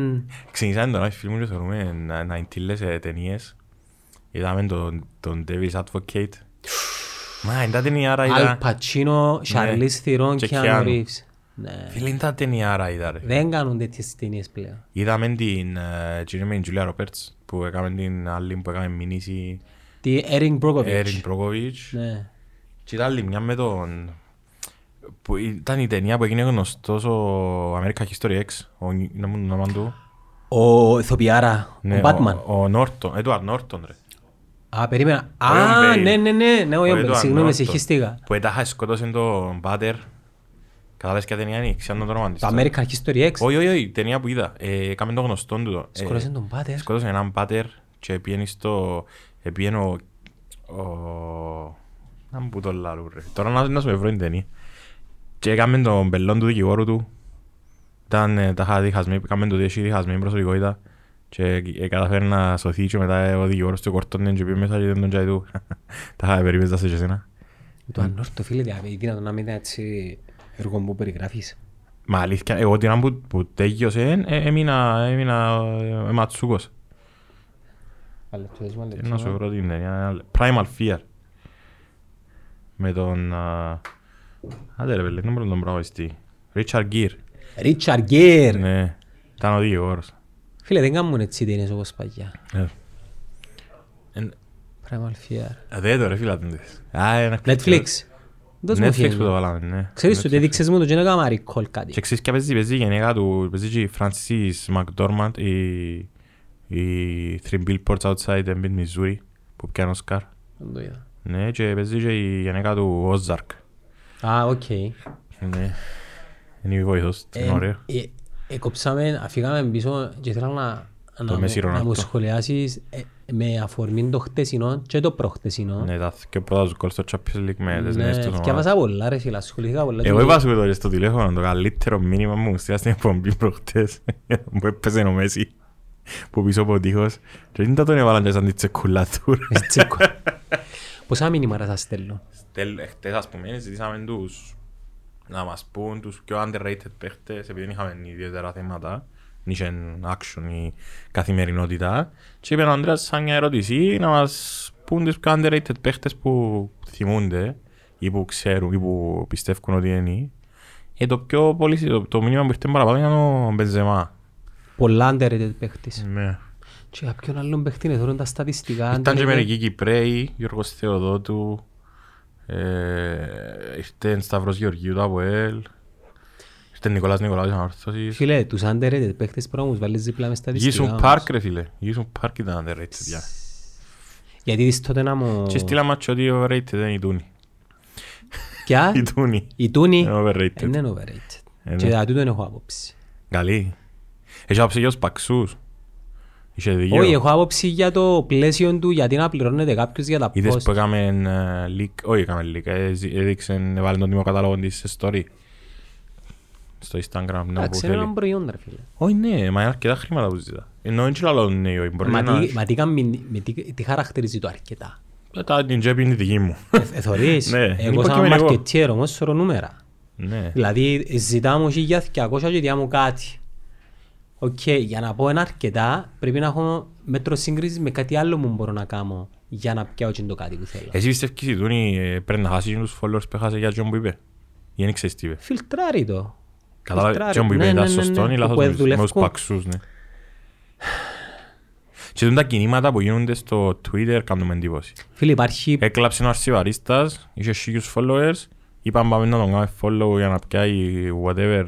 Ξεκινήσαμε τον Άφη φίλοι μου και θεωρούμε να, να εντύλες ε, ταινίες. Είδαμε τον, τον Devil's Advocate. Μα, είναι τα ταινιάρα Αλ είδα. Πατσίνο, Σαρλίς Θηρόν, Ναι. Και Κιάνου Κιάνου. Ρίβς. Ναι. Φίλε, είναι τα ταινιάρα είδα ρε. Δεν κάνουν τέτοιες ταινίες πλέον. Είδαμε την ε, εκείνη με την Julia Roberts που έκαμε την άλλη που έκαμε μηνύση Τι Έρινγκ Μπρόκοβιτς. Erin Brockovich. Ναι. Και ήταν άλλη μια με τον... που ήταν η ταινία που έγινε γνωστός ο American History X, ο, να μου το όνομα του. Ο Ηθοποιάρα, ο Ναι, Batman. Ο, ο Norton, Edward Norton ρε. Α, περίμενα. Ο Α, Ian Bale. ναι, ναι, ναι, ναι, ο Ο Ιόμπελ, Edward συγγνώμη, Norton, σε χίστηκα. Που έταχα σκότωσε τον Πάτερ. Κατάλαβες ποια ταινία είναι, ξέρω το όνομα της. Το American History X. Όχι, όχι, όχι, ταινία που είδα. Ε, Έκαμε τον γνωστόν του. το. Ε, Σκόρασε τον Πάτερ. Σκότωσε έναν Πάτερ και πήγαινε στο... ε, Πήγαινε ο... ο- Να μου πω το λάρου ρε. Τώρα να, να σου με βρω την ταινία. Και έκαμε τον πελόν του δικηγόρου του. Ήταν, ε, τα είχα διχασμένη, έκαμε το διέσχη διχασμένη προσωπικότητα. Και ε, καταφέρει να σωθεί και μετά ε, ο δικηγόρος του κορτώνε και πήγε μέσα και δεν τον τσάι του. Τα είχα περίπεζα σε και εσένα. Το ανόρθω φίλε, δηλαδή, δυνατόν να μην είναι έτσι έργο που περιγράφεις. Μα αλήθεια, εγώ την ώρα που, που τέλειωσε, ε, έμεινα, έμεινα ε, ματσούκος. Αλεπτό, δες μου Τι να σου αλεπτό. βρω την ταινία, Primal Fear. Με τον... α, Άντε ρε πέλε, δεν μπορώ να τον πραγματιστεί. Richard Gere. Richard Gere. Ναι, ήταν ο δύο όρος. Φίλε, δεν κάνουν έτσι ταινίες όπως παλιά. Ε. Εν- Primal Fear. Ε, Δεν το ρε φίλα την δεις. Α, ένα Netflix. Δώσ' μου Netflix φίλε. που το βάλαμε, ναι. Ξέρεις ότι έδειξες μου το και να κάνω recall κάτι. Και ξέρεις και παίζει, παίζει η γενικά του, παίζει και η Francis McDormand, η, η Three Billboards Outside Ebbing, Missouri, που πιάνε Oscar. Δεν το είδα. Ναι, και παίζει και η γενικά του Ozark. Α, οκ. Ναι. Είναι η βοηθός, είναι ωραίο. Ε, ε, Εκόψαμε, αφήκαμε πίσω και ήθελα να, να, μου- Μέσι να μου Ρονάλντο. σχολιάσεις ε, με αφορμή το χτεσινό και το προχτεσινό. Ναι, τα και πρώτα του γκολ στο Champions League με τις νέες Ναι, τους ομάδες. θκιάβασα πολλά ρε φίλε, ασχολήθηκα πολλά. Εγώ και- είπα σου τώρα στο τηλέφωνο το καλύτερο μήνυμα μου στείλα στην εκπομπή προχτές που έπαιζε ο Μέσι που πίσω από ο τείχος και δεν τον έβαλαν και σαν την τσεκουλατούρα. Τσίκο. Πόσα μήνυμα σας στέλνω; Στέλ- Χτες ας πούμε ζητήσαμε τους να μας πούν τους πιο underrated παίχτες επειδή δεν είχαμε ιδιαίτερα θέματα είχε action η καθημερινότητα και είπε ο Ανδρέας σαν μια ερώτηση να μας πούν τους πιο underrated παίχτες που θυμούνται ή που ξέρουν ή που πιστεύουν ότι είναι ε, το πιο πολύ το, το μήνυμα που ήρθε παραπάνω ήταν ο Μπενζεμά Πολλά underrated παίχτης. ναι. Και για ποιον άλλον παίχτη είναι, θεωρούν τα στατιστικά. Ήταν και underrated. μερικοί Κυπρέοι, Γιώργος Θεοδότου, ε, ήρθε Σταύρος Γεωργίου του ΑΠΟΕΛ, ήρθε Νικολάς Νικολάου της Ανόρθωσης. Φίλε, τους underrated παίχτες πρέπει να τους βάλεις δίπλα μες στατιστικά. Γίσουν όμως. Πάρκ ρε φίλε, Γίσουν Πάρκ ήταν underrated πια. Γιατί δεις τότε να μου... Και στείλα μάτσο ότι overrated είναι η Τούνη. Ποια; Η Τούνη. Η Τούνη; Είναι overrated. είναι overrated. Ε, ναι. Και για τούτον έχω άποψη. Καλή. Έχει άποψη για τους Παξούς. Είχε δίκιο. Όχι, έχω άποψη για το πλαίσιο του, γιατί να πληρώνεται κάποιος για τα Είδες που post. έκαμε ε, leak, όχι έκαμε leak, ε, ζη- έδειξε, έβαλε τον τίμο κατάλογο της σε story. Στο Instagram, ναι, που Εντάξει, είναι θέλει. ένα προϊόν, ρε φίλε. Όχι ναι, μα είναι αρκετά χρήματα που ζητά. Ενώ δεν ξέρω ναι, όχι, μπορεί Μα να... τι- Μα τι κάνει- με τι- τι χαρακτηρίζει το αρκετά; Ε, Τα την τσέπη είναι δική μου. Ε, Θωρείς, Ναι, είναι εγώ σαν υποκειμενικό. μαρκετιέρ όμως σωρώ νούμερα. Ναι. Δηλαδή ζητά μου 1200 και διά μου κάτι. Οκ, για να πω ένα αρκετά πρέπει να έχω μέτρο σύγκρισης με κάτι άλλο που μπορώ να κάνω για να πιάω και το κάτι που θέλω. Εσύ πιστεύεις η Τούνη ε, πρέπει να χάσει και τους followers που έχασε για τον που είπε; Ή δεν ξέρεις τι είπε; Φιλτράρει το. Κατάλαβε Φιλτράρει. και που είπε Ναι, ήταν ναι, ναι, σωστό ναι, ή που λάθος με τους- με τους δουλεύκουν. παξούς, ναι. Και τούτα τα κινήματα που γίνονται στο Twitter κάνουν με εντύπωση. Φίλε, υπάρχει Έκλαψε ο αρσιβαρίστας, είχε χίλιους followers, είπαν πάμε να τον κάνουμε follow για να πιάει whatever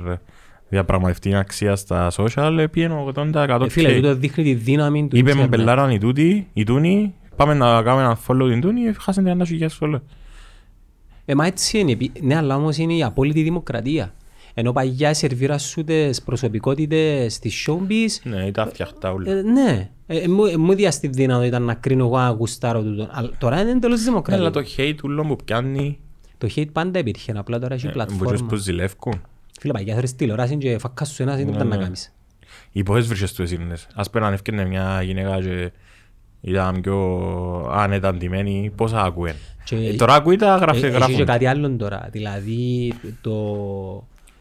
διαπραγματευτεί αξία στα social, πήγαινε 80% Ε, Φίλε, και τούτο δείχνει τη δύναμη του είπε μου ίντερνετ. πελάραν οι τούτοι, οι τούνοι, πάμε να κάνουμε ένα follow την τούνη, χάσαν 30.000 follow. Ε, μα έτσι είναι. Επί- Ναι, αλλά όμως είναι η απόλυτη δημοκρατία. Ενώ παγιά σερβίρα σου τις προσωπικότητες στις showbiz, Ναι, ήταν φτιαχτά όλα. ε, ναι. Ε, ε, μου- ε, μου διάστη δυνατότητα να κρίνω εγώ να γουστάρω τούτο. Αλλά τώρα είναι εντελώς Ναι, αλλά δημοκρατία. το hate ούλο που πιάνει, Το hate πάντα υπήρχε, απλά τώρα έχει ε, μπορείς πλατφόρμα. που ζηλεύκουν. Φίλε, παγιά θέλεις τηλεόραση και φακάς σου ένας είναι Ναι, που να ναι. κάνεις. Οι πόσες βρήκες τους εσύνες. Ας πέραν ευκαιρνε μια γυναίκα και ήταν πιο άνετα ντυμένη, πόσα ακούεν. Και- Ε, Τώρα ακούει τα Ε, γράφει, Έχει και γράφουν. κάτι άλλο τώρα. Δηλαδή, το...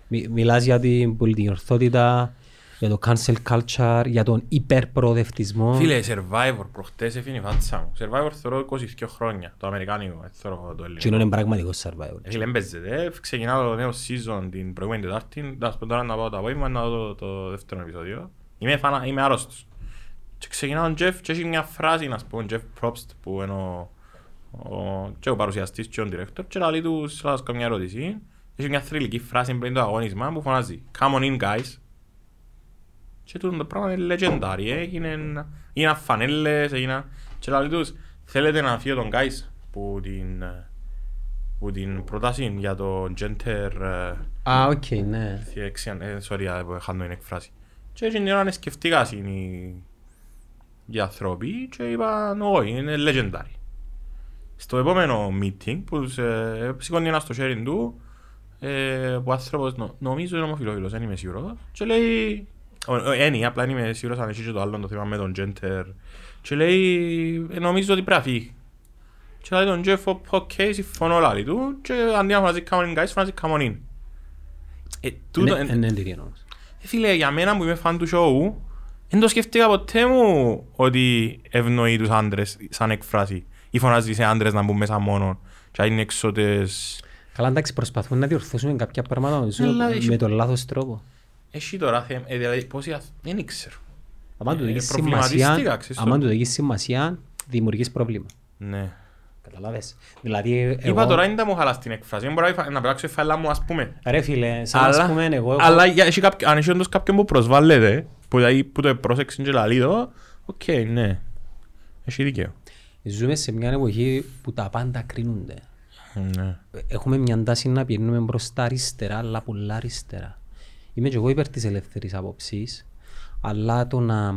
μι- μιλάς για την πολιτική ορθότητα, για το cancel culture, για τον υπερπροοδευτισμό. Φίλε, Survivor προχτές έφυγε η φάτσα μου. Survivor θεωρώ 22 χρόνια, το αμερικάνικο, δεν θεωρώ το Και ελληνικό. είναι πραγματικό survival. Ε, Φίλε, έμπαιζεται, ε, ξεκινά το νέο season την προηγούμενη Τετάρτη, να σου πω τώρα να πάω το απόγευμα να δω το, το δεύτερο επεισόδιο. Είμαι, φανα, είμαι άρρωστος. Και ξεκινά ο Jeff και έχει μια φράση, να σου πω, ο Jeff Probst που είναι ο, ο, και ο παρουσιαστής και ο director και λέει τους, θα σας κάνω μια ερώτηση. Έχει μια θρηλυκή φράση πριν το αγώνισμα που φωνάζει «Come on in guys». Και τούτο το πράγμα είναι legendary, ε. έγινε, έγιναν φανέλες, έγιναν... Και λέει τους, θέλετε να φύγω τον guys που την, ε, που την πρόταση για το gender ε, Α, οκ, ναι. διεξιαν, ε, sorry, ε, που χάνω την εκφράση. Και έτσι την ώρα σκεφτήκα είναι οι, οι άνθρωποι και είπαν όχι, είναι legendary. Στο επόμενο meeting που τους, ε, σηκώνει ένας στο sharing του ε, που ο άνθρωπος νο, νομίζω είναι ομοφιλόφιλος, δεν είμαι σίγουρος και λέει Ένι, απλά δεν είμαι σίγουρος αν έχει και το άλλο το θέμα με τον gender και λέει ε, νομίζω ότι πρέπει να φύγει. Και λέει τον Jeff, οκ, συμφωνώ λαλεί του και αντί να φωνάζει come on guys, φωνάζει come on in. Ε, τούτο, Ναι, εν- ναι, τι είναι όμως. ε, φίλε, για μένα που είμαι φαν του show, δεν το σκέφτηκα ποτέ μου ότι ευνοεί τους άντρες σαν εκφράση ή φωνάζει σε άντρες να μπουν μέσα μόνο και να είναι έξω τις... Καλά, εντάξει, προσπαθούμε να διορθώσουμε κάποια πράγματα νομίζω, Αλλά έχει- με τον λάθος τρόπο. Έχει τώρα θέμα, ε, δηλαδή πόσοι αθ- δεν ξέρω. Άμα του Ε, δείξεις προβληματίστηκα, σημασία, ξέρεις άμα το. του δείξεις σημασία, δημιουργείς πρόβλημα. Ναι. Καταλάβες. Δηλαδή, Είπα εγώ... τώρα είναι τα μου χαλά στην εκφράση, δεν μπορώ να φα- να πράξω η φαίλα μου ας πούμε. Ρε φίλε, σαν να Αλλά, πούμε εγώ... έχω- αλλά για- έχει κάποιο- αν έχει όντως κάποιον που προσβάλλεται, που, δηλαδή, που το πρόσεξε και λαλεί το, οκ, ναι. Έχει δίκαιο. Ζούμε σε μια εποχή που τα πάντα κρίνονται. Ναι. Έχουμε μια τάση να πηγαίνουμε προς τα αριστερά, αλλά πολλά αριστερά. Είμαι και εγώ υπέρ της ελεύθερης άποψης, αλλά το να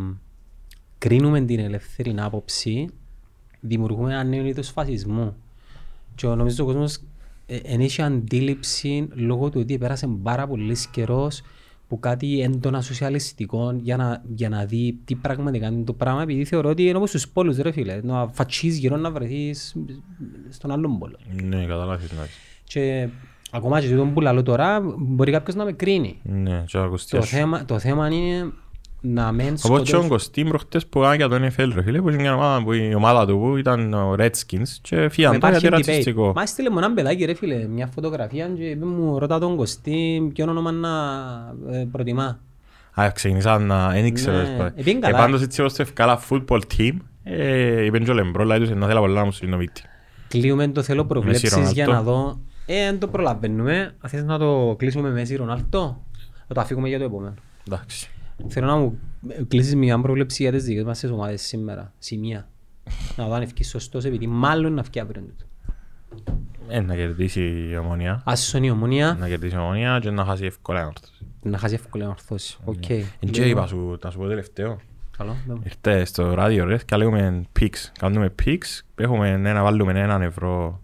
κρίνουμε την ελεύθερη άποψη δημιουργούμε ένα νέο είδος φασισμού. Και νομίζω ο κόσμος δεν έχει αντίληψη λόγω του ότι πέρασε πάρα πολύς καιρός που κάτι έντονα σοσιαλιστικό για να, για να δει τι πραγματικά είναι το πράγμα επειδή θεωρώ ότι είναι όπως στους πόλους ρε φίλε να φατσίσεις γύρω να βρεθείς στον άλλον πόλο. Ναι, καταλάβεις να Και ακόμα και τούτο που λέω τώρα μπορεί κάποιος να με κρίνει. Ναι, και ο Το Κωστίας. θέμα, το θέμα είναι να μην Όπως και ο σκοτώσουν. Κωστή προχτές που έκανε για τον NFL ρε φίλε, που είχε μια ομάδα που η ομάδα του που ήταν ο Redskins και φύγαν το γιατί Υπάρχει debate. ρατσιστικό. Μα έστειλε μου έναν παιδάκι ρε φίλε, μια φωτογραφία και είπε μου ρωτά τον Κωστή ποιον όνομα να ε, προτιμά. Α, ξεκινήσαν να... Δεν ήξερα. Ναι, Ναι, επήγαν καλά. Επάντως έτσι όπως το ευκάλα football team, ε, είπεν και ο Λεμπρό, λέει τους, να θέλω πολλά να μου στείλει νοβίτη. Κλείουμε το θέλω προβλέψεις Ρονάλτο. για να δω. Ε, αν το προλαβαίνουμε, αν θες να το κλείσουμε με Μέση Ρονάλτο, να το αφήκουμε για το επόμενο. Εντάξει. Θέλω να μου κλείσεις μια πρόβλεψη για τις δικές μας τις ομάδες σήμερα, σημεία. Να δω αν ευκείς σωστός, επειδή μάλλον να ευκεί αύριο τούτο. Ε, να κερδίσει η Ομόνοια. Άσον η Ομόνοια, Να κερδίσει η Ομόνοια και να χάσει εύκολα η Ανόρθωση. να χάσει εύκολα η Ανόρθωση. Οκ. Εν και είπα σου, να σου πω τελευταίο. Καλό. ναι. Ήρθε στο ράδιο ρε και λέγουμε picks. Κάνουμε picks, έχουμε ένα, βάλουμε έναν ευρώ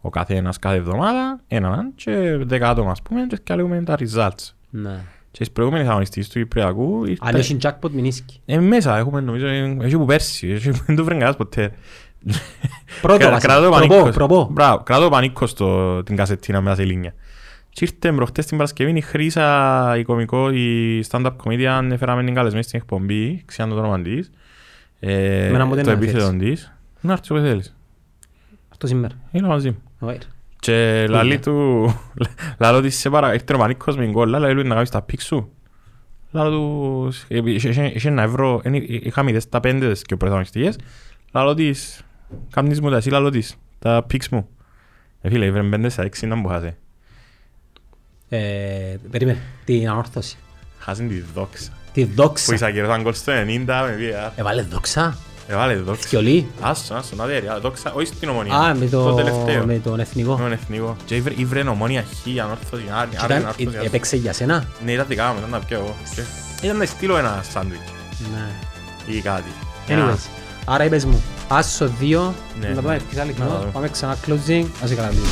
ο καθένας κάθε εβδομάδα, έναν και δέκα άτομα ας πούμε και λέγουμε τα results. Ναι. Και στις προηγούμενες αγωνιστήσεις του Κυπριακού Αν ήρθε... έχει jackpot μηνίσκει. Ε, μέσα έχουμε νομίζω, ε, έχει που πέρσι, έχει που δεν το βρει κανένας ποτέ. Πρώτο Κρα- βασικά. κρατώ Προπό, πανίκος. προπό. Μπράβο, κρατώ πανίκος στο, την κασετίνα μέσα σε λίνια. Και ήρθε προχτές την Παρασκευή η Χρύσα, η κομικό, η stand-up comedian, έφεραμε την καλεσμένη στην εκπομπή, ξέρω το όνομα της. Ε, Εμένα μου δεν το είναι επίθετο της. Να έρθεις όποτε θέλεις. Αυτό σήμερα. Είναι μαζί μου. Ωραία. Και λαλεί του, λαλό της σε παρα, ήρθε ο πανίκος με την κόλλα, λαλεί του να κάνεις τα πικ σου. Λαλό του, ε, είχε- είχε είχε ένα ευρώ, εν- είχαμε δες τα πέντε τις και προθαμιστικές. Λαλό της, κάνεις μου τα εσύ, λαλό της, τα πικς μου. Ε, φίλε, ήβρε πέντε στα έξι να μου χάσε. Ε, Περίμενε. Την ανόρθωση. Χάσαν τη δόξα. Τη Που δόξα. εισαγγελόταν γκολ στο 90 με βία. Έβαλε δόξα. Έβαλε δόξα. Θκιολί. Άσο, άσο, να δέρει, δόξα, όχι στην ομονία. Α, με Το το- τελευταίο. με τον εθνικό. Με τον εθνικό. Και ήβρε- ήβρε ομόνια χ, ανόρθωση, άρη, Και άρη, ήταν- ανόρθωση, ε, Έπαιξε για σένα. Ναι, ήταν δικά μου, ήταν να πιω εγώ. Και Ήταν να στείλω ένα σάντουιτς Ναι. ή κάτι. Anyways. Άρα είπες μου, άσο δύο, Ναι, να ναι. πάμε ευθύς άλλη Να κοινός, δούμε. πάμε ξανά closing, ας καλά λίγο.